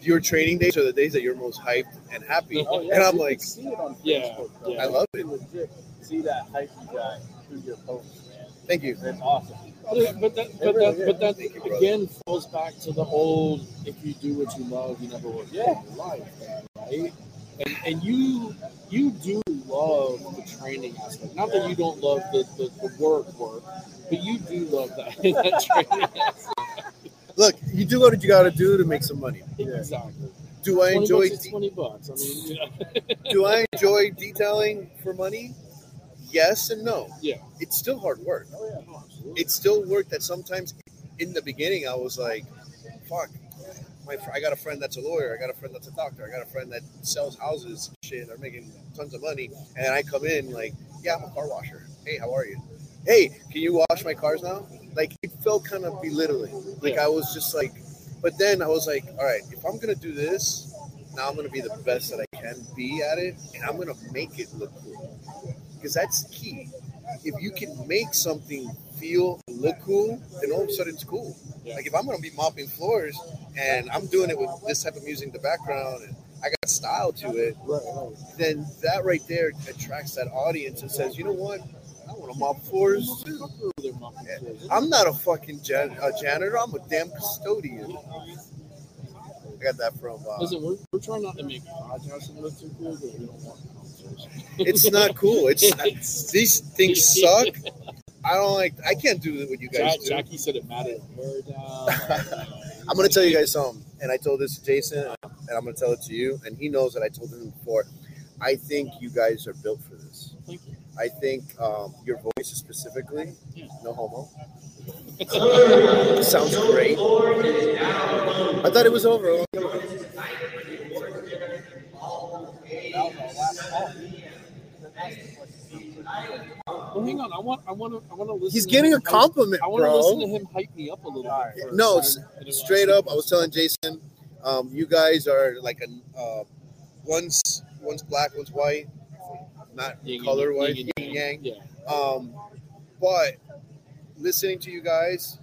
your training days are the days that you're most hyped and happy. Oh, yeah, and I'm you like, can see it on Yeah, Facebook, bro. yeah. I love it. legit see that hype you got through your posts, man. Thank you. It's awesome. But, it- but that, but really that, but that you, again falls back to the old: if you do what you love, you never work Yeah. in your life, right? And and you you do love the training aspect. Not that you don't love the, the, the work work, but you do love that, that training aspect. Look, you do what you got to do to make some money. Exactly. Do I enjoy? bucks is twenty bucks. I mean, you know. do I enjoy detailing for money? Yes and no. Yeah. It's still hard work. Oh yeah, no, absolutely. It's still work that sometimes in the beginning I was like, fuck. My, I got a friend that's a lawyer. I got a friend that's a doctor. I got a friend that sells houses, and shit. They're making tons of money, and I come in like, yeah, I'm a car washer. Hey, how are you? Hey, can you wash my cars now? Like it felt kind of belittling. Like Yeah. I was just like, but then I was like, all right, if I'm gonna do this, now I'm gonna be the best that I can be at it, and I'm gonna make it look cool because that's key. If you can make something feel look cool, then all of a sudden it's cool. Yeah. Like if I'm gonna be mopping floors and I'm doing it with this type of music in the background and I got style to it, right, right. then that right there attracts that audience and says, you know what? I want to mop floors too. Floors. I'm not a fucking jan- a janitor. I'm a damn custodian. I got that from. Uh, Listen, we're, we're trying not to make podcasting look too cool, but we don't want conversation. it's not cool. It's, It's- these things suck. I don't like. I can't do what you guys Jack, do. Jacki said it mattered. Hair down. I'm gonna tell you guys something, and I told this to Jason, and I'm gonna tell it to you, and he knows that I told him before. I think you guys are built for this. Thank you. I think um, your voice specifically, no homo, sounds great. I thought it was over. a long. Well, hang on. I want. I want to. I want to listen. He's to getting him a compliment, I want to bro. listen to him hype me up a little bit. first, No, s- then- and then straight up, I was telling Jason, um, you guys are like a uh, one's one's black, one's white, not Yin color wise, yin yin yang. Yeah. Um, but listening to you guys,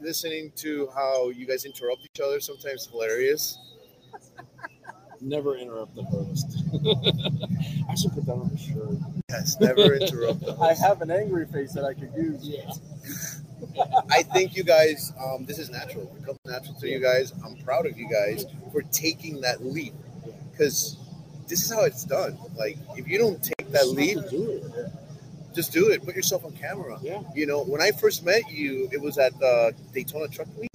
listening to how you guys interrupt each other, sometimes hilarious. Never interrupt the host. I should put that on a shirt. Yes, never interrupt. the I have an angry face that I could use. Yeah. I think you guys, um, this is natural. It comes natural to you guys. I'm proud of you guys for taking that leap because this is how it's done. Like, if you don't take that leap, Do it. just do it. Put yourself on camera. Yeah. You know, when I first met you, it was at the Daytona Truck Week.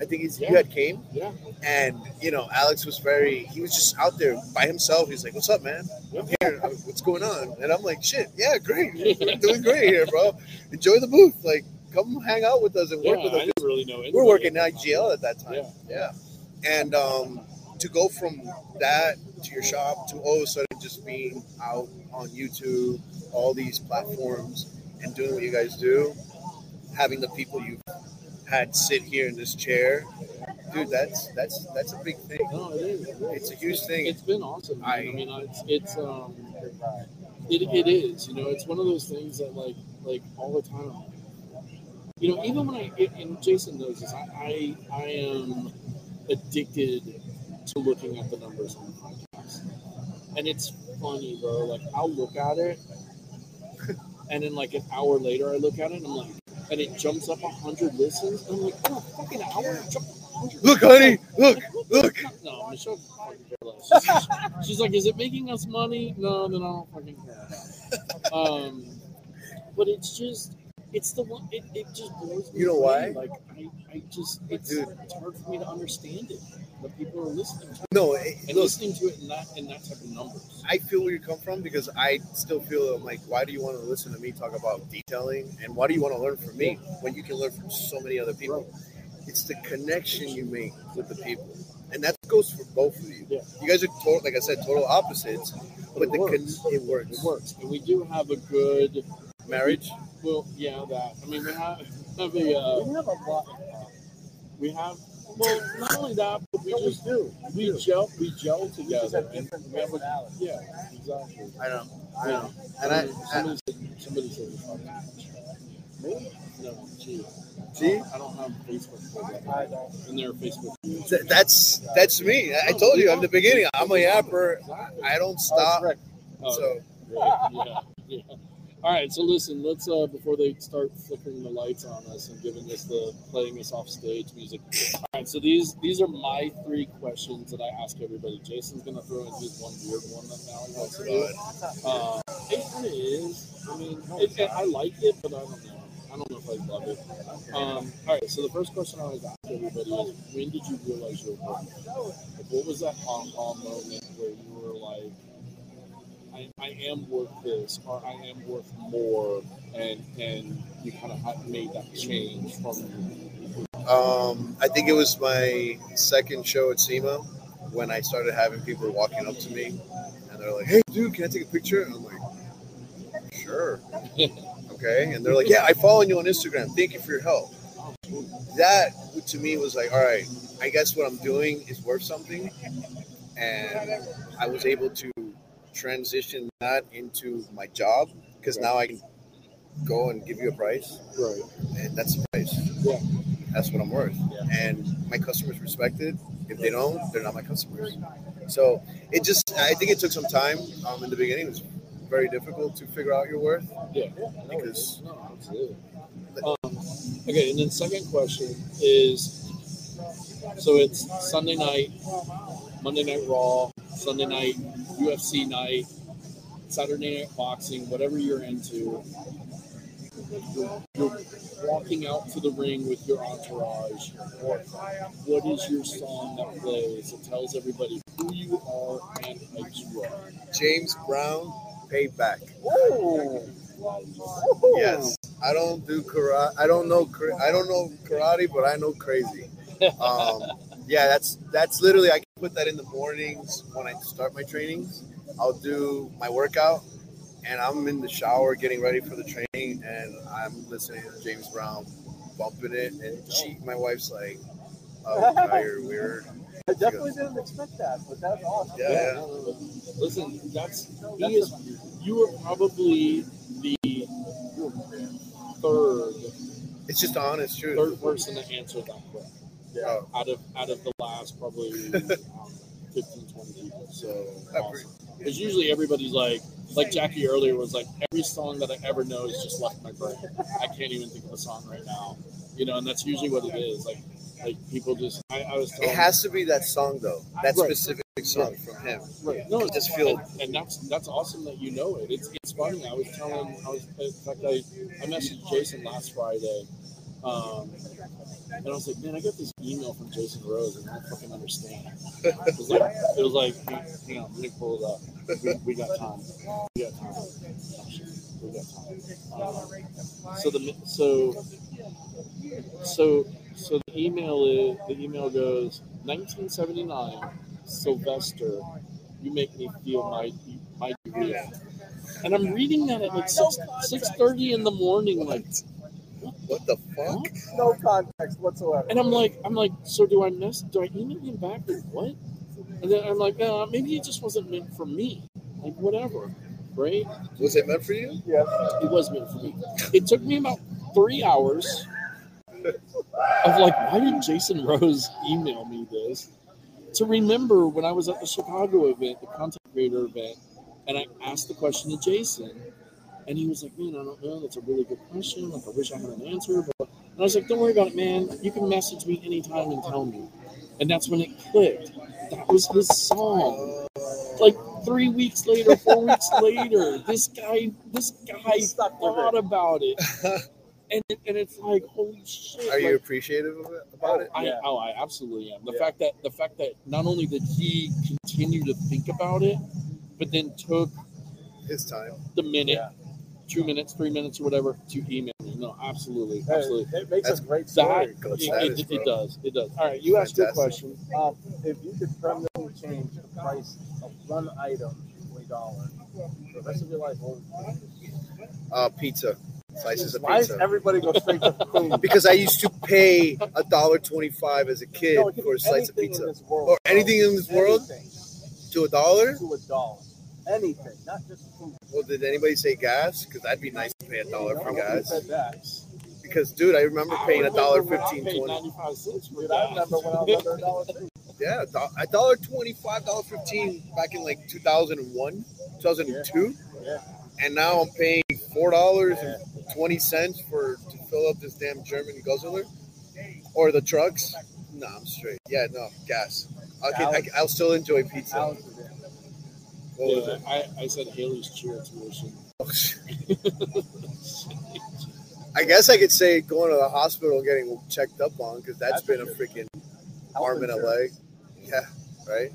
I think it's, Yeah. you had came, Yeah. and you know, Alex was very. He was just out there by himself. He's like, "What's up, man? I'm here. What's going on?" And I'm like, "Shit, yeah, great. We're doing great here, bro. Enjoy the booth. Like, come hang out with us and Yeah. work with I us." didn't really know. We're working at at IGL at that time. Yeah. Yeah. And um, to go from that to your shop to all of a sudden just being out on YouTube, all these platforms, and doing what you guys do, having the people you've had sit here in this chair, dude, that's that's that's a big thing. No, it is. It is. It's a huge thing. It's been awesome. I, I- mean, it's it's um, it, it is. You know, it's one of those things that like like all the time. You know, even when I and Jason knows this, I I, I am addicted to looking at the numbers on the podcast, and it's funny, bro. Like I'll look at it, and then like an hour later, I look at it, and I'm like, and it jumps up a hundred listens, and I'm like, oh, fucking hour, it jumped up 100 Look, honey, look, look. no, Michelle fucking care less. She's, she's like, is it making us money? No, then I don't fucking care. Um, but it's just, it's the one, it, it just blows me You know away. why? Like, I, I just, it's, Dude. it's hard for me to understand it. But people are listening to it. No, it, And look, listening to it that, in that type of numbers. I feel where you come from because I still feel I'm like, why do you want to listen to me talk about detailing, and why do you want to learn from me when you can learn from so many other people? It's the connection you make with the people, and that goes for both of you. Yeah. You guys are total, like I said, total opposites, but, it the works. Con- it works. It works. And we do have a good, Marriage. Well, yeah, that. I mean, we have, have a, uh, We have a lot. we have, well, not only that, but we just do. We gel, we gel We just together. have And different we have a, yeah, exactly. I know. I Yeah. know. And I, somebody, somebody said, somebody said we talk too much. No, G. G? I don't have Facebook. I don't. And their Facebook. Th- that's that's me. I I told you I'm the beginning. I'm a yapper. I don't stop. Oh, So Right, yeah, yeah. All right, so listen, let's uh before they start flickering the lights on us and giving us the playing us off stage music. All right, so these these are my three questions that I ask everybody. Jason's gonna throw in his one weird one that now he wants to do. Uh, it. I mean, it, it- I like it, but I don't know. I don't know if I love it. Um, all right, so the first question I always ask everybody is, when did you realize you were? Like, what was that aha moment where you were like, I, I am worth this or I am worth more and and you kind of made that change from um, I think it was my second show at SEMA when I started having people walking up to me and they're like, "Hey, dude, can I take a picture?" And I'm like, "Sure." okay, and they're like, "Yeah, I follow you on Instagram. Thank you for your help." That to me was like, "All right, I guess what I'm doing is worth something," and I was able to transition that into my job because now I can go and give you a price, right? And that's the price. Yeah. That's what I'm worth. And my customers respect it. If they don't, they're not my customers. So it just, I think it took some time. Um, in the beginning, it was very difficult to figure out your worth. Yeah. Because no, absolutely. Um, okay, and then second question is so it's Sunday night, Monday night Raw, Sunday night UFC night, Saturday night boxing, whatever you're into. You're, you're walking out to the ring with your entourage. What is your song that plays? It tells everybody who you are and how you are. James Brown, Payback. Yes, I don't do karate. I don't know. I don't know karate, but I know crazy. Um, yeah, that's that's literally. I put that in the mornings when I start my trainings. I'll do my workout, and I'm in the shower getting ready for the training, and I'm listening to James Brown, bumping it, and she, my wife's like, "Oh, God, you're weird." I definitely didn't expect that, but that's awesome. Yeah, yeah. no, no, no. Listen, that's he is. You are probably the third. It's just honest truth. Third person to answer that question. Yeah. Out of out of the last probably um, 15, 20 people. So awesome. Because usually everybody's like, like Jacki earlier was like, every song that I ever know is just left my brain. I can't even think of a song right now. You know, and that's usually what it is. Like, like people just. I, I was. It has to be that song though. That Right. specific song Right. from him. Right. No, just feel and, and that's that's awesome that you know it. It's it's funny. I was telling. I was in fact I I messaged Jason last Friday, um, and I was like, man, I got this email from Jason Rose, and I don't fucking understand. It was like it was like, hang on, let me pull it up. We, we got time. We got time. Oh. We got time. Um, so the so so so the email is the email goes 1979 Sylvester you make me feel my my real and I'm reading that at like six six thirty in the morning like what the fuck No context whatsoever. and I'm like I'm like so do I mess do I email him back or what and then I'm like uh, maybe it just wasn't meant for me like whatever right Was it meant for you? Yeah. it was meant for me it took me about three hours of like, why did Jason Rose email me this? To remember when I was at the Chicago event, the content creator event, and I asked the question to Jason, and he was like, "Man, I don't know. That's a really good question. Like, I wish I had an answer." But and I was like, "Don't worry about it, man. You can message me anytime and tell me." And that's when it clicked. That was his song. Like three weeks later, four weeks later, this guy, this guy thought about it, and it, and it's like, holy shit! Are you like, appreciative of it, about it? Oh, I, oh, I absolutely am. The fact that the fact that not only did he continue to think about it, but then took His time. the minute, two minutes, three minutes, or whatever to email me. No, absolutely, Hey, absolutely. it makes a great That story. it, Good it, status, it does. It does. All right, you asked your Fantastic. question. Um, if you could permanently change the price of one item to a dollar for the rest of your life, what would it Uh, pizza. Slices be? of Why does pizza. everybody go straight to food? Because I used to pay a dollar twenty-five as a kid No, for be a slice of anything in pizza, this world, or anything in this world to a dollar. to a dollar. Anything, not just food. Well, did anybody say gas? Because that'd be nice to pay a dollar for gas. Because, dude, I remember paying a dollar When I fifteen twenty. 95 cents for Dude, I remember when I was under a dollar too. Yeah, do- a dollar twenty-five, dollar fifteen back in like two thousand and one, two thousand and two, Yeah. and now I'm paying four dollars and twenty cents for to fill up this damn German guzzler, or the trucks. No, I'm straight. Yeah, no gas. Okay, I, I'll still enjoy pizza. Alex was in. What was Yeah, it? I, I said Haley's cheer tuition. I guess I could say going to the hospital and getting checked up on because that's been a freaking arm and a leg. Yeah, right.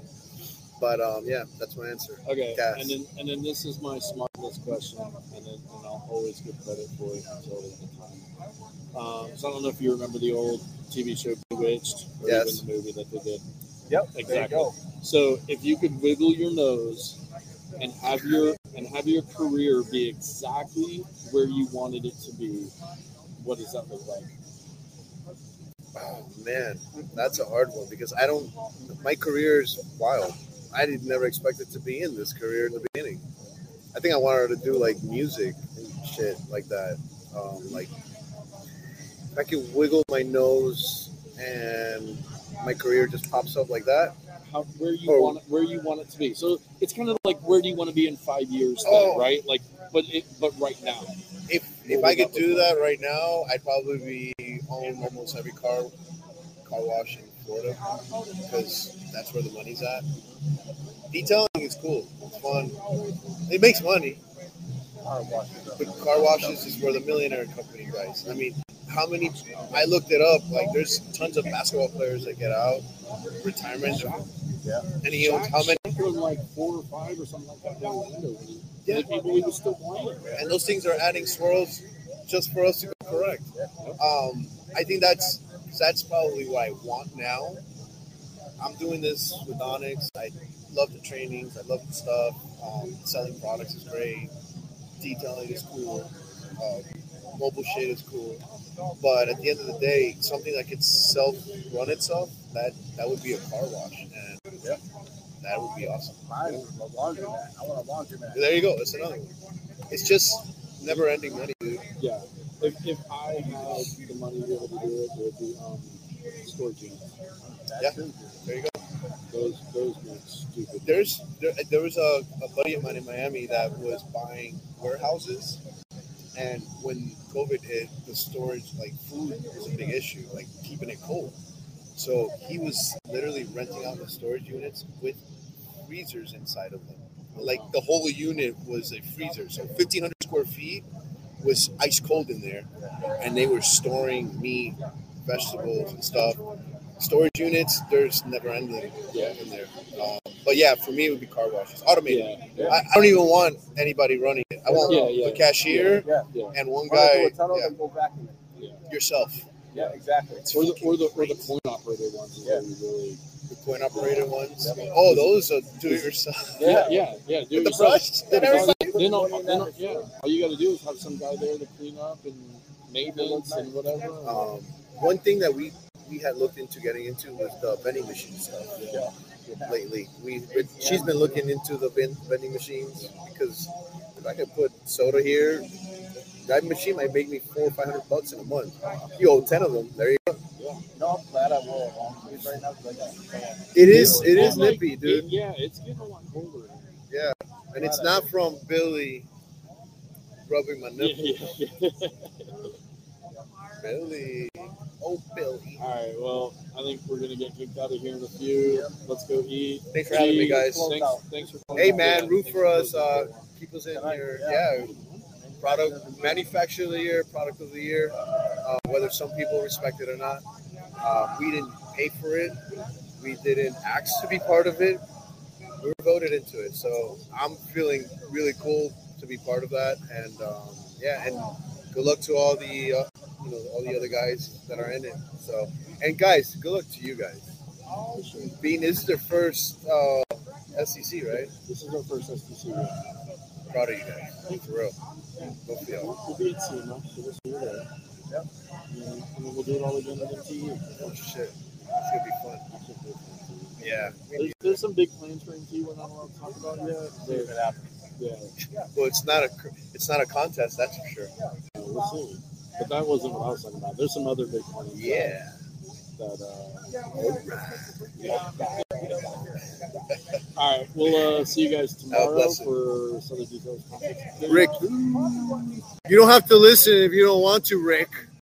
But um, yeah, that's my answer. Okay, Gas. and then and then this is my smartless question, and then and I'll always get credit for it until the time. Um, so I don't know if you remember the old TV show Bewitched, or Yes. even the movie that they did. Yep. There you Exactly. go. So if you could wiggle your nose and have your and have your career be exactly where you wanted it to be, what does that look like? Oh man, that's a hard one because I don't. My career is wild. I did never expect it to be in this career in the beginning. I think I wanted to do like music and shit like that. Um, like if I could wiggle my nose and my career just pops up like that. How, where you Oh. want it, where you want it to be. So it's kind of where do you want to be in five years, then, Oh. right? Like, but it, but right now. If if I could do that right now, I'd probably be own almost every car car wash in Florida because that's where the money's at. Detailing is cool. It's fun. It makes money. Car washes. But car washes is where the millionaire company guys. I mean, how many? I looked it up. Like, there's tons of basketball players that get out retirement. Yeah. And he owns how many? Like four or five or something like that down the window. Yeah. The people he was still playing. And those things are adding swirls just for us to go correct. Um, I think that's that's probably what I want now. I'm doing this with Onyx. I love the trainings. I love the stuff. Um, selling products is great. Detailing is cool. Uh, mobile shit is cool. But at the end of the day, something that could self run itself, that that would be a car wash, and that would be awesome. Mine is a laundromat. I want a laundromat. There you go. That's another one. It's just never ending money, dude. Yeah. If, if I had the money to be able to do it, it would be um, storage units. Yeah. There you go. Those those make stupid. There's there, there was a, a buddy of mine in Miami that was buying warehouses, and when COVID hit, the storage like food was a big issue, like keeping it cold. So he was literally renting out the storage units with freezers inside of them. Like the whole unit was a freezer, so 1,500 square feet was ice cold in there, and they were storing meat, vegetables, and stuff. Storage units, there's never ending in there. Um, but yeah, for me, it would be car washes, automated. Yeah. I, I don't even want anybody running it. I want Yeah, yeah. the cashier Yeah. Yeah. and one guy, through a tunnel yeah, and go back in it. yourself. Yeah, exactly. Or the or the or the coin operator ones is Yeah. where you really The coin operator ones. Oh, those are do it yourself. yeah yeah yeah do it With the brush and Then, everything. then, all, then all- yeah, all you got to do is have some guy there to clean up and maintenance and whatever. Um, one thing that we we had looked into getting into was the vending machine stuff. Lately, we she's been looking into the vend, vending machines because if I could put soda here, that machine might make me four or five hundred bucks in a month. You owe ten of them. There you go. No, I'm glad I wore a long sleeve right now because I got It is it is like, nippy, dude. it- yeah, it's getting a lot colder. Yeah, and it's not from Billy rubbing my Yeah, nipple. yeah, yeah. Billy, oh Billy. All right. Well, I think we're gonna get kicked out of here in a few. Let's go eat. Thanks for having me, guys. Thanks, thanks for coming Hey out. man, Yeah, root for us. Uh, keep us in your yeah. Product manufacturer of the year, product of the year. Uh, whether some people respect it or not, uh, we didn't pay for it. We didn't ask to be part of it. We were voted into it, so I'm feeling really cool to be part of that. And um, yeah, and good luck to all the uh, you know all the other guys that are in it. So and guys, good luck to you guys. Being this is their first uh, SDC, right? This is our first. Yeah. Proud of you guys, for real. Both of y'all. We'll, we'll be at SEMA for this year. There. Yep. And then, we'll do it all again at MTE. Oh shit, it's gonna be fun. Yeah. There's, there's some big plans for MTE we're not allowed to talk about yet. See if it happens. Yeah, Well, it's not a it's not a contest, that's for sure. we'll see. but that wasn't what I was talking about. There's some other big plans. Yeah. That. Uh, all right, we'll uh, see you guys tomorrow bless you. for Southern Details. Rick, you don't have to listen if you don't want to, Rick.